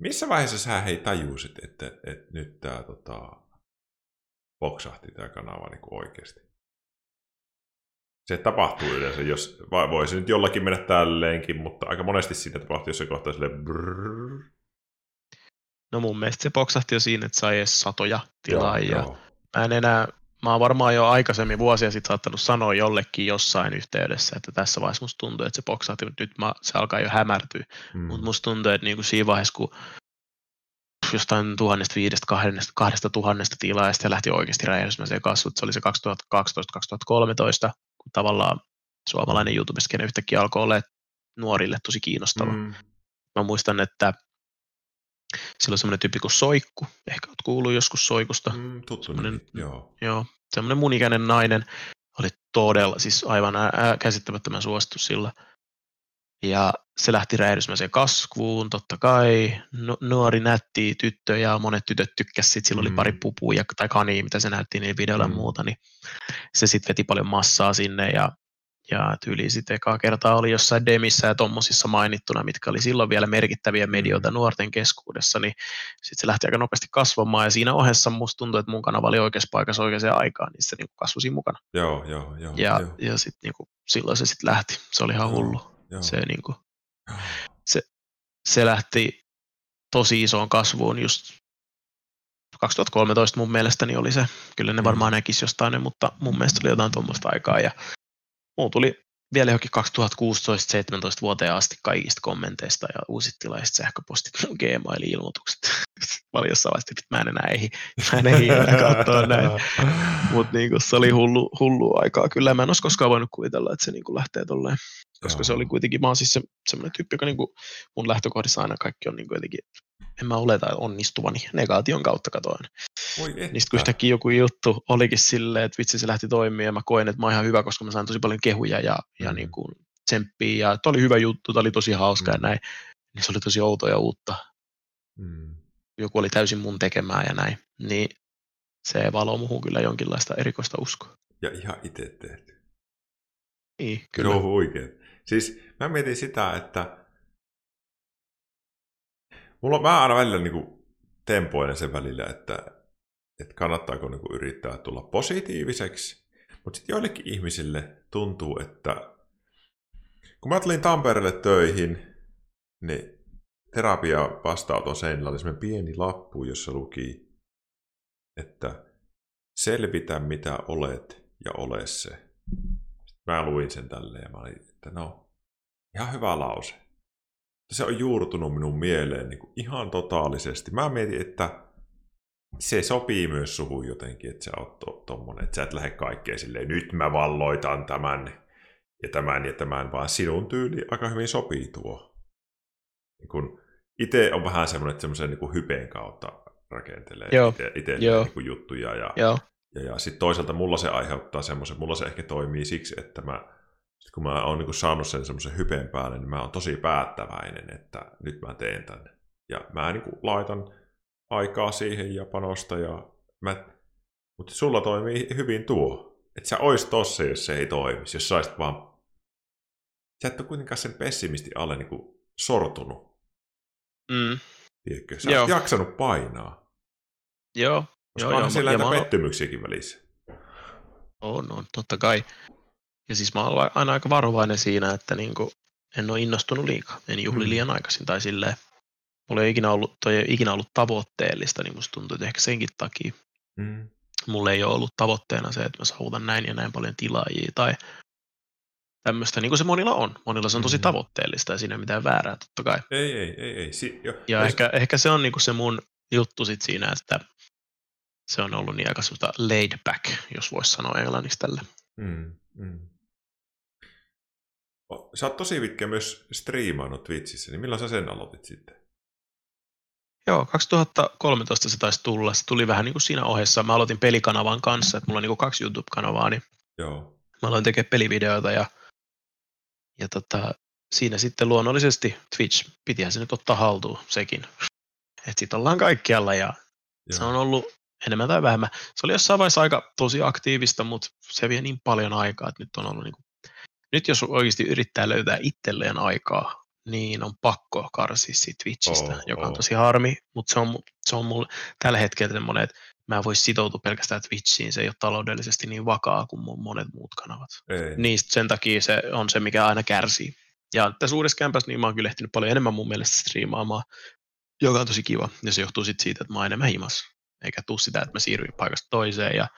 B: Missä vaiheessa sä hei tajusit, että, että nyt tää tota, boksahti tää kanava niin oikeasti? Se tapahtuu yleensä, jos, voisi nyt jollakin mennä tälleenkin, mutta aika monesti siinä tapahtuu jossain kohtaa silleen brrrr,
A: No mun mielestä se poksahti jo siinä, että sai edes satoja tilaajia. Joo, joo. Mä en enää, mä oon varmaan jo aikaisemmin vuosia sitten saattanut sanoa jollekin jossain yhteydessä, että tässä vaiheessa musta tuntuu, että se poksahti, mutta nyt mä, se alkaa jo hämärtyä. Mm. Mutta musta tuntuu, että niinku siinä vaiheessa, kun jostain tuhannesta viidestä, kahdesta, kahdesta tuhannesta tilaajasta ja lähti oikeasti räjähdysmäiseen kasvut. Se oli se 2012-2013, kun tavallaan suomalainen YouTube-skene yhtäkkiä alkoi olla nuorille tosi kiinnostava. Mm. Mä muistan, että sillä on semmoinen tyyppi kuin Soikku, ehkä olet kuullut joskus Soikusta.
B: Mm, tuttu niin, joo.
A: joo. Semmoinen munikäinen nainen, oli todella, siis aivan ää, käsittämättömän suosittu sillä. Ja se lähti räjähdysmäiseen kasvuun, totta kai. nuori nätti tyttö ja monet tytöt tykkäsivät. Sillä oli mm. pari pupuja tai kania, mitä se näytti niin videolla mm. ja muuta. Niin se sitten veti paljon massaa sinne ja ja tyyli sitten ekaa kertaa oli jossain Demissä ja tommosissa mainittuna, mitkä oli silloin vielä merkittäviä medioita mm. nuorten keskuudessa, niin sitten se lähti aika nopeasti kasvamaan ja siinä ohessa musta tuntui, että mun kanava oli oikeassa paikassa oikeaan aikaan, niin se niin kasvoi siinä mukana.
B: Joo, joo, joo.
A: Ja,
B: joo.
A: ja sitten niin silloin se sitten lähti, se oli ihan joo, hullu. Joo. Se, niin kuin, se, se lähti tosi isoon kasvuun just 2013 mun mielestäni oli se, kyllä ne mm. varmaan näkisi jostain, mutta mun mielestä oli jotain tuommoista aikaa ja mulla tuli vielä johonkin 2016-17 vuoteen asti kaikista kommenteista ja uusittilaiset sähköpostit mun Gmail-ilmoitukset. mä olin jossain vaiheessa, että mä en enää ehdi, mä en ehdi katsoa näin. Mutta niin se oli hullu, hullu aikaa. Kyllä mä en olisi koskaan voinut kuvitella, että se niin lähtee tolleen. Koska Joo. se oli kuitenkin, mä oon siis se, semmoinen tyyppi, joka niin kuin, mun lähtökohdissa aina kaikki on niin kuin jotenkin en mä oleta onnistuvani negaation kautta katoin. Niin sitten kun yhtäkkiä joku juttu olikin silleen, että vitsi se lähti toimimaan ja mä koen, että mä oon ihan hyvä, koska mä sain tosi paljon kehuja ja, mm. ja niin kuin tsemppiä ja oli hyvä juttu, tämä oli tosi hauska mm. ja näin. Niin se oli tosi outoa ja uutta. Mm. Joku oli täysin mun tekemää ja näin. Niin se valoo muuhun kyllä jonkinlaista erikoista uskoa.
B: Ja ihan itse tehty.
A: Niin, kyllä.
B: Joo, huikeet. Siis mä mietin sitä, että Mulla on vähän aina välillä niin kuin tempoinen sen välillä, että, että kannattaako niin kuin yrittää tulla positiiviseksi. Mutta sitten joillekin ihmisille tuntuu, että kun mä tulin Tampereelle töihin, niin terapia vastaanoton seinällä oli semmoinen pieni lappu, jossa luki, että selvitä mitä olet ja ole se. Mä luin sen tälleen ja mä olin, että no, ihan hyvä lause se on juurtunut minun mieleen niin kuin ihan totaalisesti. Mä mietin, että se sopii myös suhun jotenkin, että sä oot to, tommonen, että sä et lähde kaikkeen silleen, nyt mä valloitan tämän ja tämän ja tämän, vaan sinun tyyli aika hyvin sopii tuo. Niin kun itse on vähän semmoinen, että semmoisen niin hypeen kautta rakentelee itse niin juttuja. Ja, Joo. Ja, ja sitten toisaalta mulla se aiheuttaa semmoisen, mulla se ehkä toimii siksi, että mä sitten kun mä oon niin saanut sen semmoisen hypeen päälle, niin mä oon tosi päättäväinen, että nyt mä teen tänne. Ja mä niin kuin laitan aikaa siihen ja panosta ja mä... Mutta sulla toimii hyvin tuo. Että sä ois tossa, jos se ei toimisi. Jos sä vaan... Sä et ole kuitenkaan sen pessimisti alle niin kuin sortunut.
A: Mm.
B: Tiedätkö? Sä Joo. jaksanut painaa.
A: Joo.
B: Koska joo, onhan siellä näitä pettymyksiäkin välissä.
A: On, on, totta kai. Ja siis mä oon aina aika varovainen siinä, että niin kuin en ole innostunut liikaa, en juhli mm. liian aikaisin tai silleen. Mulla ei ikinä ollut, toi ei ikinä ollut tavoitteellista, niin musta tuntuu, että ehkä senkin takia. Mm. Mulla ei ole ollut tavoitteena se, että mä saavutan näin ja näin paljon tilaajia tai tämmöistä, niin kuin se monilla on. Monilla se on tosi mm. tavoitteellista ja siinä ei mitään väärää, totta kai.
B: Ei, ei, ei. ei. Si- jo.
A: Ja ehkä, ehkä se on niin kuin se mun juttu sit siinä, että se on ollut niin aika laid back, jos voisi sanoa englanniksi tälle. Mm, mm.
B: Sä oot tosi pitkä myös striimannut Twitchissä, niin milloin sä sen aloitit sitten?
A: Joo, 2013 se taisi tulla. Se tuli vähän niin kuin siinä ohessa. Mä aloitin pelikanavan kanssa, että mulla on niin kuin kaksi YouTube-kanavaa, niin
B: Joo.
A: mä aloin tekemään pelivideoita ja, ja tota, siinä sitten luonnollisesti Twitch, pitihän se nyt ottaa haltuun sekin. Että sit ollaan kaikkialla ja Joo. se on ollut enemmän tai vähemmän. Se oli jossain vaiheessa aika tosi aktiivista, mutta se vie niin paljon aikaa, että nyt on ollut niin kuin nyt jos oikeasti yrittää löytää itselleen aikaa, niin on pakko karsia siitä Twitchistä, oh, joka on tosi harmi, mutta se on, se on mulle tällä hetkellä semmoinen, että mä en voi sitoutua pelkästään Twitchiin, se ei ole taloudellisesti niin vakaa kuin monet muut kanavat. Ei. Niistä sen takia se on se, mikä aina kärsii. Ja tässä uudessa kämpässä niin mä oon kyllä ehtinyt paljon enemmän mun mielestä striimaamaan, joka on tosi kiva. Ja se johtuu sitten siitä, että mä oon enemmän himas. Eikä tuu sitä, että mä siirryin paikasta toiseen ja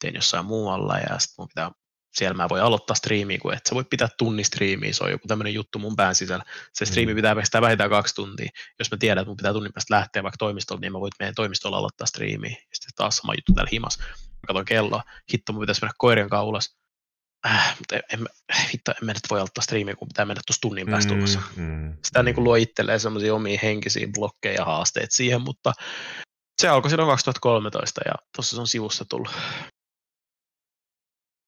A: tein jossain muualla ja sitten mun pitää siellä mä voin aloittaa striimiä, kun et sä voi pitää tunni striimiä, se on joku tämmöinen juttu mun pään sisällä. Se striimi mm. pitää kestää vähintään kaksi tuntia. Jos mä tiedän, että mun pitää tunnin päästä lähteä vaikka toimistolle, niin mä voin meidän toimistolla aloittaa striimiä. Ja sitten taas sama juttu täällä himas. Mä katson kelloa, hitto mun pitäisi mennä koirien kanssa ulos. Äh, mutta en, en, hitto, en mä nyt voi aloittaa striimiä, kun pitää mennä tuossa tunnin päästä mm, ulos. Mm, Sitä mm. niin kuin luo itselleen semmoisia omia henkisiä blokkeja ja haasteita siihen, mutta se alkoi silloin 2013 ja tuossa se on sivussa tullut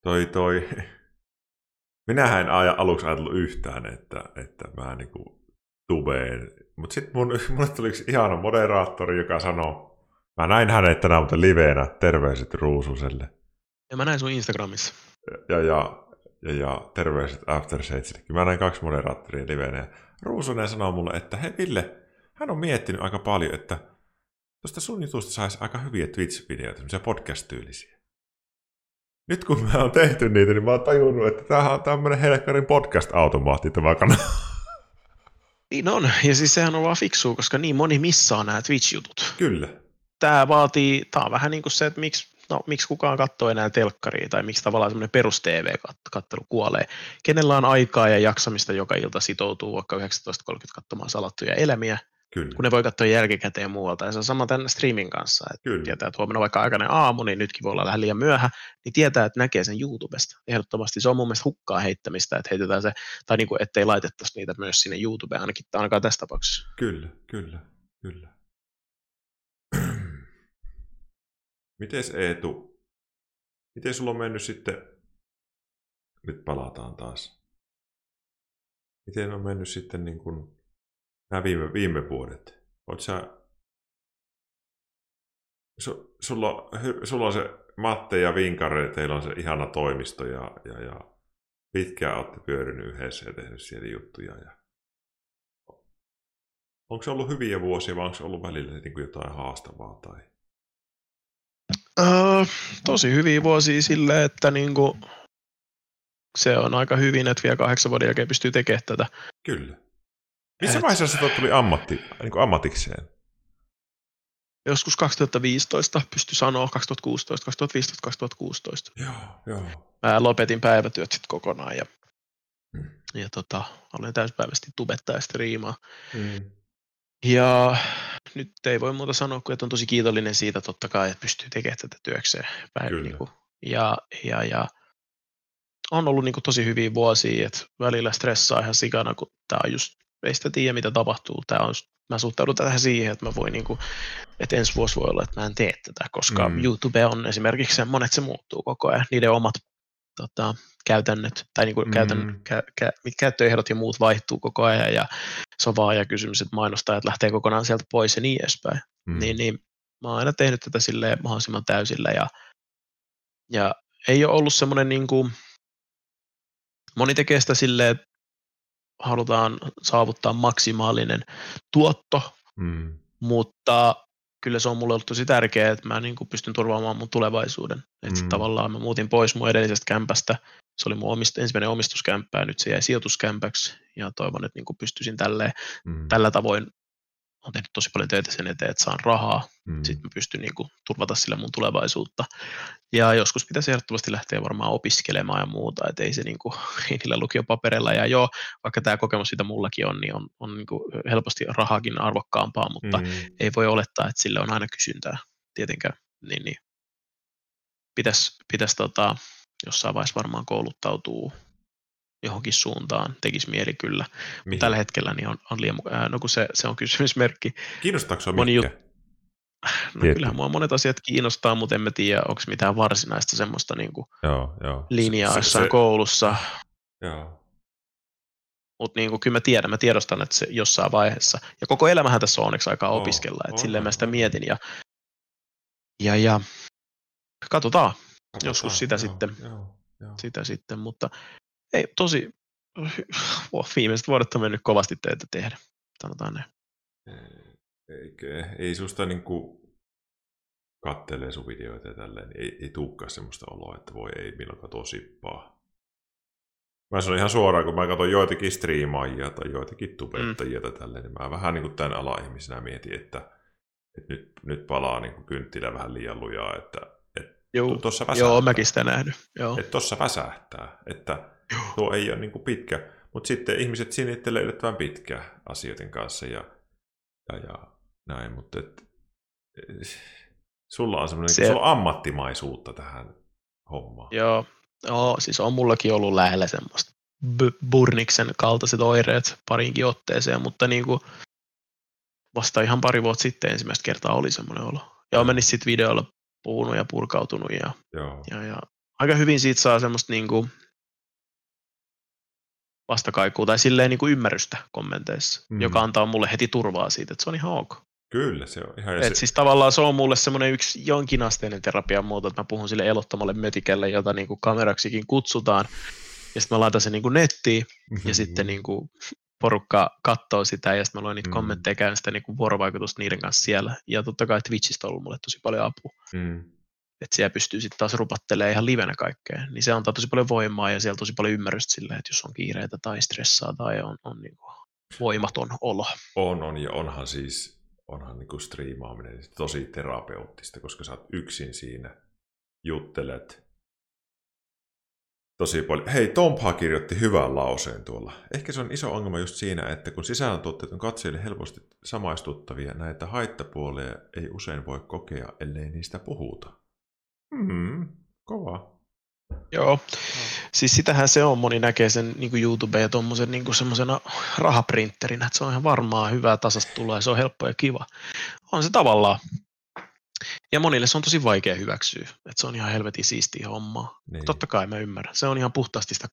B: toi, toi. Minähän en aja, aluksi ajatellut yhtään, että, että mä niinku tubeen. Mutta sitten mun, mulle tuli yksi ihana moderaattori, joka sanoi, mä näin hänet tänään muuten liveenä, terveiset Ruususelle.
A: Ja mä näin sun Instagramissa.
B: Ja, ja, ja, ja terveiset After Shadesillekin. Mä näin kaksi moderaattoria liveenä. Ruusunen sanoi mulle, että hei Ville, hän on miettinyt aika paljon, että tuosta sun jutusta saisi aika hyviä Twitch-videoita, semmoisia podcast-tyylisiä nyt kun mä oon tehty niitä, niin mä oon tajunnut, että tämähän on tämmöinen helkkarin podcast-automaatti tämä kanava.
A: Niin on, ja siis sehän on vaan fiksua, koska niin moni missaa nämä Twitch-jutut.
B: Kyllä.
A: Tämä vaatii, tämä on vähän niin kuin se, että miksi no miksi kukaan katsoo enää telkkaria, tai miksi tavallaan semmoinen perus TV-kattelu kuolee. Kenellä on aikaa ja jaksamista joka ilta sitoutuu vaikka 19.30 katsomaan salattuja elämiä,
B: Kyllä.
A: kun ne voi katsoa jälkikäteen muualta. Ja se on sama tänne streamin kanssa, että
B: Kyllä.
A: tietää, että huomenna vaikka aikainen aamu, niin nytkin voi olla vähän liian myöhä, niin tietää, että näkee sen YouTubesta. Ehdottomasti se on mun mielestä hukkaa heittämistä, että heitetään se, tai niin kuin, ettei laitettaisi niitä myös sinne YouTubeen, ainakin, ainakaan tässä tapauksessa.
B: Kyllä, kyllä, kyllä. Mites Eetu, miten sulla on mennyt sitten, nyt palataan taas, miten on mennyt sitten niin kuin nämä viime, viime vuodet? Oot sä, su, sulla, sulla on se Matte ja Vinkare, teillä on se ihana toimisto ja, ja, ja pitkään olette pyörinyt yhdessä ja tehnyt siellä juttuja. Ja... Onko se ollut hyviä vuosia vai onko se ollut välillä niin kuin jotain haastavaa? Tai...
A: Öö, tosi hyviä vuosia sille, että niinku, se on aika hyvin, että vielä kahdeksan vuoden jälkeen pystyy tekemään tätä.
B: Kyllä. Missä
A: Et-
B: vaiheessa se tuli ammatti, niin kuin ammatikseen?
A: Joskus 2015 pysty sanoa, 2016, 2015, 2016.
B: Joo, joo.
A: Mä lopetin päivätyöt sitten kokonaan ja,
B: Mm.
A: ja tota, olen täyspäiväisesti tubettaa ja striimaa.
B: Mm.
A: Ja nyt ei voi muuta sanoa kuin, että on tosi kiitollinen siitä totta kai, että pystyy tekemään tätä työkseen. Päin, niin kuin, ja, ja, ja on ollut niin kuin, tosi hyviä vuosia, että välillä stressaa ihan sikana, kun tämä on just, ei sitä tiedä mitä tapahtuu. Tää on, mä suhtaudun tähän siihen, että mä voin niin kuin, että ensi vuosi voi olla, että mä en tee tätä, koska
B: Mm.
A: YouTube on esimerkiksi semmoinen, että se muuttuu koko ajan. Niiden omat tota, käytännöt tai niin kuin
B: Mm.
A: käytän, kä, kä, mit- käyttöehdot ja muut vaihtuu koko ajan ja se on vaan ja kysymys, että mainostajat lähtee kokonaan sieltä pois ja niin edespäin.
B: Mm.
A: Niin, niin mä oon aina tehnyt tätä silleen mahdollisimman täysillä ja, ja ei ole ollut semmoinen niin kuin, moni tekee sitä silleen, että halutaan saavuttaa maksimaalinen tuotto,
B: Mm.
A: mutta kyllä se on mulle ollut tosi tärkeää, että mä niin kuin pystyn turvaamaan mun tulevaisuuden. Että
B: Mm.
A: mm. tavallaan mä muutin pois mun edellisestä kämpästä. Se oli mun omist, ensimmäinen omistuskämppä ja nyt se jäi sijoituskämpäksi ja toivon, että niin kuin pystyisin tälleen,
B: Mm.
A: tällä tavoin on tehnyt tosi paljon töitä sen eteen, että saan rahaa.
B: Mm.
A: Sitten mä pystyn niin kuin, turvata sille mun tulevaisuutta. Ja joskus pitäisi ehdottomasti lähteä varmaan opiskelemaan ja muuta, että ei se niin kuin, ei niillä lukiopapereilla. Ja joo, vaikka tämä kokemus siitä mullakin on, niin on, on niin kuin helposti rahakin arvokkaampaa, mutta
B: Mm.
A: ei voi olettaa, että sille on aina kysyntää tietenkään. Niin, niin. Pitäisi pitäis, tota, jossain vaiheessa varmaan kouluttautuu johonkin suuntaan, tekisi mieli kyllä.
B: Mihin?
A: Tällä hetkellä niin on, on liian, ää, no kun se, se on kysymysmerkki.
B: Kiinnostaako sinua
A: moni
B: mitkä?
A: No
B: Tietty.
A: kyllähän mua monet asiat kiinnostaa, mutta en mä tiedä, onko mitään varsinaista semmoista niin kuin
B: Joo, joo.
A: linjaa
B: Se-
A: jossain
B: se-
A: koulussa.
B: Joo.
A: Mutta niin kyllä mä tiedän, mä tiedostan, että se jossain vaiheessa. Ja koko elämähän tässä on onneksi aikaa
B: Oo,
A: opiskella, että
B: on,
A: silleen mä
B: on,
A: sitä mietin. Ja, ja, ja katsotaan
B: Katsotaan,
A: Joskus sitä
B: joo,
A: sitten.
B: Joo, joo.
A: sitä sitten, mutta ei, tosi, oh, viimeiset vuodet on mennyt kovasti töitä tehdä, sanotaan näin.
B: Eikö, ei susta niinku kattelee sun videoita ja tälleen, niin ei, ei tuukkaan semmoista oloa, että voi ei milloin katsoa sippaa. Mä sanon ihan suoraan, kun mä katson joitakin striimaajia tai joitakin tubettajia mm. tai tälleen, niin mä vähän niin kuin tämän ala-ihmisenä mietin, että, että nyt, nyt palaa niin kuin kynttilä vähän liian lujaa, että, että
A: Joo,
B: tuossa väsähtää.
A: joo mäkin sitä nähnyt. Joo.
B: Että tuossa väsähtää, että tuo ei ole niin kuin pitkä, mutta sitten ihmiset sinittelee yllättävän pitkä asioiden kanssa ja, ja, ja näin, mutta et, sulla on semmoinen,
A: Se-
B: sulla on ammattimaisuutta tähän hommaan.
A: Joo, joo, siis on mullakin ollut lähellä semmoista B- Burniksen kaltaiset oireet parinkin otteeseen, mutta niin kuin vasta ihan pari vuotta sitten ensimmäistä kertaa oli semmoinen olo. Ja on mennyt sitten videolla puhunut ja purkautunut ja,
B: Joo,
A: ja, ja aika hyvin siitä saa semmoista niin kuin vastakaikua tai silleen niin kuin ymmärrystä kommenteissa,
B: Mm.
A: joka antaa mulle heti turvaa siitä, että se on ihan ok.
B: kyllä se on ihan...
A: Et
B: se,
A: siis tavallaan se on mulle semmoinen yksi jonkinasteinen terapian muoto, että mä puhun sille elottomalle mötikälle, jota niin kuin kameraksikin kutsutaan, ja sitten mä laitan sen niin kuin nettiin, ja sitten niin kuin porukka katsoo sitä, ja sitten mä luen niitä
B: mm.
A: kommentteja, käyn sitä niin kuin vuorovaikutusta niiden kanssa siellä, ja totta kai Twitchistä on ollut mulle tosi paljon apua,
B: mm,
A: että siellä pystyy sitten taas rupattelemaan ihan livenä kaikkea, niin se antaa tosi paljon voimaa, ja siellä tosi paljon ymmärrystä sille, että jos on kiireitä tai stressaa tai on, on niin kuin voimaton olo.
B: on, on, ja onhan siis onhan niin kuin striimaaminen tosi terapeuttista, koska sä oot yksin siinä juttelet tosi paljon. Hei, Tompa kirjoitti hyvän lauseen tuolla. Ehkä se on iso ongelma just siinä, että kun sisällöntuotteet on katsojille helposti samaistuttavia, näitä haittapuolia ei usein voi kokea, ellei niistä puhuta. Hmm, kova.
A: Joo, siis sitähän se on, moni näkee sen niin YouTube ja tuommoisen niin semmoisena rahaprinterinä, että se on ihan varmaa hyvää tasasta tuloa ja se on helppo ja kiva. On se tavallaan. Ja monille se on tosi vaikea hyväksyä, että se on ihan helvetin siistiä hommaa. Niin. Totta kai mä ymmärrän. Se on ihan puhtaasti sitä,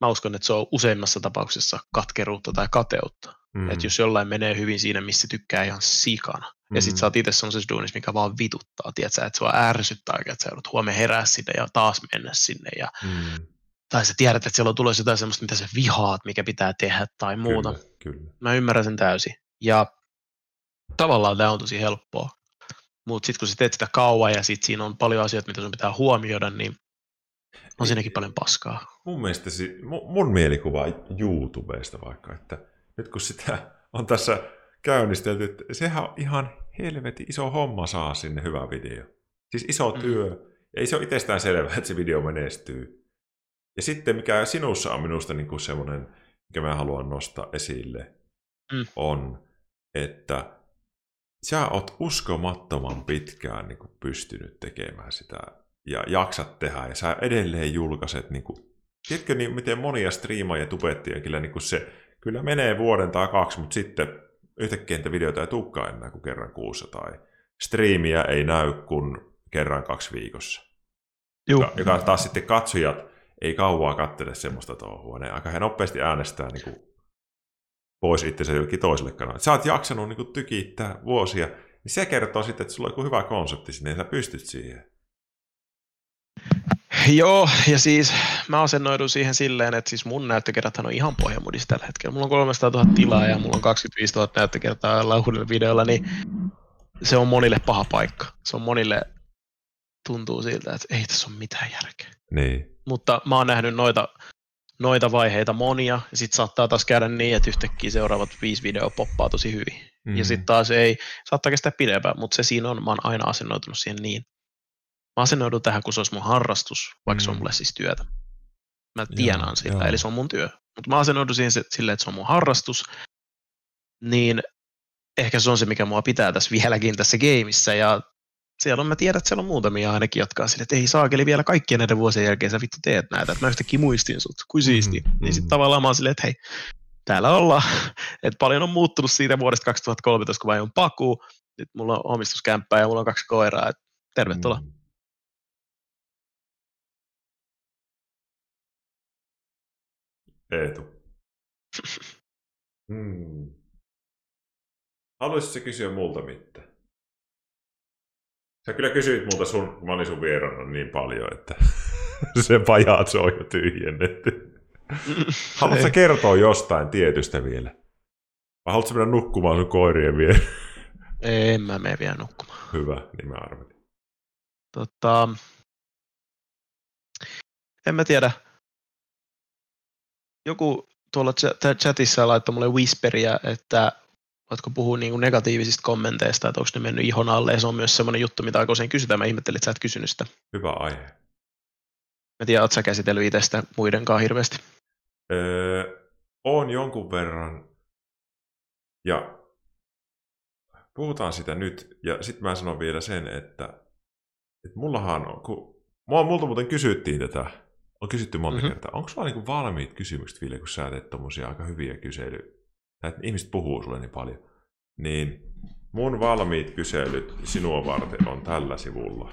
A: mä uskon, että se on useimmassa tapauksessa katkeruutta tai kateutta. Mm. Että jos jollain menee hyvin siinä, missä tykkää ihan sikana, mm. ja sit sä oot itse semmoisessa duunissa, mikä vaan vituttaa, tiedätkö, että sua ärsyttää, että sä joudut huomenna herää sinne ja taas mennä sinne, ja mm. tai sä tiedät, että siellä on tulossa jotain semmoista, mitä sä vihaat, mikä pitää tehdä tai muuta.
B: Kyllä, kyllä.
A: Mä ymmärrän sen täysin. Ja tavallaan tämä on tosi helppoa. Mutta sitten kun sä teet sitä kauan ja sitten siinä on paljon asioita, mitä sun pitää huomioida, niin on siinäkin paljon paskaa.
B: Mun mielestä mun mielikuva YouTubesta vaikka, että nyt kun sitä on tässä käynnistelty, että sehän on ihan helvetin iso homma saa sinne hyvä video. Siis iso mm. työ. Mm. Ei se ole itsestään selvää, että se video menestyy. Ja sitten mikä sinussa on minusta niin kuin semmoinen, mikä mä haluan nostaa esille, mm. on, että sä oot uskomattoman pitkään niin kuin pystynyt tekemään sitä ja jaksat tehdä ja sä edelleen julkaiset niin kuin, tiedätkö niin, miten monia striimaajia tubettia kyllä niin kuin se kyllä menee vuoden tai kaksi, mutta sitten yhtäkkiä niitä videoita ei tulekaan enää kuin kerran kuussa tai striimiä ei näy kuin kerran kaksi viikossa.
A: Juh.
B: Joka taas sitten katsojat ei kauaa kattele semmoista touhua. Ne aika nopeasti äänestää niin kuin pois itsensä jollekin toiselle kanavalle. Sä oot jaksanut niin kuin, tykittää vuosia, niin se kertoo sitten, että sulla on joku hyvä konsepti sinne ja sä pystyt siihen.
A: Joo, ja siis mä asennoidun siihen silleen, että siis mun näyttökerrathan on ihan pohjamudissa tällä hetkellä. Mulla on 300 000 tilaa ja mulla on 25 000 näyttökertaa lauhudella videolla, niin se on monille paha paikka. Se on monille tuntuu siltä, että ei tässä ole mitään järkeä.
B: Niin.
A: Mutta mä oon nähnyt noita noita vaiheita monia, ja sitten saattaa taas käydä niin, että yhtäkkiä seuraavat viisi videoa poppaa tosi hyvin. Mm. Ja sitten taas ei, saattaa kestää pidempään, mutta se siinä on, mä oon aina asennoitunut siihen niin. Mä asennoidun tähän, kun se olisi mun harrastus, vaikka mm. se on mm. mulle siis työtä. Mä tienaan sitä, joo. eli se on mun työ. Mutta mä asennoidun siihen silleen, että se on mun harrastus, niin ehkä se on se, mikä mua pitää tässä vieläkin tässä gameissa, ja siellä on, mä tiedän, että siellä on muutamia ainakin, jotka on sille, että ei saakeli vielä kaikkien näiden vuosien jälkeen sä vittu teet näitä, että mä yhtäkkiä muistin sut, kuin siisti. Mm-hmm. Niin sitten tavallaan mä oon silleen, että hei, täällä ollaan, että paljon on muuttunut siitä vuodesta 2013, kun mä on paku, nyt mulla on omistuskämppää ja mulla on kaksi koiraa, että tervetuloa. Mm.
B: Eetu. hmm. Haluaisitko kysyä multa mitään? Sä kyllä kysyit multa sun, kun mä olin sun vierana niin paljon, että se pajaat se on jo tyhjennetty. Haluatko kertoa jostain tietystä vielä? Vai haluatko mennä nukkumaan sun koirien vielä?
A: En mä mene vielä nukkumaan.
B: Hyvä, niin mä arvelin.
A: Tota, en mä tiedä. Joku tuolla chatissa laittoi mulle whisperia, että voitko puhua niin kuin negatiivisista kommenteista, että onko ne mennyt ihon alle, ja se on myös semmoinen juttu, mitä aika usein kysytään, mä ihmettelin, että sä et kysynyt sitä.
B: Hyvä aihe.
A: Mä tiedän, ootko sä käsitellyt itse sitä muidenkaan hirveästi?
B: Öö, on jonkun verran, ja puhutaan sitä nyt, ja sitten mä sanon vielä sen, että, että mullahan on, kun mua, multa muuten kysyttiin tätä, on kysytty monta mm-hmm. kertaa, onko sulla niinku valmiit kysymykset, Ville, kun sä teet tommosia aika hyviä kyselyjä? että ihmiset puhuu sulle niin paljon, niin mun valmiit kyselyt sinua varten on tällä sivulla.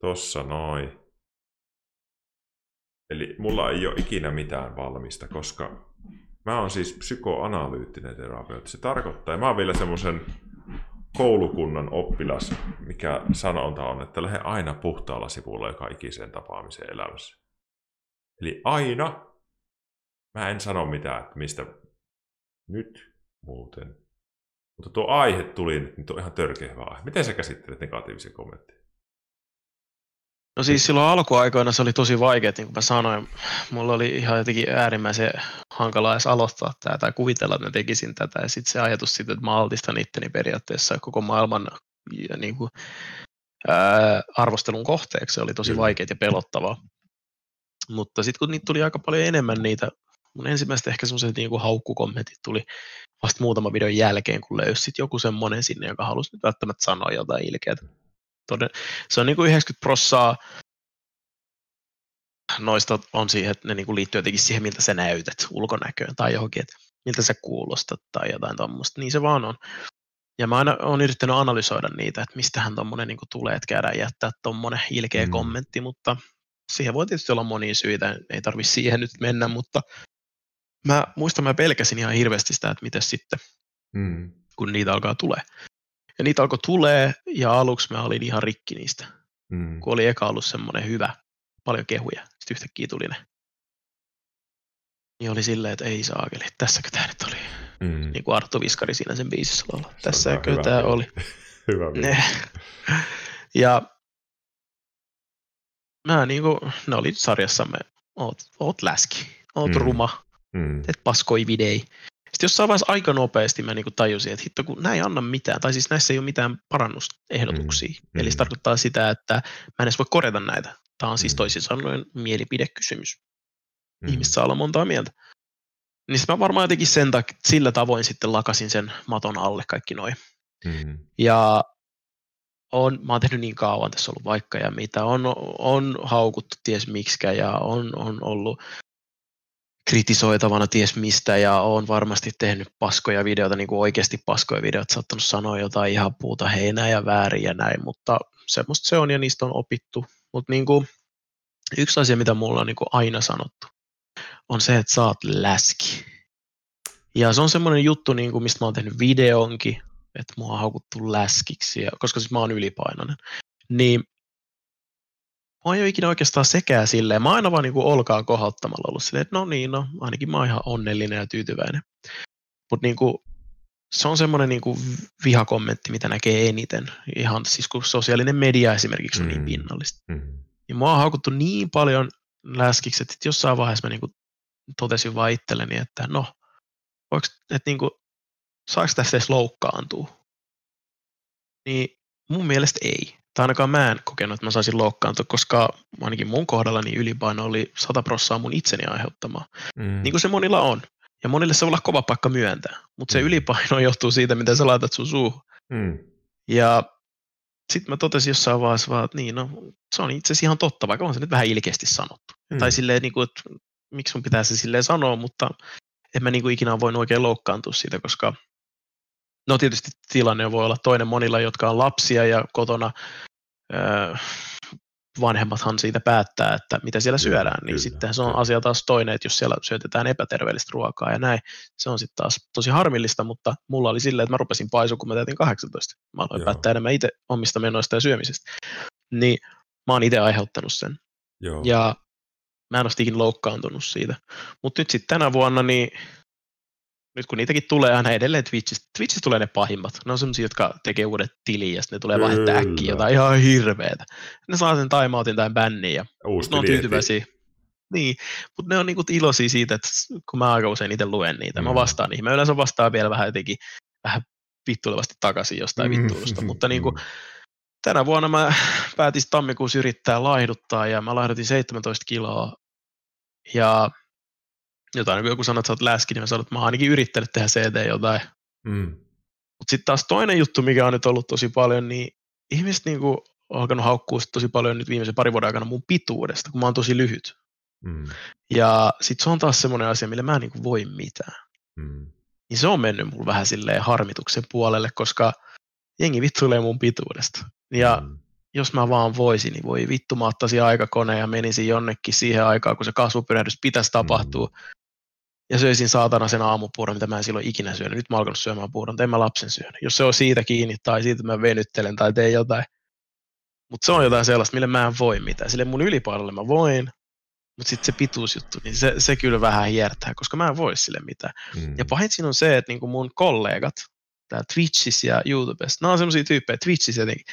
B: Tossa noin. Eli mulla ei ole ikinä mitään valmista, koska mä oon siis psykoanalyyttinen terapeutti. Se tarkoittaa, ja mä oon vielä semmoisen koulukunnan oppilas, mikä sanonta on, että lähde aina puhtaalla sivulla joka ikiseen tapaamiseen elämässä. Eli aina Mä en sano mitään, että mistä nyt muuten. Mutta tuo aihe tuli nyt, niin on ihan törkeä aihe. Miten sä käsittelet negatiivisia kommentteja?
A: No siis silloin alkuaikoina se oli tosi vaikea, niin kuin mä sanoin. Mulla oli ihan jotenkin äärimmäisen hankala edes aloittaa tämä tai kuvitella, että mä tekisin tätä. Ja sitten se ajatus siitä, että mä altistan itteni periaatteessa koko maailman ja niin kuin ää, arvostelun kohteeksi. Se oli tosi vaikeaa ja pelottavaa. Mutta sitten kun niitä tuli aika paljon enemmän niitä, mun ensimmäistä ehkä semmoiset niin haukkukommentit tuli vasta muutama videon jälkeen, kun löysit joku semmoinen sinne, joka halusi nyt välttämättä sanoa jotain ilkeää. Toden, se on niin kuin 90 prossaa noista on siihen, että ne niin kuin liittyy jotenkin siihen, miltä sä näytät ulkonäköön tai johonkin, että miltä sä kuulostat tai jotain tuommoista. Niin se vaan on. Ja mä aina olen yrittänyt analysoida niitä, että mistähän tuommoinen niin tulee, että käydään jättää tuommoinen ilkeä mm. kommentti, mutta siihen voi tietysti olla monia syitä, ei tarvi siihen nyt mennä, mutta mä muistan, mä pelkäsin ihan hirveästi sitä, että miten sitten, mm. kun niitä alkaa tulee. Ja niitä alkoi tulee, ja aluksi mä olin ihan rikki niistä. Mm. Kun oli eka ollut semmoinen hyvä, paljon kehuja, sitten yhtäkkiä tuli ne. Niin oli silleen, että ei saakeli, tässäkö tämä nyt oli. Mm. Niin kuin Arttu Viskari siinä sen biisissä laulaa. Tässäkö tämä oli.
B: hyvä
A: ne. Ja mä niinku, ne oli sarjassamme, oot, oot läski, oot mm. ruma, mm. teet paskoi videi. Sitten jossain vaiheessa aika nopeasti mä niinku tajusin, että hitto kun näin ei anna mitään, tai siis näissä ei ole mitään parannusehdotuksia. Mm. Eli se tarkoittaa sitä, että mä en edes voi korjata näitä. Tämä on siis mm. toisin sanoen mielipidekysymys. Mm. Ihmiset saa olla montaa mieltä. Niin mä varmaan jotenkin sen tak- sillä tavoin sitten lakasin sen maton alle kaikki noin. Mm. Ja on, mä oon tehnyt niin kauan, tässä ollut vaikka ja mitä, on, on haukuttu ties miksikä ja on, on ollut kritisoitavana ties mistä ja on varmasti tehnyt paskoja videoita, niin kuin oikeasti paskoja videoita, saattanut sanoa jotain ihan puuta heinää ja väärin ja näin, mutta semmoista se on ja niistä on opittu. Mutta niin yksi asia, mitä mulla on niin kuin aina sanottu, on se, että oot läski. Ja se on semmoinen juttu, niin kuin, mistä mä oon tehnyt videonkin, että mua on haukuttu läskiksi, ja, koska siis mä oon ylipainoinen. Niin mä ei ole ikinä oikeastaan sekään silleen. Mä oon aina vaan niin kuin olkaan kohottamalla ollut silleen, että no niin, no ainakin mä oon ihan onnellinen ja tyytyväinen. Mutta niin kuin, se on semmoinen niin kuin vihakommentti, mitä näkee eniten. Ihan siis kun sosiaalinen media esimerkiksi on niin mm. niin pinnallista. Mm. Niin mua on haukuttu niin paljon läskiksi, että jossain vaiheessa mä niin kuin totesin vaan itselleni, että no, voiko, että niin kuin, saako tästä edes loukkaantua? Niin mun mielestä ei. Tai ainakaan mä en kokenut, että mä saisin loukkaantua, koska ainakin mun kohdalla niin ylipaino oli 100 prossaa mun itseni aiheuttamaa. Mm. Niin kuin se monilla on. Ja monille se voi olla kova paikka myöntää. Mutta se mm. ylipaino johtuu siitä, miten sä laitat sun suuhun. Mm. Ja sitten mä totesin jossain vaiheessa vaan, että niin, no, se on itse asiassa ihan totta, vaikka on se nyt vähän ilkeästi sanottu. Mm. Tai silleen, niin kuin, että miksi mun pitää se silleen sanoa, mutta en mä niin kuin ikinä voinut oikein loukkaantua siitä, koska no tietysti tilanne voi olla toinen monilla, jotka on lapsia ja kotona öö, vanhemmathan siitä päättää, että mitä siellä syödään, niin kyllä, sitten se on asia taas toinen, että jos siellä syötetään epäterveellistä ruokaa ja näin, se on sitten taas tosi harmillista, mutta mulla oli silleen, että mä rupesin paisua, kun mä täytin 18. Mä aloin Joo. päättää enemmän itse omista menoista ja syömisestä. Niin mä oon itse aiheuttanut sen. Joo. Ja mä en ole loukkaantunut siitä. Mutta nyt sitten tänä vuonna, niin nyt kun niitäkin tulee aina edelleen Twitchistä, Twitchistä tulee ne pahimmat. Ne on sellaisia, jotka tekee uudet tili ja sitten ne tulee vaan äkkiä jotain ihan hirveetä. Ne saa sen timeoutin tai bännin ja Uusi ne on tyytyväisiä. Niin, mutta ne on niinku iloisia siitä, että kun mä aika usein itse luen niitä, mm. mä vastaan niihin. Mä yleensä vastaan vielä vähän jotenkin vähän vittuilevasti takaisin jostain mm. vittuilusta, mutta niinku, tänä vuonna mä päätin tammikuussa yrittää laihduttaa ja mä laihdutin 17 kiloa ja jotain, kun joku sanoo, että sä oot läski, niin mä sanon, että mä oon ainakin yrittänyt tehdä CT jotain. Mm. Mutta sitten taas toinen juttu, mikä on nyt ollut tosi paljon, niin ihmiset niinku on alkanut haukkua tosi paljon nyt viimeisen parin vuoden aikana mun pituudesta, kun mä oon tosi lyhyt. Mm. Ja sitten se on taas semmoinen asia, millä mä en niinku voi mitään. Mm. Niin se on mennyt mulle vähän silleen harmituksen puolelle, koska jengi vittuilee mun pituudesta. Ja mm. jos mä vaan voisin, niin voi vittu mä ottaisin aikakone ja menisin jonnekin siihen aikaan, kun se kasvupyrähdys pitäisi tapahtua. Mm ja söisin saatana sen aamupuuron, mitä mä en silloin ikinä syönyt. Nyt mä alkanut syömään puuron, en mä lapsen syönyt. Jos se on siitä kiinni tai siitä, mä venyttelen tai teen jotain. Mutta se on jotain sellaista, millä mä en voi mitään. Sille mun ylipainolle mä voin, mutta sitten se pituusjuttu, niin se, se kyllä vähän hiertää, koska mä en voi sille mitään. Mm. Ja pahin siinä on se, että niinku mun kollegat, tää Twitchissä ja YouTubessa, nämä on semmoisia tyyppejä, Twitchissä jotenkin,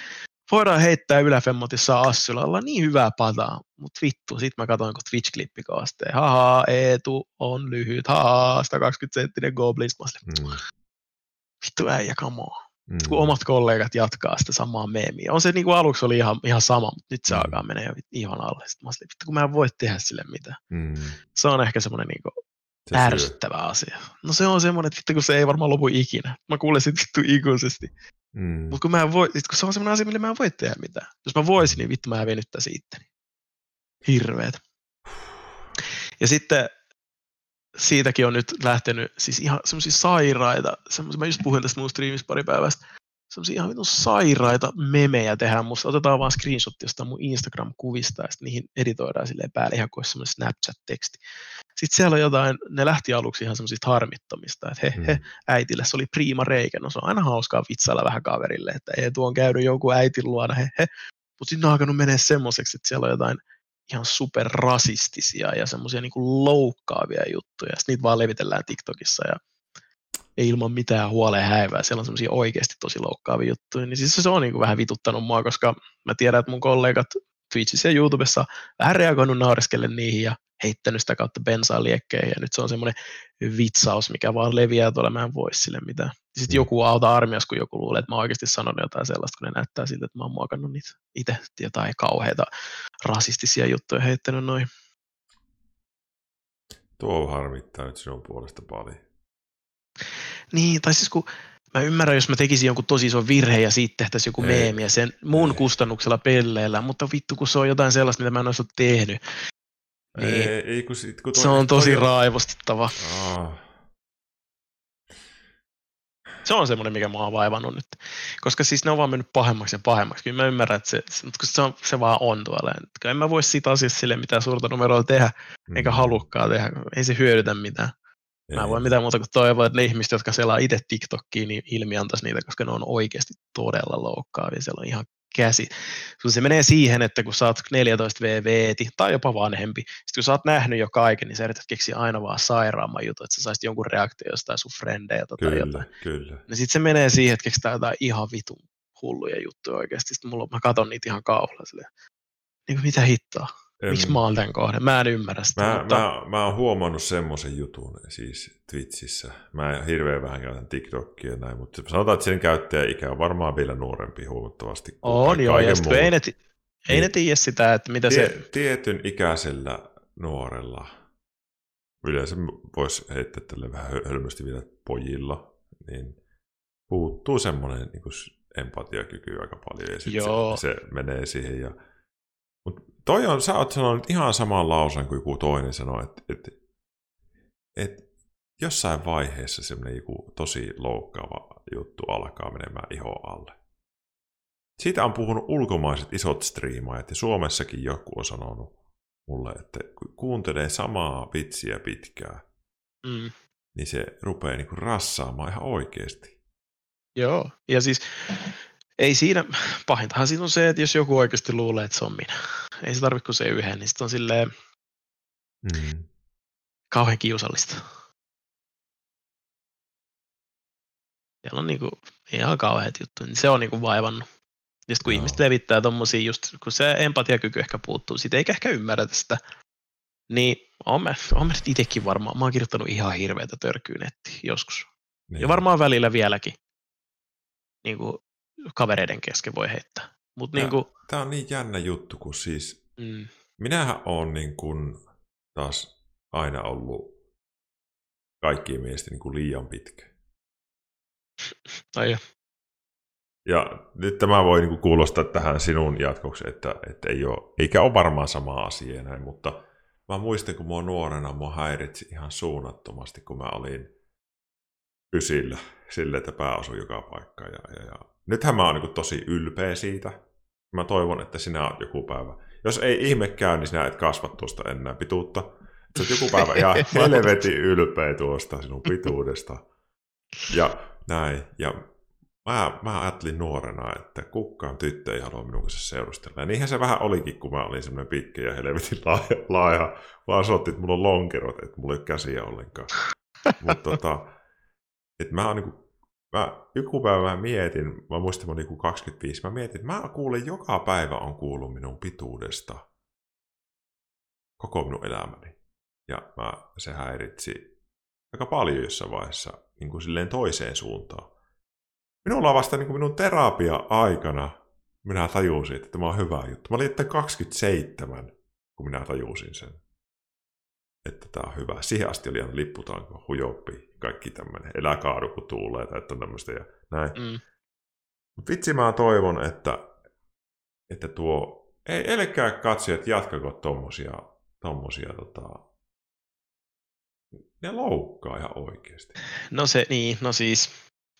A: voidaan heittää yläfemmotissa Assulalla niin hyvää pataa, mutta vittu, sit mä katsoin kun Twitch-klippi kaasteen, haha, Eetu on lyhyt, haha, 120 senttinen Goblins, mä mm. vittu äijä, come on. Mm. Kun omat kollegat jatkaa sitä samaa meemiä. On se niin kuin aluksi oli ihan, ihan sama, mutta nyt se mm. alkaa mennä jo ihan alle. Sitten mä että kun mä en voi tehdä sille mitään. Mm. Se on ehkä semmoinen niin kuin se ärsyttävä syö. asia. No se on semmoinen, että vittu kun se ei varmaan lopu ikinä. Mä kuulen sit vittu ikuisesti. Mm. Mutta kun, mä voi, kun se on semmoinen asia, millä mä en voi tehdä mitään. Jos mä voisin, niin vittu mä venyttäisin itteni. Hirveet. Ja sitten siitäkin on nyt lähtenyt siis ihan semmoisia sairaita, semmoisia, mä just puhuin tästä mun striimistä pari päivästä, semmoisia ihan vitun sairaita memejä tehdään musta. Otetaan vaan screenshot jostain mun Instagram-kuvista ja sitten niihin editoidaan silleen päälle ihan kuin semmoinen Snapchat-teksti. Sitten siellä on jotain, ne lähti aluksi ihan semmoisista harmittomista, että he, mm. he, äitille se oli priima reikä. No se on aina hauskaa vitsailla vähän kaverille, että ei tuo on käynyt joku äitin luona, he, he. Mutta sitten on alkanut menee semmoiseksi, että siellä on jotain ihan superrasistisia ja semmoisia niin loukkaavia juttuja. Sitten niitä vaan levitellään TikTokissa ja ei ilman mitään huoleen häivää. Siellä on semmoisia oikeasti tosi loukkaavia juttuja. Niin siis se on niin kuin vähän vituttanut mua, koska mä tiedän, että mun kollegat Twitchissä ja YouTubessa vähän reagoinut naureskellen niihin ja heittänyt sitä kautta bensaa liekkeen ja nyt se on semmoinen vitsaus, mikä vaan leviää tuolla, mä en voi sille mitään. Sitten mm. joku auta armias, kun joku luulee, että mä oikeasti sanon jotain sellaista, kun ne näyttää siltä, että mä oon muokannut niitä itse jotain kauheita rasistisia juttuja heittänyt noin.
B: Tuo harmittaa nyt sinun puolesta paljon.
A: Niin, tai siis kun mä ymmärrän, jos mä tekisin jonkun tosi ison virhe ja siitä tehtäisiin joku meemi ja sen mun ei. kustannuksella pelleillä, mutta vittu kun se on jotain sellaista, mitä mä en olisi tehnyt, niin, ei, ei, kun sit, kun se on tosi toi... raivostuttava. Oh. Se on semmoinen, mikä mua on vaivannut nyt. Koska siis ne on vaan mennyt pahemmaksi ja pahemmaksi. Kyllä mä ymmärrän, että se, se, on, se vaan on tuolla. En mä voi siitä asiasta sille mitään suurta numeroa tehdä, mm. eikä halukkaa tehdä. Ei se hyödytä mitään. Mä voin mitään muuta kuin toivoa, että ne ihmiset, jotka selaa itse TikTokia, niin ilmiantaisi niitä, koska ne on oikeasti todella loukkaavia. Siellä on ihan käsi. Kun se menee siihen, että kun sä oot 14 VV tai jopa vanhempi, sitten kun sä oot nähnyt jo kaiken, niin sä yrität keksiä aina vaan sairaamman jutun, että sä saisit jonkun reaktio jostain sun frendeiltä tai jotain.
B: Kyllä.
A: Ja sitten se menee siihen, että keksitään jotain ihan vitun hulluja juttuja oikeasti. Sitten mulla, mä katon niitä ihan kauhalla silleen, niin kuin mitä hittoa. Miksi mä oon tämän kohden? Mä en ymmärrä sitä.
B: Mä, mutta... mä, mä oon huomannut semmoisen jutun siis Twitchissä. Mä hirveän vähän käytän TikTokia ja näin, mutta sanotaan, että sen käyttäjäikä on varmaan vielä nuorempi huomattavasti.
A: On joo, ja sitten ei ne, ei niin, ne tiedä sitä, että mitä tie, se...
B: Tietyn ikäisellä nuorella, yleensä voisi heittää tälle vähän hölmösti vielä pojilla, niin puuttuu semmoinen niin empatiakyky aika paljon ja sitten se, se menee siihen ja mutta toi on, sä oot sanonut ihan saman lausen kuin joku toinen sanoi, että, että, että jossain vaiheessa semmoinen joku tosi loukkaava juttu alkaa menemään iho alle. Siitä on puhunut ulkomaiset isot striimaajat ja Suomessakin joku on sanonut mulle, että kun kuuntelee samaa vitsiä pitkään, mm. niin se rupeaa niinku rassaamaan ihan oikeasti.
A: Joo, ja siis ei siinä, pahintahan siinä on se, että jos joku oikeasti luulee, että se on minä. Ei se tarvitse kuin se yhden, niin sitten on silleen mm. kauhean kiusallista. Siellä on niinku ihan kauheat juttuja, niin se on niinku vaivannut. Ja sitten kun no. ihmiset levittää tommosia just, kun se empatiakyky ehkä puuttuu, siitä eikä ehkä ymmärretä sitä, niin on mä, on mä itsekin varmaan, mä oon kirjoittanut ihan hirveätä törkyä nettiin joskus. Niin. Ja varmaan välillä vieläkin. Niin kuin kavereiden kesken voi heittää. Mut
B: tämä,
A: niinku...
B: tämä on niin jännä juttu, kun siis mm. minähän olen niin kuin taas aina ollut kaikkien mielestä niin kuin liian pitkä.
A: Ai
B: ja nyt tämä voi niin kuin kuulostaa tähän sinun jatkoksi, että, että ei ole, eikä ole varmaan sama asia näin, mutta mä muistan, kun mua nuorena mua häiritsi ihan suunnattomasti, kun mä olin ysillä sille, että pää osui joka paikka. Ja, ja, ja nythän mä oon niin tosi ylpeä siitä. Mä toivon, että sinä oot joku päivä. Jos ei ihme käy, niin sinä et kasva tuosta enää pituutta. Sä joku päivä ihan helvetin ylpeä tuosta sinun pituudesta. Ja näin. Ja mä, mä ajattelin nuorena, että kukaan tyttö ei halua minun kanssa seurustella. Ja niinhän se vähän olikin, kun mä olin semmoinen pitkä ja helvetin laaja, laaja vaan sotti, että mulla on lonkerot, että mulla ei ole käsiä ollenkaan. Mutta tota, että mä oon niin mä joku päivä mä mietin, mä muistin mä olin 25, mä mietin, että mä kuulen joka päivä on kuullut minun pituudesta koko minun elämäni. Ja mä, se häiritsi aika paljon jossain vaiheessa niin kuin silleen toiseen suuntaan. minulla on vasta niin kuin minun terapia-aikana minä tajusin, että tämä on hyvä juttu. Mä olin että 27, kun minä tajusin sen, että tämä on hyvä. Siihen asti oli ihan lipputanko, hujoppi, kaikki tämmöinen, elä kaadu kun tuulee, tai että on tämmöistä ja näin. Mm. Mutta vitsi mä toivon, että, että tuo, ei, ellekää katsojat jatkako tommosia, tommosia tota, ne loukkaa ihan oikeasti.
A: No se, niin, no siis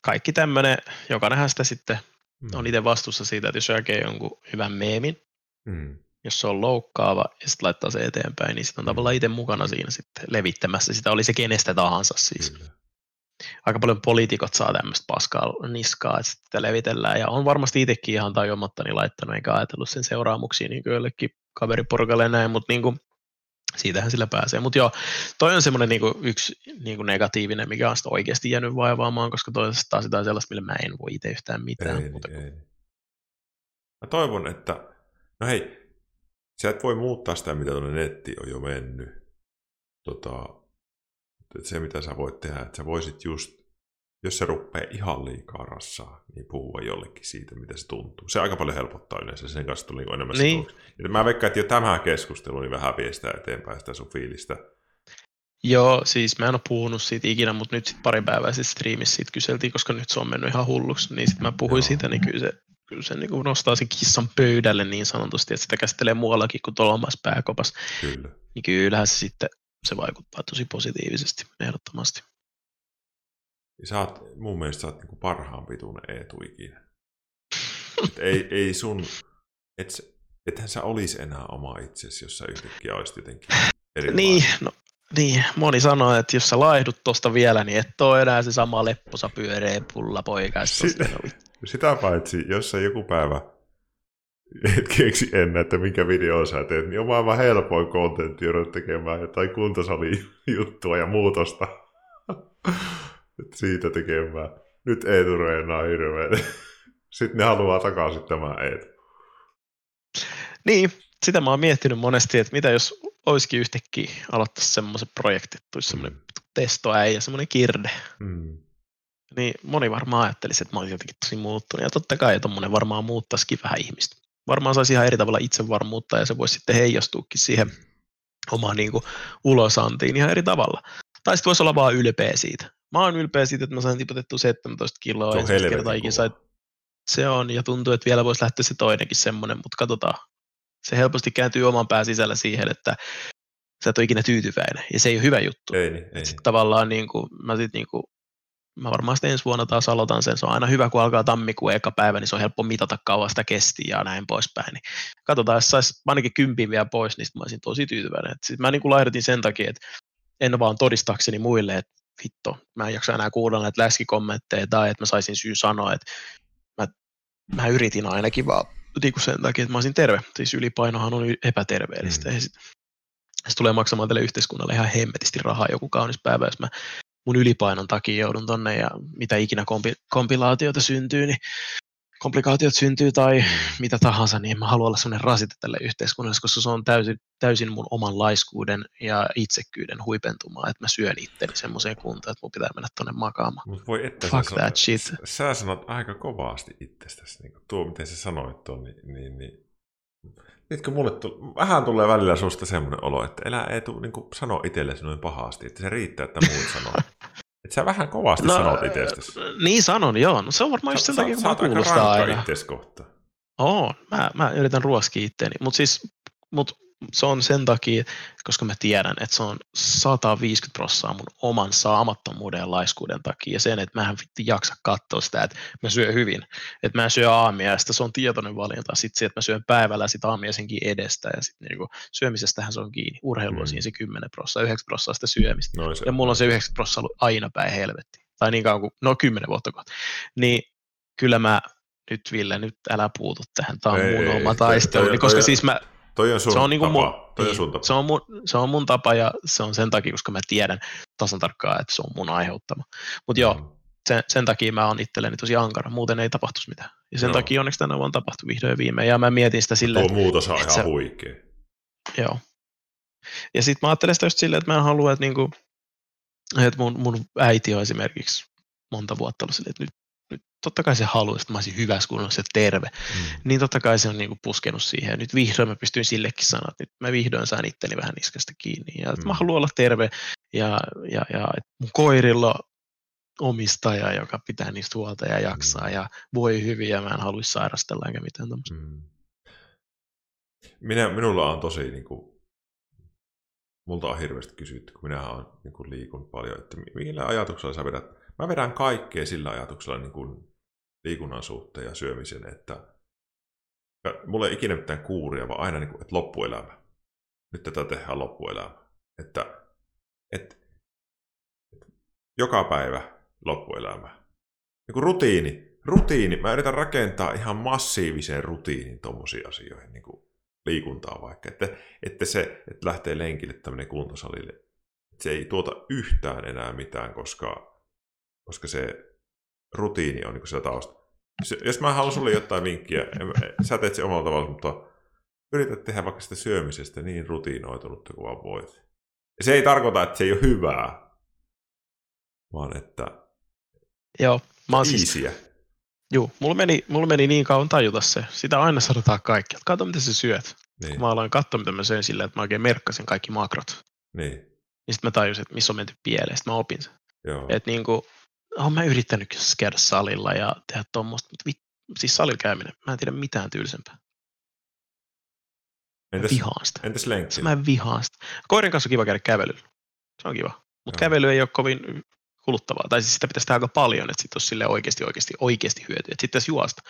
A: kaikki tämmöinen, jokainenhan sitä sitten mm. on itse vastuussa siitä, että jos jälkeen jonkun hyvän meemin, mm. Jos se on loukkaava ja sitten laittaa se eteenpäin, niin sitten on mm. tavallaan itse mukana siinä sitten levittämässä sitä, oli se kenestä tahansa siis. Kyllä. Aika paljon poliitikot saa tämmöistä paskaa niskaa, että sitä levitellään, ja on varmasti itsekin ihan tajuamatta niin laittanut, eikä ajatellut sen seuraamuksia niin joillekin kaveriporukalle näin, mutta niin kuin, siitähän sillä pääsee. Mutta joo, toi on semmoinen niinku yksi niinku negatiivinen, mikä on sitä oikeasti jäänyt vaivaamaan, koska toisesta taas jotain sellaista, millä mä en voi itse yhtään mitään.
B: Ei, mutta ei. Mä toivon, että, no hei, sä et voi muuttaa sitä, mitä tuonne netti on jo mennyt. Tota, se, mitä sä voit tehdä, että sä voisit just jos se rupeaa ihan liikaa rassaa, niin puhua jollekin siitä, mitä se tuntuu. Se aika paljon helpottaa yleensä, sen kanssa tuli enemmän niin. Mä veikkaan, että jo tämä keskustelu niin vähän viestää eteenpäin sitä sun fiilistä.
A: Joo, siis mä en ole puhunut siitä ikinä, mutta nyt sitten pari päivää sitten striimissä siitä kyseltiin, koska nyt se on mennyt ihan hulluksi, niin sitten mä puhuin Joo. siitä, niin kyllä se, kyllä se niin nostaa sen kissan pöydälle niin sanotusti, että sitä käsittelee muuallakin kuin tuolla omassa pääkopassa. Kyllä. Niin kyllähän se sitten se vaikuttaa tosi positiivisesti, ehdottomasti.
B: Niin sä oot, mun mielestä sä oot niinku parhaan pituinen Eetu ikinä. Et ei, ei sun, et, ethän sä olisi enää oma itsesi, jos sä yhtäkkiä olisit jotenkin erilainen.
A: Niin, no, niin, moni sanoo, että jos sä laihdut tosta vielä, niin et ole enää se sama lepposa pyöreä pulla poikaista. Sitä,
B: sitä paitsi, jos sä joku päivä et keksi ennen, että minkä video sä teet, niin on maailman helpoin kontentti joudut tekemään jotain kuntosali juttua ja muutosta siitä tekemään. Nyt ei tule enää hirveä. Sitten ne haluaa takaisin tämä Eetu.
A: Niin, sitä mä oon miettinyt monesti, että mitä jos olisikin yhtäkkiä aloittaa semmoisen projektin, että tulisi semmoinen mm. testoäijä, semmoinen kirde. Mm. Niin moni varmaan ajattelisi, että mä olisin jotenkin tosi muuttunut. Ja totta kai tuommoinen varmaan muuttaisikin vähän ihmistä. Varmaan saisi ihan eri tavalla itsevarmuutta ja se voisi sitten heijastuukin siihen omaan niin kuin, ulosantiin ihan eri tavalla. Tai sitten voisi olla vaan ylpeä siitä. Mä oon ylpeä siitä, että mä sain tiputettua 17 kiloa. Se on kertaa ikinä sai... Se on, ja tuntuu, että vielä voisi lähteä se toinenkin semmoinen, mutta katsotaan. Se helposti kääntyy oman pään sisällä siihen, että sä et ole ikinä tyytyväinen, ja se ei ole hyvä juttu.
B: Ei, ei.
A: Sitten tavallaan niin kuin, mä, sit niin kuin, mä varmaan sitten ensi vuonna taas aloitan sen. Se on aina hyvä, kun alkaa tammikuun eka päivä, niin se on helppo mitata kauan sitä kesti ja näin poispäin. Niin katsotaan, jos saisi ainakin kympin vielä pois, niin mä olisin tosi tyytyväinen. Sitten mä niin kuin laihdutin sen takia, että en vaan todistakseni muille, että hitto, mä en jaksa enää kuulla näitä läskikommentteja tai että mä saisin syy sanoa, että mä, mä yritin ainakin vaan niin kuin sen takia, että mä olisin terve. Siis ylipainohan on epäterveellistä. Mm. sit, se tulee maksamaan tälle yhteiskunnalle ihan hemmetisti rahaa joku kaunis päivä, jos mä mun ylipainon takia joudun tonne ja mitä ikinä kompi, kompilaatioita syntyy, niin komplikaatiot syntyy tai mm. mitä tahansa, niin en mä halua olla sellainen rasite tälle yhteiskunnalle, koska se on täysin, täysin mun oman laiskuuden ja itsekyyden huipentumaa, että mä syön itteni semmoiseen kuntoon, että mun pitää mennä tonne makaamaan.
B: Mut voi että
A: Fuck sä that
B: shit. Sä sanot aika kovasti itsestäsi, niin tuo miten sä sanoit tuon, niin, niin, niin Tiedätkö, mulle tull, vähän tulee välillä susta semmoinen olo, että elä ei tule niin sano itsellesi noin pahasti, että se riittää, että muut sanoo. Et sä vähän kovasti no, sanot itsestäsi.
A: Niin sanon, joo. No se on varmaan just sen takia, kun mä kuulostaa aina.
B: kohta.
A: Oo, mä, mä yritän ruoskia itteeni. Mutta siis, mut se on sen takia, koska mä tiedän, että se on 150 prosenttia mun oman saamattomuuden ja laiskuuden takia. Ja sen, että mä en vitti jaksa katsoa sitä, että mä syön hyvin, että mä syön aamiaista, se on tietoinen valinta, sitten se, että mä syön päivällä sitä aamiaisenkin edestä ja sitten niinku, syömisestähän se on kiinni, urheilu on mm. siinä se 10 prosenttia, 9 prosenttia sitä syömistä. No, se, ja mulla on se 9 prosenttia ollut aina päin helvetti, tai niin kauan kuin, no 10 vuotta kohta, niin kyllä mä nyt Ville, nyt älä puutu tähän, tämä on ei, mun oma taistelu, koska siis mä,
B: Toi on sun
A: se
B: on niinku
A: tapa.
B: Mun, Toi on
A: niin,
B: sun tapa.
A: Se on, mun, se on mun tapa ja se on sen takia, koska mä tiedän tasan tarkkaan, että se on mun aiheuttama. Mutta joo, mm. sen, sen takia mä oon itselleni tosi ankara, muuten ei tapahtuisi mitään. Ja sen joo. takia onneksi tänä vuonna tapahtui vihdoin ja viimein, ja mä mietin sitä silleen,
B: Tuo muutos on ihan huikea.
A: Joo. Ja sitten mä ajattelen sitä just silleen, että mä en halua, että, niinku, että mun, mun äiti on esimerkiksi monta vuotta ollut silleen, että nyt totta kai se haluaisi, että mä olisin hyvässä kunnossa ja terve. Mm. Niin totta kai se on niinku puskenut siihen. Ja nyt vihdoin mä pystyin sillekin sanoa, että nyt mä vihdoin saan itteni vähän niskasta kiinni. Ja mm. mä haluan olla terve ja, ja, ja mun koirilla omistaja, joka pitää niistä huolta ja jaksaa mm. ja voi hyvin ja mä en haluaisi sairastella enkä mitään tämmöistä. Mm.
B: Minä, minulla on tosi niin kuin, multa on hirveästi kysytty, kun minä olen niin kuin, liikun paljon, että millä ajatuksella sä vedät. Mä vedän kaikkea sillä ajatuksella niin kuin, liikunnan suhteen ja syömisen, että mulla ei ikinä mitään kuuria, vaan aina niin kuin, että loppuelämä. Nyt tätä tehdään loppuelämä. Että, että, että joka päivä loppuelämä. Niin kuin rutiini. Rutiini. Mä yritän rakentaa ihan massiivisen rutiinin tuommoisiin asioihin. Niin kuin liikuntaa vaikka, että, että se, että lähtee lenkille tämmöinen kuntosalille, että se ei tuota yhtään enää mitään, koska, koska se rutiini on niin sitä tausta. Jos mä haluan sulle jotain vinkkiä, sä teet se omalla tavalla, mutta yritä tehdä vaikka sitä syömisestä niin rutiinoitunut kuin vaan voit. Ja se ei tarkoita, että se ei ole hyvää, vaan että
A: Joo, mä oon siis, Joo, mulla meni, mulla meni niin kauan tajuta se. Sitä aina sanotaan kaikki. Kato, mitä sä syöt. Niin. Kun mä aloin katsoa, mitä mä söin sillä, että mä oikein merkkasin kaikki makrot.
B: Niin.
A: Niin sitten mä tajusin, että missä on menty pieleen. Sitten mä opin sen. Joo. Että niin kuin, olen mä yrittänyt käydä salilla ja tehdä tuommoista, mutta vit, siis salilla käyminen, mä en tiedä mitään tylsempää. Entäs, vihaan sitä.
B: Entäs lenkki?
A: Mä vihaan sitä. Koirin kanssa on kiva käydä kävelyllä. Se on kiva. Mutta kävely ei ole kovin kuluttavaa. Tai siis sitä pitäisi tehdä aika paljon, että sitten olisi sille oikeasti, oikeasti, oikeasti hyötyä. Että sitten pitäisi juosta.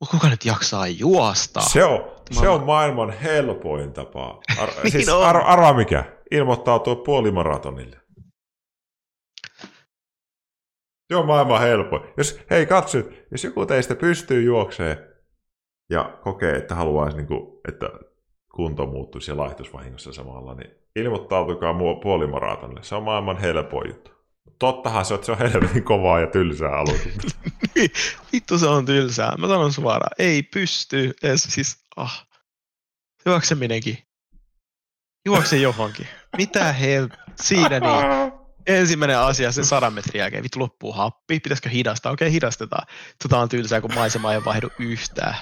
A: Mutta kuka nyt jaksaa juosta?
B: Se on, se on maailman helpoin tapa. Ar- niin siis ar- arvaa mikä? Ilmoittautua puolimaratonille. Se on maailman helpoin. Jos, hei katso, jos joku teistä pystyy juokseen ja kokee, että haluaisi, niin kuin, että kunto muuttuisi ja laihtuisi vahingossa samalla, niin ilmoittautukaa puolimaratonille. Se on maailman helpoin juttu. Tottahan se, että se on helvetin kovaa ja tylsää alusta.
A: Vittu se on tylsää. Mä sanon suoraan, ei pysty edes siis, ah, juokseminenkin. Juokse johonkin. Mitä hel... Siinä niin. Ensimmäinen asia, sen sadan metrin jälkeen, vittu loppuu happi, pitäisikö hidastaa? Okei, hidastetaan. Tota on tylsää, kun maisema ei vaihdu yhtään.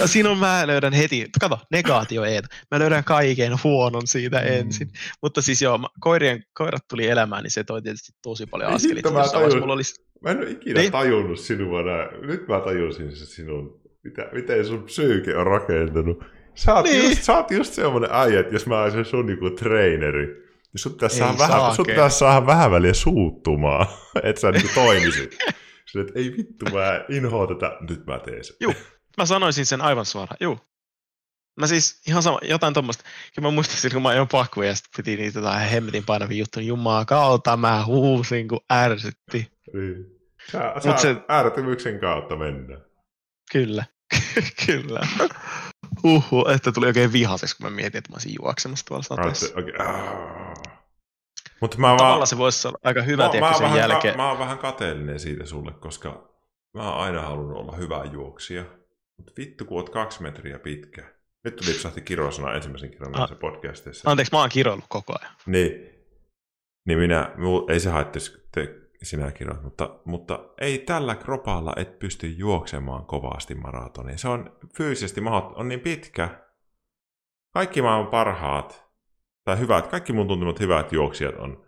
A: Ja siinä mä löydän heti, kato, negaatio ei. Mä löydän kaiken huonon siitä mm. ensin. Mutta siis joo, koirien, koirat tuli elämään, niin se toi tietysti tosi paljon askelit.
B: Mä, tajun, mulla olisi... mä en ole ikinä niin? tajunnut sinua näin. Nyt mä tajusin se sinun, mitä, miten sun psyyke on rakentunut. Sä oot, niin. just, sä oot just semmoinen äijä, että jos mä olisin sun niinku treeneri, niin sun pitäisi, saada vähän, sun pitäisi saada vähän väliä suuttumaan, että sä niinku toimisit. Sille, että ei vittu, mä inhoa tätä, nyt mä teen sen.
A: Juu, Mä sanoisin sen aivan suoraan, juu. Mä siis ihan sama, jotain tuommoista. Ja mä muistin, kun mä ajoin pakkuja ja sitten piti niitä jotain hemmetin painavia juttuja. Jumaa kautta mä huusin, kun ärsytti.
B: Niin. Sä, Mut se... ärtymyksen kautta mennään.
A: Kyllä, kyllä. Uhu, että tuli oikein vihaseksi, kun mä mietin, että mä olisin juoksemassa tuolla sateessa. Okay.
B: Mutta mä
A: Tavallaan vaan... se voisi olla aika hyvä,
B: mä,
A: mä sen jälkeen.
B: Ka- mä oon vähän kateellinen siitä sulle, koska mä oon aina halunnut olla hyvä juoksija. Mutta vittu, kun oot kaksi metriä pitkä. Nyt tuli lipsahti kirosana ensimmäisen kerran näissä ah. podcastissa.
A: Anteeksi, mä oon kiroillut koko ajan.
B: Niin. Niin minä, ei se haittaisi te, sinä kiroit, mutta, mutta ei tällä kropalla et pysty juoksemaan kovasti maratonia. Se on fyysisesti mahdoton, on niin pitkä. Kaikki maailman parhaat, tai hyvät, kaikki mun tuntemat hyvät juoksijat on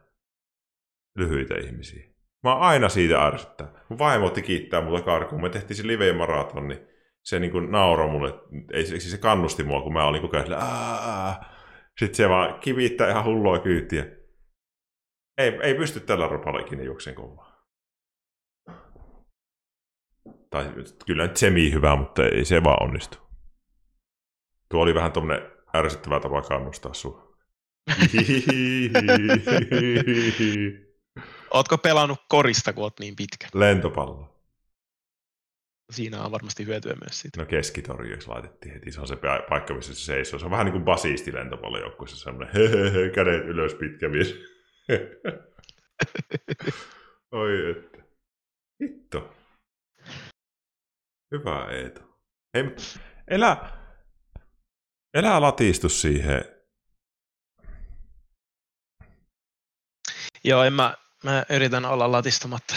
B: lyhyitä ihmisiä. Mä oon aina siitä ärsyttää. Mun vaimo kiittää muuta karkuun. Me tehtiin se live-maraton, niin se niin nauroi mulle, ei, siis se kannusti mua, kun mä olin koko ajan Sitten se vaan kivittää ihan hullua kyytiä. Ei, ei pysty tällä ropalla ikinä juokseen kovaa. Tai kyllä nyt semi hyvä, mutta ei se vaan onnistu. Tuo oli vähän tuommoinen ärsyttävä tapa kannustaa sua.
A: Ootko pelannut korista, kun oot niin pitkä?
B: Lentopallo
A: siinä on varmasti hyötyä myös siitä.
B: No keskitorjuiksi laitettiin heti, se on se paikka, missä se seisoo. Se on vähän niin kuin basisti lentopallojoukkuissa, semmoinen kädet ylös pitkä mies. Oi että. Hitto. Hyvä Eetu. Hei, elä, elä latistu siihen.
A: Joo, en mä, mä yritän olla latistamatta.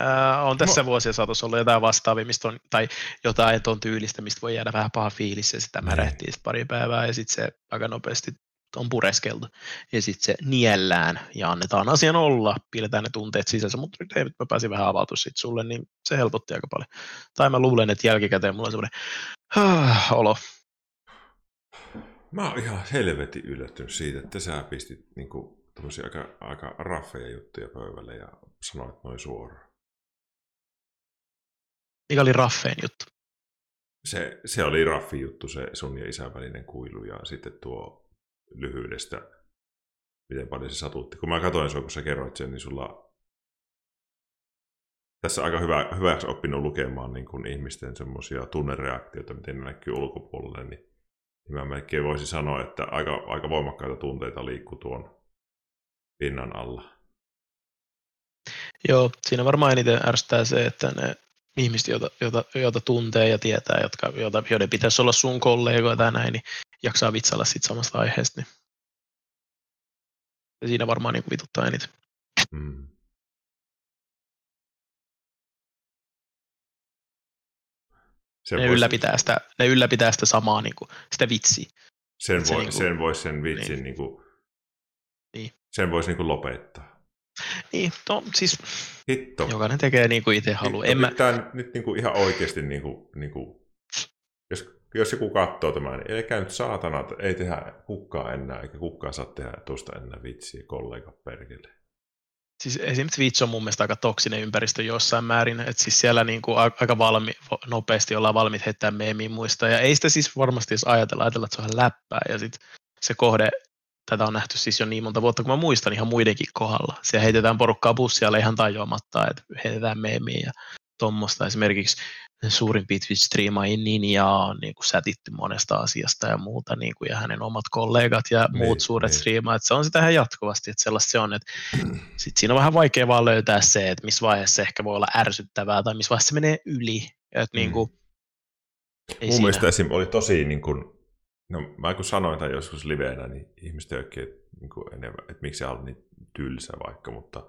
A: Äh, on tässä Mo- vuosien saatossa ollut jotain vastaavia, mistä on, tai jotain eton tyylistä, mistä voi jäädä vähän paha fiilis, ja sitä niin. märehtii sit pari päivää, ja sitten se aika nopeasti on pureskeltu, ja sitten se niellään, ja annetaan asian olla, pidetään ne tunteet sisässä, mutta nyt David, mä pääsin vähän avautua sit sulle, niin se helpotti aika paljon. Tai mä luulen, että jälkikäteen mulla on semmoinen uh, olo.
B: Mä oon ihan helvetin yllättynyt siitä, että sä pistit niinku aika, aika raffeja juttuja pöydälle ja sanoit noin suoraan.
A: Mikä oli raffeen juttu?
B: Se, se oli raffi juttu, se sun ja isän välinen kuilu ja sitten tuo lyhyydestä, miten paljon se satutti. Kun mä katsoin sua, kun sä kerroit sen, niin sulla tässä aika hyvä, hyväksi oppinut lukemaan niin kuin ihmisten semmoisia tunnereaktioita, miten ne näkyy ulkopuolelle, niin, niin mä melkein voisin sanoa, että aika, aika voimakkaita tunteita liikkuu tuon pinnan alla.
A: Joo, siinä varmaan eniten ärsyttää se, että ne ihmiset, joita, joita, joita tuntee ja tietää, jotka, joita, joiden pitäisi olla sun kollegoja tai näin, niin jaksaa vitsailla siitä samasta aiheesta. Niin. Ja siinä varmaan niin vituttaa eniten. Mm. ne, voisi... ylläpitää sitä, ne ylläpitää sitä samaa, niin kuin, sitä vitsiä.
B: Sen, voi, se, niin kuin, sen voisi sen vitsin niin. Niin kuin, niin. Sen voisi niin kuin lopettaa.
A: Niin, no siis Hitto. jokainen tekee niin kuin itse haluaa. En
B: mä... Tämä nyt, nyt niin kuin ihan oikeasti, niin kuin, niin kuin, jos, jos joku katsoo tämän, niin älkää nyt saatana, ei tehdä kukkaa enää, eikä kukkaa saa tehdä tuosta enää vitsiä kollega perkele.
A: Siis esimerkiksi Twitch on mun mielestä aika toksinen ympäristö jossain määrin, että siis siellä niin kuin aika valmi, nopeasti ollaan valmiit heittää meemiin muista, ja ei sitä siis varmasti edes ajatella, ajatella, että se on läppää, ja sitten se kohde tätä on nähty siis jo niin monta vuotta, kun mä muistan ihan muidenkin kohdalla. Siellä heitetään porukkaa bussialle ihan tajuamatta, että heitetään meemiä ja tuommoista. Esimerkiksi suurin Twitch striimaajin Ninja on niin kuin sätitty monesta asiasta ja muuta, niin kuin, ja hänen omat kollegat ja niin, muut suuret niin. striimaajat. Se on sitä ihan jatkuvasti, että sellaista se on. Että sit siinä on vähän vaikea vaan löytää se, että missä vaiheessa se ehkä voi olla ärsyttävää tai missä vaiheessa se menee yli. Että, niin kuin,
B: Mun siinä... mielestä esim. oli tosi niin kuin, No mä kun sanoin tämän joskus liveenä, niin ihmiset ökki, että, niin kuin enemmän, että miksi se on niin tylsä vaikka, mutta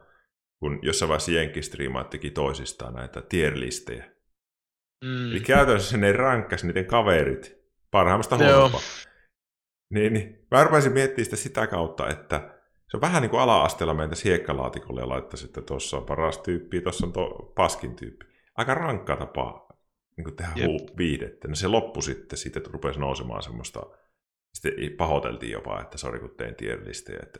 B: kun jossain vaiheessa Jenkkistriimaat teki toisistaan näitä tierlistejä. Mm. Eli käytännössä ne rankkas niiden kaverit parhaimmasta huonompaa. Niin, niin. Mä rupesin miettimään sitä sitä kautta, että se on vähän niin kuin ala-asteella meitä hiekkalaatikolle ja laittaisi, että tuossa on paras tyyppi, tuossa on tuo paskin tyyppi. Aika rankka tapa niin kuin tehdä huu, viidettä. No se loppu sitten, siitä rupesi nousemaan semmoista, sitten pahoiteltiin jopa, että sori kun tein tierlistejä, että,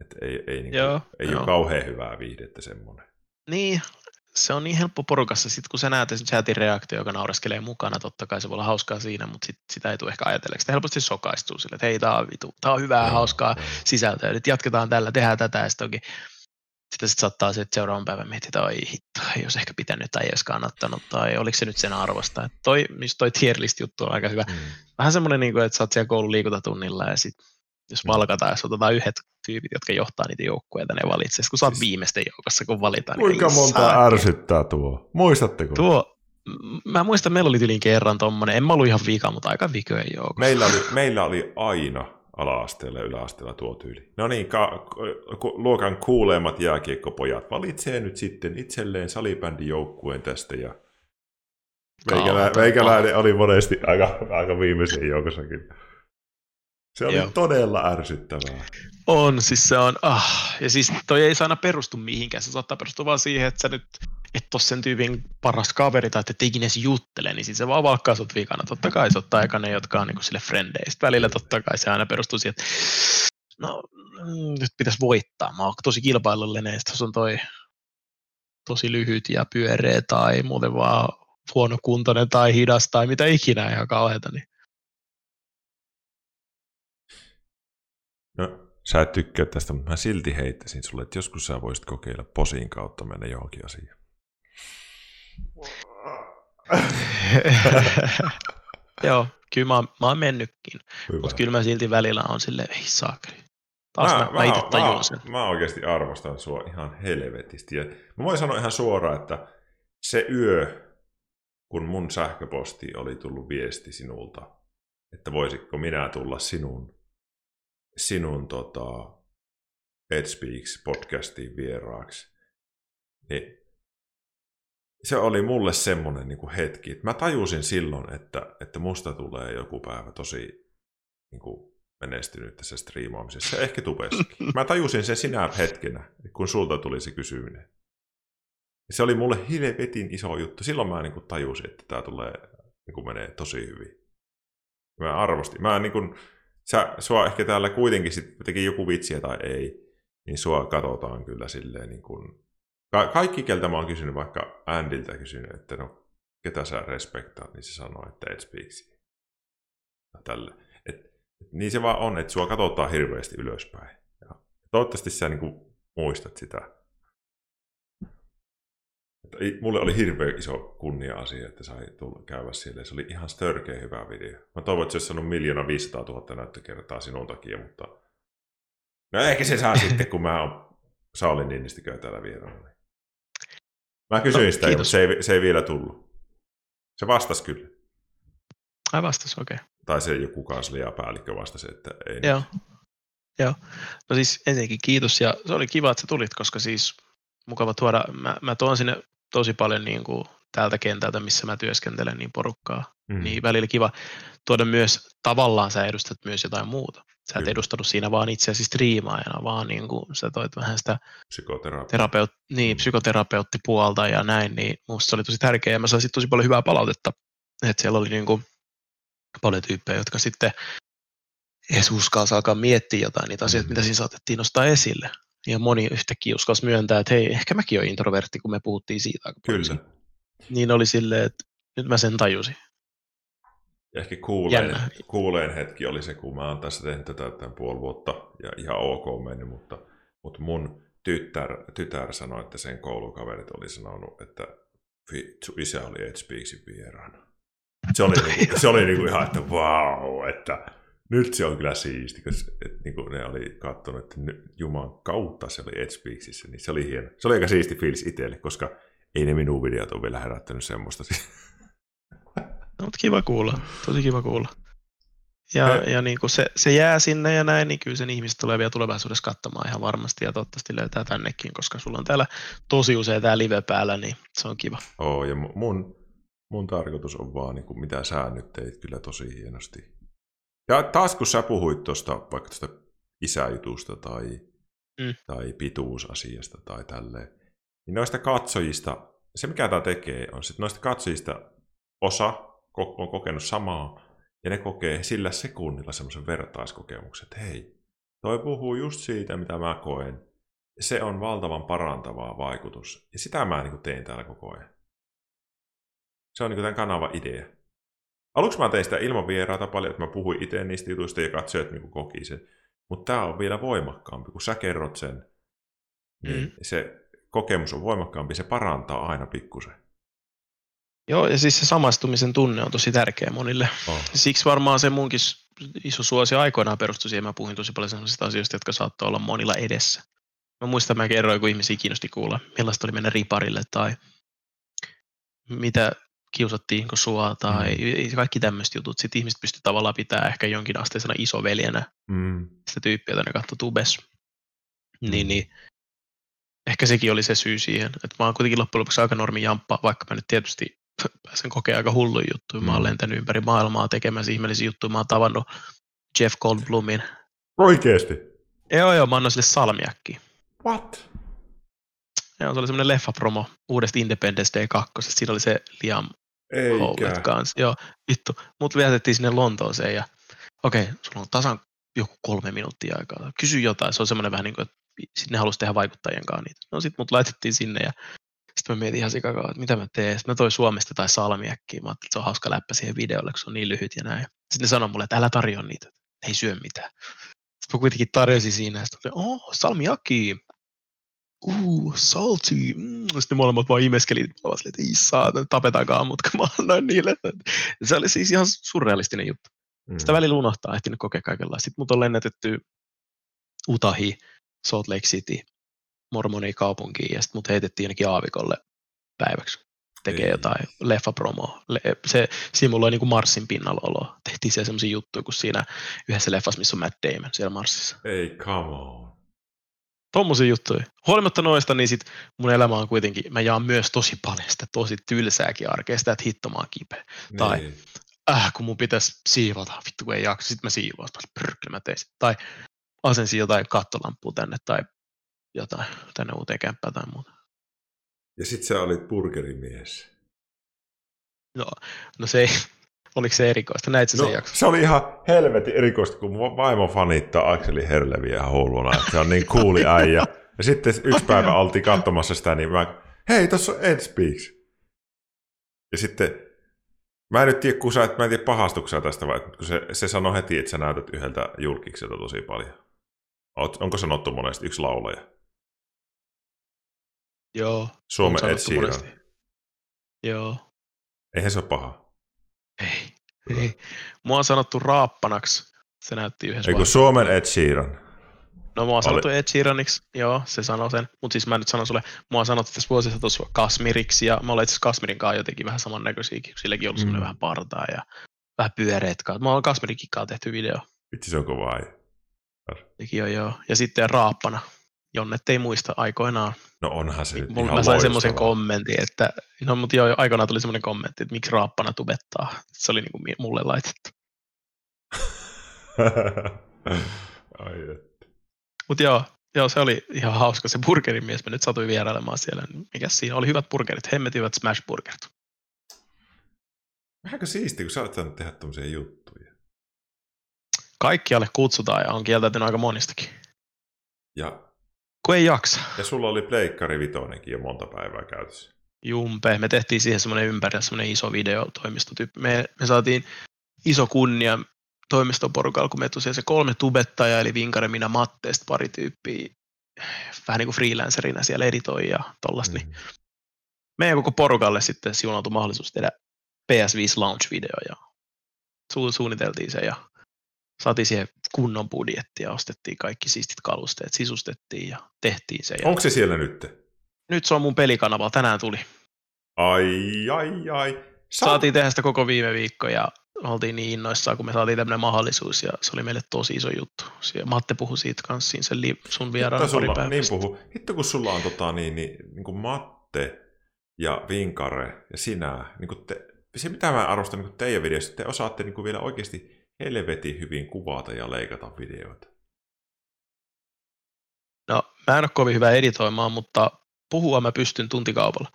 B: että ei, ei, niin kuin, joo, ei ole kauhean hyvää viihdettä semmoinen.
A: Niin, se on niin helppo porukassa, sit kun sä näet chatin reaktio, joka naureskelee mukana, totta kai se voi olla hauskaa siinä, mutta sit, sitä ei tule ehkä ajatelleeksi. Sitä helposti sokaistuu sille, että hei, tää on, vitu, tää on hyvää, no, hauskaa sisältöä, nyt jatketaan tällä, tehdään tätä, ja sitten onkin sitten sit saattaa se, että seuraavan päivän miettiä, että oi hitto, ei olisi ehkä pitänyt tai ei olisi kannattanut, tai oliko se nyt sen arvosta. Että toi, toi tier list juttu on aika hyvä. Mm. Vähän semmoinen, niin kuin, että sä oot siellä koulun liikuntatunnilla ja sit, jos mm. valkataan, jos otetaan yhdet tyypit, jotka johtaa niitä joukkueita, ne valitsee. Kun sä oot siis... viimeisten joukossa, kun valitaan.
B: Niin Kuinka monta saa... ärsyttää tuo? Muistatteko?
A: Tuo, mä muistan, meillä oli tyliin kerran tommonen, en mä ollut ihan vika, mutta aika vikojen joukossa.
B: Meillä oli, meillä oli aina ala-asteella ja yläasteella tuo tyyli. No niin, ka- luokan kuulemat jääkiekkopojat valitsee nyt sitten itselleen salibändijoukkueen tästä ja Meikälä, meikäläinen oli monesti aika, aika viimeisen joukossakin. Se oli Joo. todella ärsyttävää.
A: On, siis se on, ah, ja siis toi ei saa aina perustu mihinkään, se saattaa perustua vaan siihen, että sä nyt et ole sen tyypin paras kaveri tai että ikinä juttele, niin se vaan valkkaa sut vikana. Totta kai se ottaa aika ne, jotka on niin sille frendeistä. Välillä totta kai se aina perustuu siihen, että no mm, nyt pitäisi voittaa. Mä oon tosi kilpailullinen, ja on toi tosi lyhyt ja pyöreä tai muuten vaan huonokuntoinen tai hidas tai mitä ikinä ihan kauheata. Niin.
B: No, sä et tykkää tästä, mutta mä silti heittäisin sulle, että joskus sä voisit kokeilla posin kautta mennä johonkin asiaan.
A: Joo, kyllä mä, mä oon mennytkin, mutta kyllä mä silti välillä on silleen, ei saakeli. Taas mä, mä, mä, itse tajun sen.
B: Mä, mä oikeasti arvostan sua ihan helvetisti. Ja mä voin sanoa ihan suoraan, että se yö, kun mun sähköposti oli tullut viesti sinulta, että voisitko minä tulla sinun, sinun tota, Ed Speaks podcastiin vieraaksi, niin se oli mulle semmoinen niin kuin hetki, että mä tajusin silloin, että, että musta tulee joku päivä tosi niin kuin menestynyt tässä striimaamisessa, ehkä tubessakin. Mä tajusin sen sinä hetkenä, kun sulta tuli se kysyminen. Se oli mulle hilvetin iso juttu. Silloin mä niin kuin tajusin, että tämä tulee, niin kuin menee tosi hyvin. Mä arvostin. Mä niin kuin, sä, sua ehkä täällä kuitenkin sit teki joku vitsiä tai ei, niin sua katsotaan kyllä silleen niin kuin, ka- kaikki keltä mä oon kysynyt, vaikka Andiltä kysynyt, että no, ketä sä respektaat, niin se sanoo, että et speaks. Tälle. Et, et, niin se vaan on, että sua katsotaan hirveästi ylöspäin. Ja toivottavasti sä niin kuin, muistat sitä. Mulle oli hirveän iso kunnia-asia, että sai tulla käydä siellä. Se oli ihan störkeä hyvä video. Mä toivon, että se olisi saanut miljoona 500 000 näyttökertaa sinun takia, mutta... No ehkä se saa sitten, kun mä oon Sauli Niinistikö täällä vieraana. Mä kysyin no, sitä, mutta se ei, se ei vielä tullut. Se vastasi kyllä.
A: Ai vastasi, okei. Okay.
B: Tai se joku kansliapäällikkö vastasi, että ei.
A: Joo. Joo. No siis ensinnäkin kiitos ja se oli kiva, että sä tulit, koska siis mukava tuoda, mä, mä tuon sinne tosi paljon niin kuin tältä kentältä, missä mä työskentelen, niin porukkaa. Mm. Niin välillä kiva tuoda myös, tavallaan sä edustat myös jotain muuta. Sä et Kyllä. edustanut siinä vaan itseäsi striimaajana, vaan niin kuin sä toit vähän sitä terapeut, niin, mm. psykoterapeuttipuolta ja näin, niin musta se oli tosi tärkeää ja mä saisin tosi paljon hyvää palautetta. Että siellä oli niin kuin paljon tyyppejä, jotka sitten edes uskalsi alkaa miettiä jotain niitä asioita, mm. mitä siinä saatettiin nostaa esille. Ja moni yhtäkkiä uskalsi myöntää, että hei, ehkä mäkin olen introvertti, kun me puhuttiin siitä aika
B: Kyllä.
A: Niin oli silleen, että nyt mä sen tajusin.
B: Ja ehkä kuuleen, kuuleen hetki oli se, kun mä oon tässä tehnyt tätä tämän puoli vuotta ja ihan ok mennyt, mutta, mutta mun tytär, tytär sanoi, että sen koulukaverit oli sanonut, että isä oli Ed Speaksin vieraana. Se oli, niinku, se oli niinku ihan, että wow, että nyt se on kyllä siisti, koska et, niin kuin ne oli katsonut, että Juman kautta se oli Ed Speaksissä, niin se oli hieno. Se oli aika siisti fiilis itselle, koska ei ne minun videot ole vielä herättänyt semmoista.
A: No, mutta kiva kuulla, tosi kiva kuulla. Ja, ja, ja niin kuin se, se jää sinne ja näin, niin kyllä sen ihmiset tulee vielä tulevaisuudessa katsomaan ihan varmasti ja toivottavasti löytää tännekin, koska sulla on täällä tosi usein tämä live päällä, niin se on kiva.
B: Oo, ja mun, mun tarkoitus on vaan, niin kuin mitä sä nyt teit kyllä tosi hienosti ja taas kun sä puhuit tuosta vaikka tuosta isäjutusta tai, mm. tai pituusasiasta tai tälleen, niin noista katsojista, se mikä tämä tekee, on että noista katsojista osa on kokenut samaa, ja ne kokee sillä sekunnilla semmoisen vertaiskokemuksen, että hei, toi puhuu just siitä, mitä mä koen. Se on valtavan parantavaa vaikutus. Ja sitä mä niin teen täällä koko ajan. Se on niin tämän kanavan idea. Aluksi mä tein sitä ilman vieraata paljon, että mä puhuin itse niistä jutuista ja katsojat niin koki sen. Mutta tämä on vielä voimakkaampi, kun sä kerrot sen, niin mm. se kokemus on voimakkaampi, se parantaa aina pikkusen.
A: Joo, ja siis se samastumisen tunne on tosi tärkeä monille. Oh. Siksi varmaan se munkin iso suosi aikoinaan perustui siihen, mä puhuin tosi paljon sellaisista asioista, jotka saattoi olla monilla edessä. Mä muistan, mä kerroin, kun ihmisiä kiinnosti kuulla, millaista oli mennä riparille tai mitä kiusattiinko sua tai mm. kaikki tämmöiset jutut. Sitten ihmiset pystyy tavallaan pitää ehkä jonkin asteisena isoveljenä mm. sitä tyyppiä, jota ne katsoi tubes. Niin, mm. Niin, niin, ehkä sekin oli se syy siihen. Että mä oon kuitenkin loppujen lopuksi aika normi jamppa, vaikka mä nyt tietysti pääsen kokea aika hullu juttuja. Mä oon mm. lentänyt ympäri maailmaa tekemässä ihmeellisiä juttuja. Mä oon tavannut Jeff Goldblumin.
B: Oikeesti?
A: Joo, joo, mä annoin sille salmiakki.
B: What?
A: Joo, se oli semmoinen leffapromo uudesta Independence Day 2. Siinä oli se Liam Howlett kanssa. Joo, vittu. Mut vietettiin sinne Lontooseen ja okei, okay, sulla on tasan joku kolme minuuttia aikaa. Kysy jotain. Se on semmoinen vähän niin kuin, että sitten ne halusi tehdä vaikuttajien kanssa niitä. No sitten mut laitettiin sinne ja sitten mä mietin ihan sikakaa, että mitä mä teen. Sitten mä toin Suomesta tai salmiakkiin. Mä ajattelin, että se on hauska läppä siihen videolle, kun se on niin lyhyt ja näin. Sitten ne sanoi mulle, että älä tarjoa niitä. Ei syö mitään. Sitten mä kuitenkin tarjosin siinä. Sitten oli, oh, salmiakki uh, salty. Mm. Sitten molemmat vaan imeskeli, että ei saa, tapetaankaan, mutta mä annoin niille. Se oli siis ihan surrealistinen juttu. Mm. Sitä välillä unohtaa, ehtinyt kokea kaikenlaista. Sitten mut on lennätetty Utahi, Salt Lake City, mormoni kaupunkiin, ja sitten mut heitettiin jonnekin aavikolle päiväksi tekee ei. jotain leffapromoa. Se simuloi niin kuin Marsin pinnalla olo. Tehtiin siellä semmoisia juttuja kuin siinä yhdessä leffassa, missä on Matt Damon siellä Marsissa.
B: Ei, come on.
A: Tommosia juttuja. Huolimatta noista, niin sit mun elämä on kuitenkin, mä jaan myös tosi paljon sitä tosi tylsääkin arkea, sitä, että hitto mä oon kipeä. Niin. Tai äh, kun mun pitäisi siivota, vittu kun ei jaksa, sit mä siivoan, prrkle mä tein. Tai asensin jotain kattolampua tänne tai jotain tänne uuteen kämppään tai muuta.
B: Ja sit sä olit burgerimies.
A: No, no se ei, oliko se erikoista? Näit no,
B: se
A: jakso?
B: Se oli ihan helvetin erikoista, kun vaimo fanittaa Akseli Herleviä ihan hulluna, että se on niin kuuli äijä. Ja sitten yksi päivä oltiin katsomassa sitä, niin mä, hei, tuossa on Ed Speaks. Ja sitten, mä en nyt tiedä, kun sä, mä en tiedä pahastuksia tästä, vai kun se, se sanoi heti, että sä näytät yhdeltä julkikselta tosi paljon. onko sanottu monesti yksi laulaja?
A: Joo.
B: Suomen Ed Sheeran.
A: Joo.
B: Eihän se ole paha.
A: Ei. Ei. Mua on sanottu raappanaksi. Se näytti yhdessä
B: Eikö Suomen Ed Sheeran?
A: No mua on sanottu Ed Sheeraniksi, joo, se sanoo sen. Mutta siis mä nyt sanon sulle, mua on sanottu tässä vuosissa Kasmiriksi, ja mä olen itse Kasmirin kanssa jotenkin vähän samannäköisiä, kun silläkin on ollut mm. vähän partaa ja vähän pyöreät kanssa. Mä oon Kasmirinkin kanssa tehty video.
B: Vitsi, se on kova
A: Sekin on joo. Ja sitten Raappana, Jonnet ei muista aikoinaan.
B: No onhan se nyt
A: Mulla, Mä sain semmoisen kommentin, että, no mutta joo, aikoinaan tuli semmoinen kommentti, että miksi raappana tubettaa. Se oli niin kuin mulle laitettu.
B: Ai että.
A: Mutta joo, joo, se oli ihan hauska se burgerin mies. Mä nyt satuin vierailemaan siellä. Mikä siinä oli hyvät burgerit, hemmetivät smash burgerit.
B: Vähänkö siisti, kun sä olet saanut tehdä tämmöisiä juttuja?
A: Kaikkialle kutsutaan ja on kieltäytynyt aika monistakin.
B: Ja
A: kun ei jaksa.
B: Ja sulla oli Pleikkari Vitonenkin jo monta päivää käytössä.
A: Jumpe, me tehtiin siihen semmoinen ympäri semmoinen iso videotoimistotyyppi. Me, me saatiin iso kunnia toimistoporukalla, kun me tosiaan se kolme tubettajaa, eli Vinkare, minä, Matte, pari tyyppiä, vähän niin kuin freelancerina siellä editoi ja tollasta. Mm. Niin meidän koko porukalle sitten siunautui mahdollisuus tehdä PS5 launch-video ja su- suunniteltiin se ja saatiin siihen kunnon budjetti ja ostettiin kaikki siistit kalusteet, sisustettiin ja tehtiin se.
B: Onko se siellä nyt?
A: Nyt se on mun pelikanavalla, tänään tuli.
B: Ai, ai, ai.
A: Sa- Saatiin tehdä sitä koko viime viikko ja oltiin niin innoissaan, kun me saatiin tämmöinen mahdollisuus ja se oli meille tosi iso juttu. Matte puhui siitä kanssa siinä sen li- sun vieraan pari päivää.
B: Niin puhu. Hitto kun sulla on tota, niin, niin, niin kuin Matte ja Vinkare ja sinä, niin kuin te, se mitä mä arvostan niin teidän videossa, te osaatte niin kuin vielä oikeasti helvetin hyvin kuvata ja leikata videoita?
A: No, mä en ole kovin hyvä editoimaan, mutta puhua mä pystyn tuntikaupalla.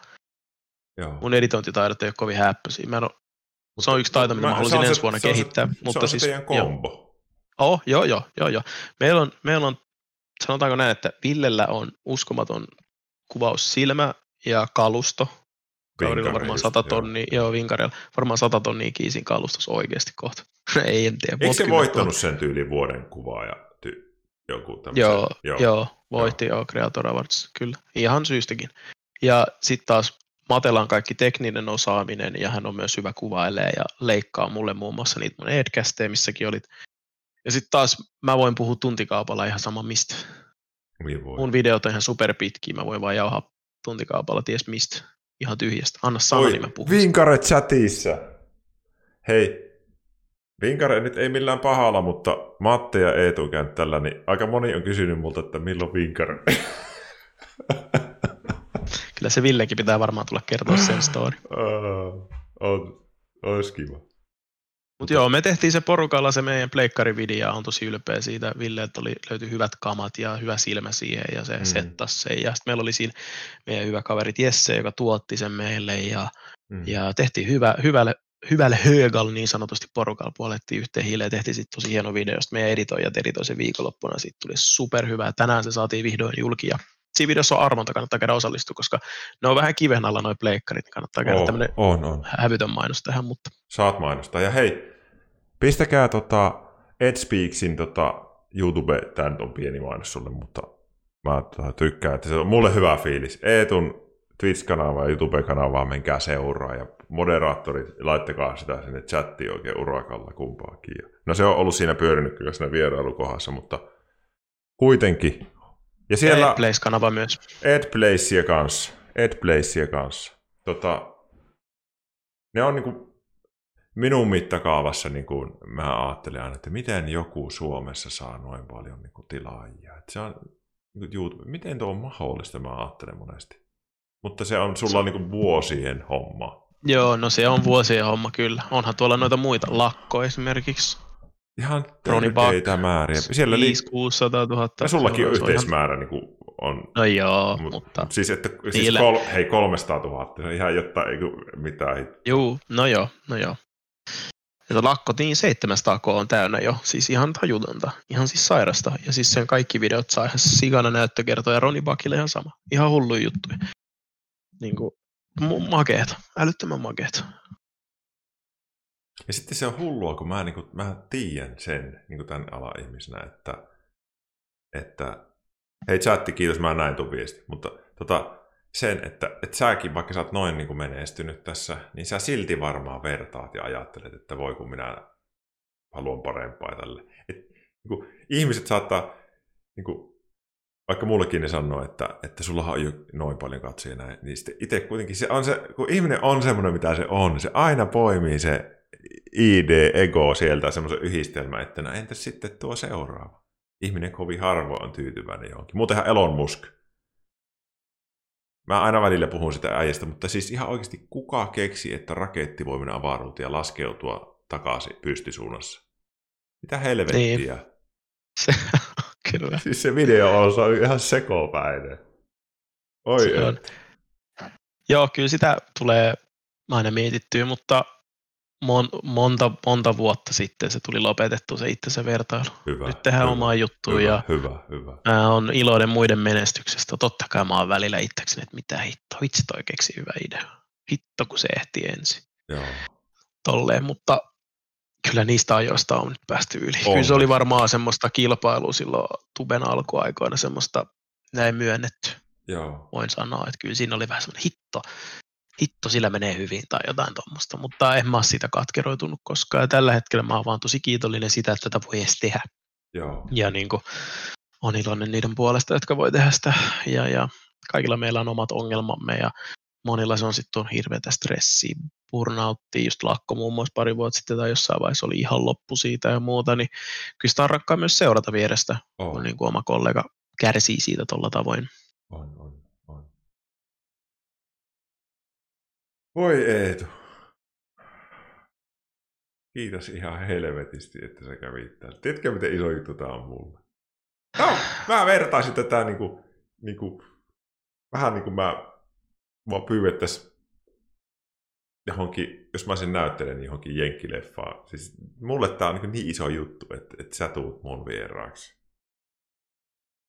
B: Joo.
A: Mun editointitaidot ei ole kovin häppöisiä. Mä en ole, se on yksi taito, mitä mä, mä haluaisin ensi vuonna
B: se
A: kehittää.
B: Se,
A: mutta
B: se
A: siis,
B: teidän kombo.
A: Joo. Oh, joo, joo, joo, joo. Meillä on, meillä on, sanotaanko näin, että Villellä on uskomaton kuvaussilmä ja kalusto, Kaudilla varmaan 100 tonnia, joo, Vinkarilla, varmaan 100 tonnia kiisin kalustus oikeasti kohta. ei en tiedä.
B: Eikö se voittanut sen tyyli vuoden kuvaa ja ty- joku tämmöisen?
A: Joo, joo, joo, voitti joo. joo Creator Awards, kyllä, ihan syystäkin. Ja sitten taas Matella on kaikki tekninen osaaminen ja hän on myös hyvä kuvailee ja leikkaa mulle muun muassa niitä mun edcasteja, missäkin olit. Ja sitten taas mä voin puhua tuntikaupalla ihan sama mistä.
B: Niin voi.
A: Mun videot on ihan superpitkiä, mä voin vaan jauhaa tuntikaupalla ties mistä ihan tyhjästä. Anna sana, niin mä puhun.
B: Vinkare chatissa. Hei, Vinkare nyt ei millään pahalla, mutta Matte ja Eetu kentällä, niin aika moni on kysynyt multa, että milloin Vinkare.
A: Kyllä se Villekin pitää varmaan tulla kertoa sen story.
B: On, olisi kiva.
A: Mutta joo, me tehtiin se porukalla se meidän pleikkarivideo on tosi ylpeä siitä. Ville, että oli, löytyi hyvät kamat ja hyvä silmä siihen ja se mm. settasi sen. Ja sitten meillä oli siinä meidän hyvä kaveri Jesse, joka tuotti sen meille ja, mm. ja tehtiin hyvä, hyvälle, hyvälle högal niin sanotusti porukalla puolettiin yhteen hiileen ja tehtiin sitten tosi hieno video, josta meidän editoijat editoi sen viikonloppuna, siitä tuli superhyvä. Tänään se saatiin vihdoin julki ja siinä videossa on arvonta, kannattaa käydä osallistua, koska ne on vähän kiven alla noi pleikkarit, niin kannattaa käydä oh, tämmöinen
B: on, on.
A: hävytön mainos tähän. Mutta...
B: Saat mainostaa. Ja hei, pistäkää tota Ed Speaksin tota YouTube, tämä nyt on pieni mainos sulle, mutta mä tota tykkään, että se on mulle hyvä fiilis. Eetun Twitch-kanavaa ja YouTube-kanavaa menkää seuraa ja moderaattorit, laittakaa sitä sinne chattiin oikein urakalla kumpaakin. No se on ollut siinä pyörinyt kyllä siinä vierailukohdassa, mutta kuitenkin
A: ja siellä... Adplace-kanava myös.
B: Adplacea kanssa. Adplacea kanssa. Tota, ne on niinku minun mittakaavassa, niin kuin mä ajattelen aina, että miten joku Suomessa saa noin paljon niin kuin tilaajia. Että se on niin YouTube, miten tuo on mahdollista, mä ajattelen monesti. Mutta se on sulla niin kuin vuosien homma.
A: Joo, no se on vuosien homma kyllä. Onhan tuolla noita muita, lakko esimerkiksi.
B: Ihan
A: Buck,
B: törkeitä määriä. Siellä
A: 5 600 000.
B: ja sullakin on
A: se ihan-
B: yhteismäärä niin kuin on.
A: No joo,
B: Mut-
A: mutta
B: Siis, että, siis
A: Niillä-
B: kol, hei 300 000, se on ihan jotta ei mitään.
A: juu, no joo, no joo. Että lakko niin 700 k on täynnä jo, siis ihan tajutonta, ihan siis sairasta. Ja siis sen kaikki videot saa ihan sikana näyttökertoja Roni Bakille ihan sama. Ihan hullu juttu. Niin kuin, makeet, älyttömän makeet.
B: Ja sitten se on hullua, kun mä, niin kuin, mä tiedän sen niin kuin tämän alan ihmisenä, että, että hei chatti, kiitos, mä näin tuon viesti, mutta tota, sen, että, että säkin, vaikka sä oot noin niin kuin menestynyt tässä, niin sä silti varmaan vertaat ja ajattelet, että voi kun minä haluan parempaa tälle. Et, niin kuin, ihmiset saattaa, niin kuin, vaikka mullekin ne sanoo, että, että sulla on jo noin paljon katsojia näin, niin sitten itse kuitenkin se on se, kun ihminen on semmoinen, mitä se on, se aina poimii se ID-ego sieltä semmoisen yhdistelmä, että no entäs sitten tuo seuraava? Ihminen kovin harvoin on tyytyväinen johonkin. Muutenhan Elon Musk. Mä aina välillä puhun sitä äijästä, mutta siis ihan oikeasti kuka keksi, että raketti voi mennä avaruuteen ja laskeutua takaisin pystysuunnassa? Mitä helvettiä? Niin.
A: Se, kyllä.
B: Siis se video on, se on ihan sekopäinen. Oi,
A: Se on. Joo, kyllä sitä tulee aina mietittyä, mutta mon, monta, monta vuotta sitten se tuli lopetettu se itsensä vertailu.
B: hyvä,
A: Nyt tehdään
B: hyvä,
A: omaa juttua
B: hyvä,
A: ja
B: hyvä, hyvä.
A: mä on iloinen muiden menestyksestä. Totta kai mä oon välillä itsekseni, että mitä hitto, vitsi toi keksi hyvä idea. Hitto kun se ehti ensin.
B: Joo.
A: Tolleen, mutta kyllä niistä ajoista on nyt päästy yli.
B: On.
A: Kyllä se oli varmaan semmoista kilpailua silloin Tuben alkuaikoina, semmoista näin myönnetty.
B: Joo.
A: voin sanoa, että kyllä siinä oli vähän semmoinen hitto, hitto sillä menee hyvin tai jotain tuommoista, mutta en mä ole siitä katkeroitunut koskaan. Ja tällä hetkellä mä oon vaan tosi kiitollinen sitä, että tätä voi edes tehdä.
B: Joo.
A: ja niin kuin, on iloinen niiden puolesta, jotka voi tehdä sitä. Ja, ja kaikilla meillä on omat ongelmamme ja monilla se on sitten on hirveätä stressiä, burnouttia, just lakko muun muassa pari vuotta sitten tai jossain vaiheessa oli ihan loppu siitä ja muuta, niin kyllä sitä on rakkaa myös seurata vierestä, kun
B: On,
A: niin kuin oma kollega kärsii siitä tuolla tavoin.
B: on, on, Voi Eetu. Kiitos ihan helvetisti, että sä kävit täällä. Tiedätkö, miten iso juttu tää on mulle? No, mä vertaisin tätä niinku, niinku, vähän niin kuin mä, mä pyydettäis johonkin, jos mä sen näyttelen niin johonkin jenkkileffaan. Siis mulle tää on niin, niin iso juttu, että, että sä tuut mun vieraaksi.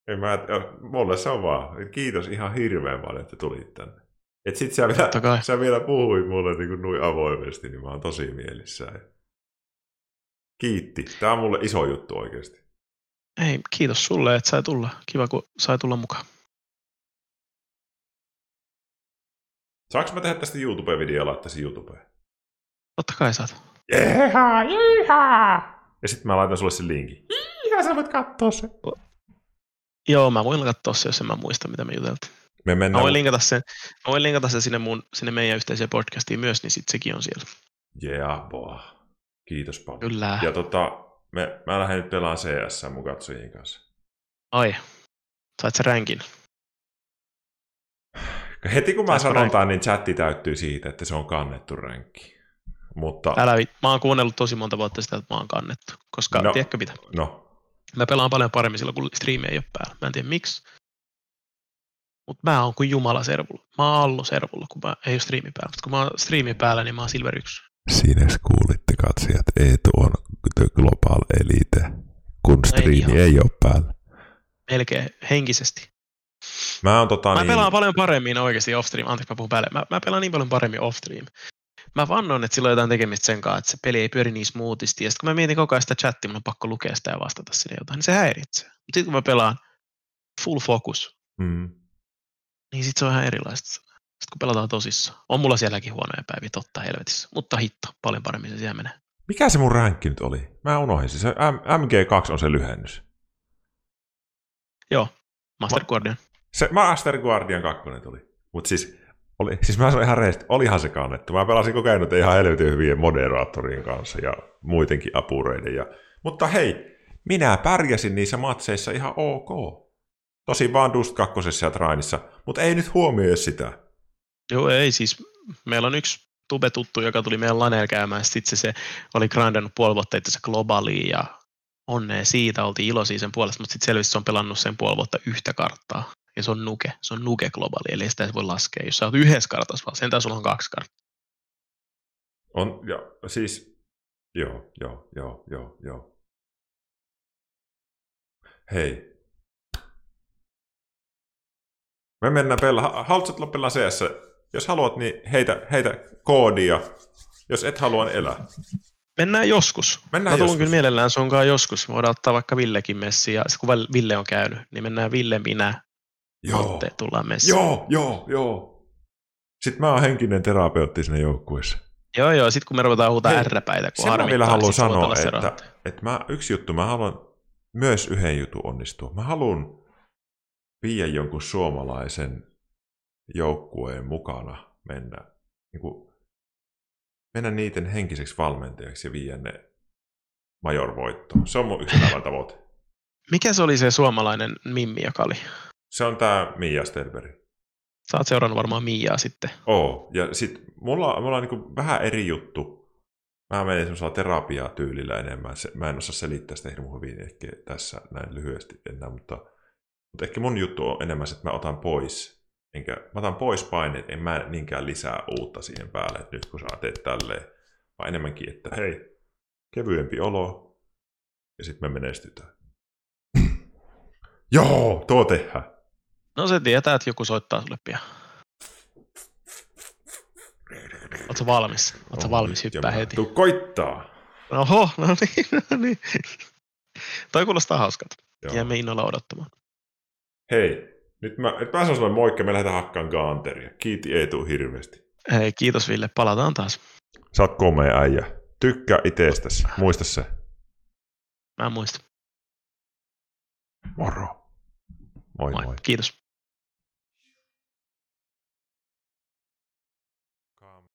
B: Ei mä, mulle se on vaan. Kiitos ihan hirveän paljon, että tulit tänne. Et sit sä vielä, sä vielä puhuit mulle niin kuin noin avoimesti, niin mä oon tosi mielissäni. Kiitti. Tää on mulle iso juttu oikeasti.
A: Ei, kiitos sulle, että sai tulla. Kiva, kun sai tulla mukaan.
B: Saanko mä tehdä tästä YouTube-videoa ja laittaa sen YouTubeen?
A: Totta kai saat.
B: Jeehaa, jeehaa! Ja sitten mä laitan sulle sen linkin. Jeehaa, sä voit katsoa sen.
A: Joo, mä voin katsoa se, jos en mä muista, mitä me juteltiin.
B: Me
A: Mä
B: mennään...
A: voin linkata sen, mä voin linkata sen sinne, mun, sinne meidän yhteiseen podcastiin myös, niin sit sekin on siellä.
B: Yeah, boy. Kiitos paljon.
A: Kyllä.
B: Ja tota, me, mä lähden nyt pelaan CS mun katsojien kanssa.
A: Ai, sait sä ränkin.
B: Heti kun mä
A: Saatko
B: sanon tämän, niin chatti täyttyy siitä, että se on kannettu ränkki. Mutta,
A: Älä, mä oon kuunnellut tosi monta vuotta sitä, että mä oon kannettu. Koska,
B: no.
A: tiedätkö mitä?
B: no,
A: Mä pelaan paljon paremmin silloin, kun striimi ei ole päällä. Mä en tiedä miksi. Mutta mä oon kuin Jumala servulla. Mä oon Allo servulla, kun mä ei ole striimi päällä. Mutta kun mä oon striimi päällä, niin mä oon Silver 1.
B: Siinä kuulitte katsojat, Eetu on the global elite, kun
A: striimi ihan.
B: ei ole päällä.
A: Melkein henkisesti.
B: Mä oon tota
A: Mä
B: niin,
A: pelaan paljon paremmin oikeasti off-stream. Anteeksi, mä puhun päälle. Mä, mä pelaan niin paljon paremmin off-stream. Mä vannon, että sillä on jotain tekemistä sen kanssa, että se peli ei pyöri niin smoothisti. Ja sitten kun mä mietin koko ajan sitä chattia, mun on pakko lukea sitä ja vastata sinne jotain, niin se häiritsee. Mutta sitten kun mä pelaan full focus,
B: mm,
A: niin sitten se on ihan erilaista. Sitten kun pelataan tosissaan. On mulla sielläkin huonoja päiviä, totta helvetissä. Mutta hitto, paljon paremmin se siellä menee.
B: mikä se mun ränkki nyt oli? Mä unohdin se. se M- MG2 on se lyhennys.
A: Joo, Master Guardian.
B: Se Master Guardian 2 tuli. Mutta siis, oli, siis mä sanoin ihan reesti, olihan se kannettu. Mä pelasin koko ajan ihan helvetin hyvien moderaattorien kanssa ja muidenkin apureiden. Ja... Mutta hei, minä pärjäsin niissä matseissa ihan ok. Tosi vaan Dust 2 ja Trainissa, mutta ei nyt huomioi sitä.
A: Joo, ei siis. Meillä on yksi tube-tuttu, joka tuli meidän laneella käymään. Sitten se, oli grindannut puoli vuotta itse globaaliin ja onnea siitä, oltiin iloisia sen puolesta, mutta sitten selvisi, se on pelannut sen puoli vuotta yhtä karttaa. Ja se on nuke, se on nuke globaali, eli sitä ei voi laskea, jos sä oot yhdessä kartassa, vaan sentään sulla on kaksi karttaa.
B: On, ja siis, joo, joo, joo, joo, joo. Hei. Me mennään pelaa. Haluatko pelaa CS? Jos haluat, niin heitä, heitä koodia. Jos et halua, niin elää.
A: Mennään joskus.
B: Mennään
A: Mä tulen
B: joskus.
A: kyllä mielellään sunkaan joskus. Me voidaan ottaa vaikka Villekin messi, ja kun Ville on käynyt, niin mennään Ville, minä,
B: Joo,
A: Otte, tullaan messiin.
B: joo, joo, joo. Sitten mä oon henkinen terapeutti siinä joukkueessa.
A: Joo, joo, sitten kun me ruvetaan huutaa ärräpäitä, kun
B: Sen
A: harmittaa,
B: vielä haluan sanoa, että,
A: rahoittaja.
B: että mä, yksi juttu, mä haluan myös yhden jutun onnistua. Mä haluan viiä jonkun suomalaisen joukkueen mukana mennä, niin kuin, mennä niiden henkiseksi valmentajaksi ja viiä ne major-voittoon. Se on mun yksi tavoite.
A: Mikä se oli se suomalainen Mimmi, joka oli?
B: Se on tää Mia Stelberg.
A: Sä oot seurannut varmaan Miaa sitten.
B: Oo, ja sit mulla, mulla on niin vähän eri juttu. Mä menen semmoisella terapiatyylillä enemmän. Se, mä en osaa selittää sitä hirveän hyvin ehkä tässä näin lyhyesti enää, mutta, mutta ehkä mun juttu on enemmän se, että mä otan pois. Enkä, mä otan pois paineet, en mä niinkään lisää uutta siihen päälle, että nyt kun sä teet tälleen, vaan enemmänkin, että hei, kevyempi olo, ja sitten me menestytään. Joo, tuo tehdään.
A: No se tietää, että joku soittaa sulle pian. Oletko valmis? Oletko valmis hyppää heti?
B: Tuu koittaa.
A: Oho, no niin, no niin. Toi kuulostaa hauskalta.
B: Joo.
A: Jäämme innolla odottamaan.
B: Hei, nyt mä, nyt mä sanon sulle moikka, me lähdetään hakkaan gaanteria. Kiiti ei tuu hirveästi.
A: Hei, kiitos Ville, palataan taas.
B: Sä oot komea äijä. Tykkää itsestäsi. Muista se.
A: Mä en muista.
B: Moro. Moi moi.
A: Moi. Kiitos.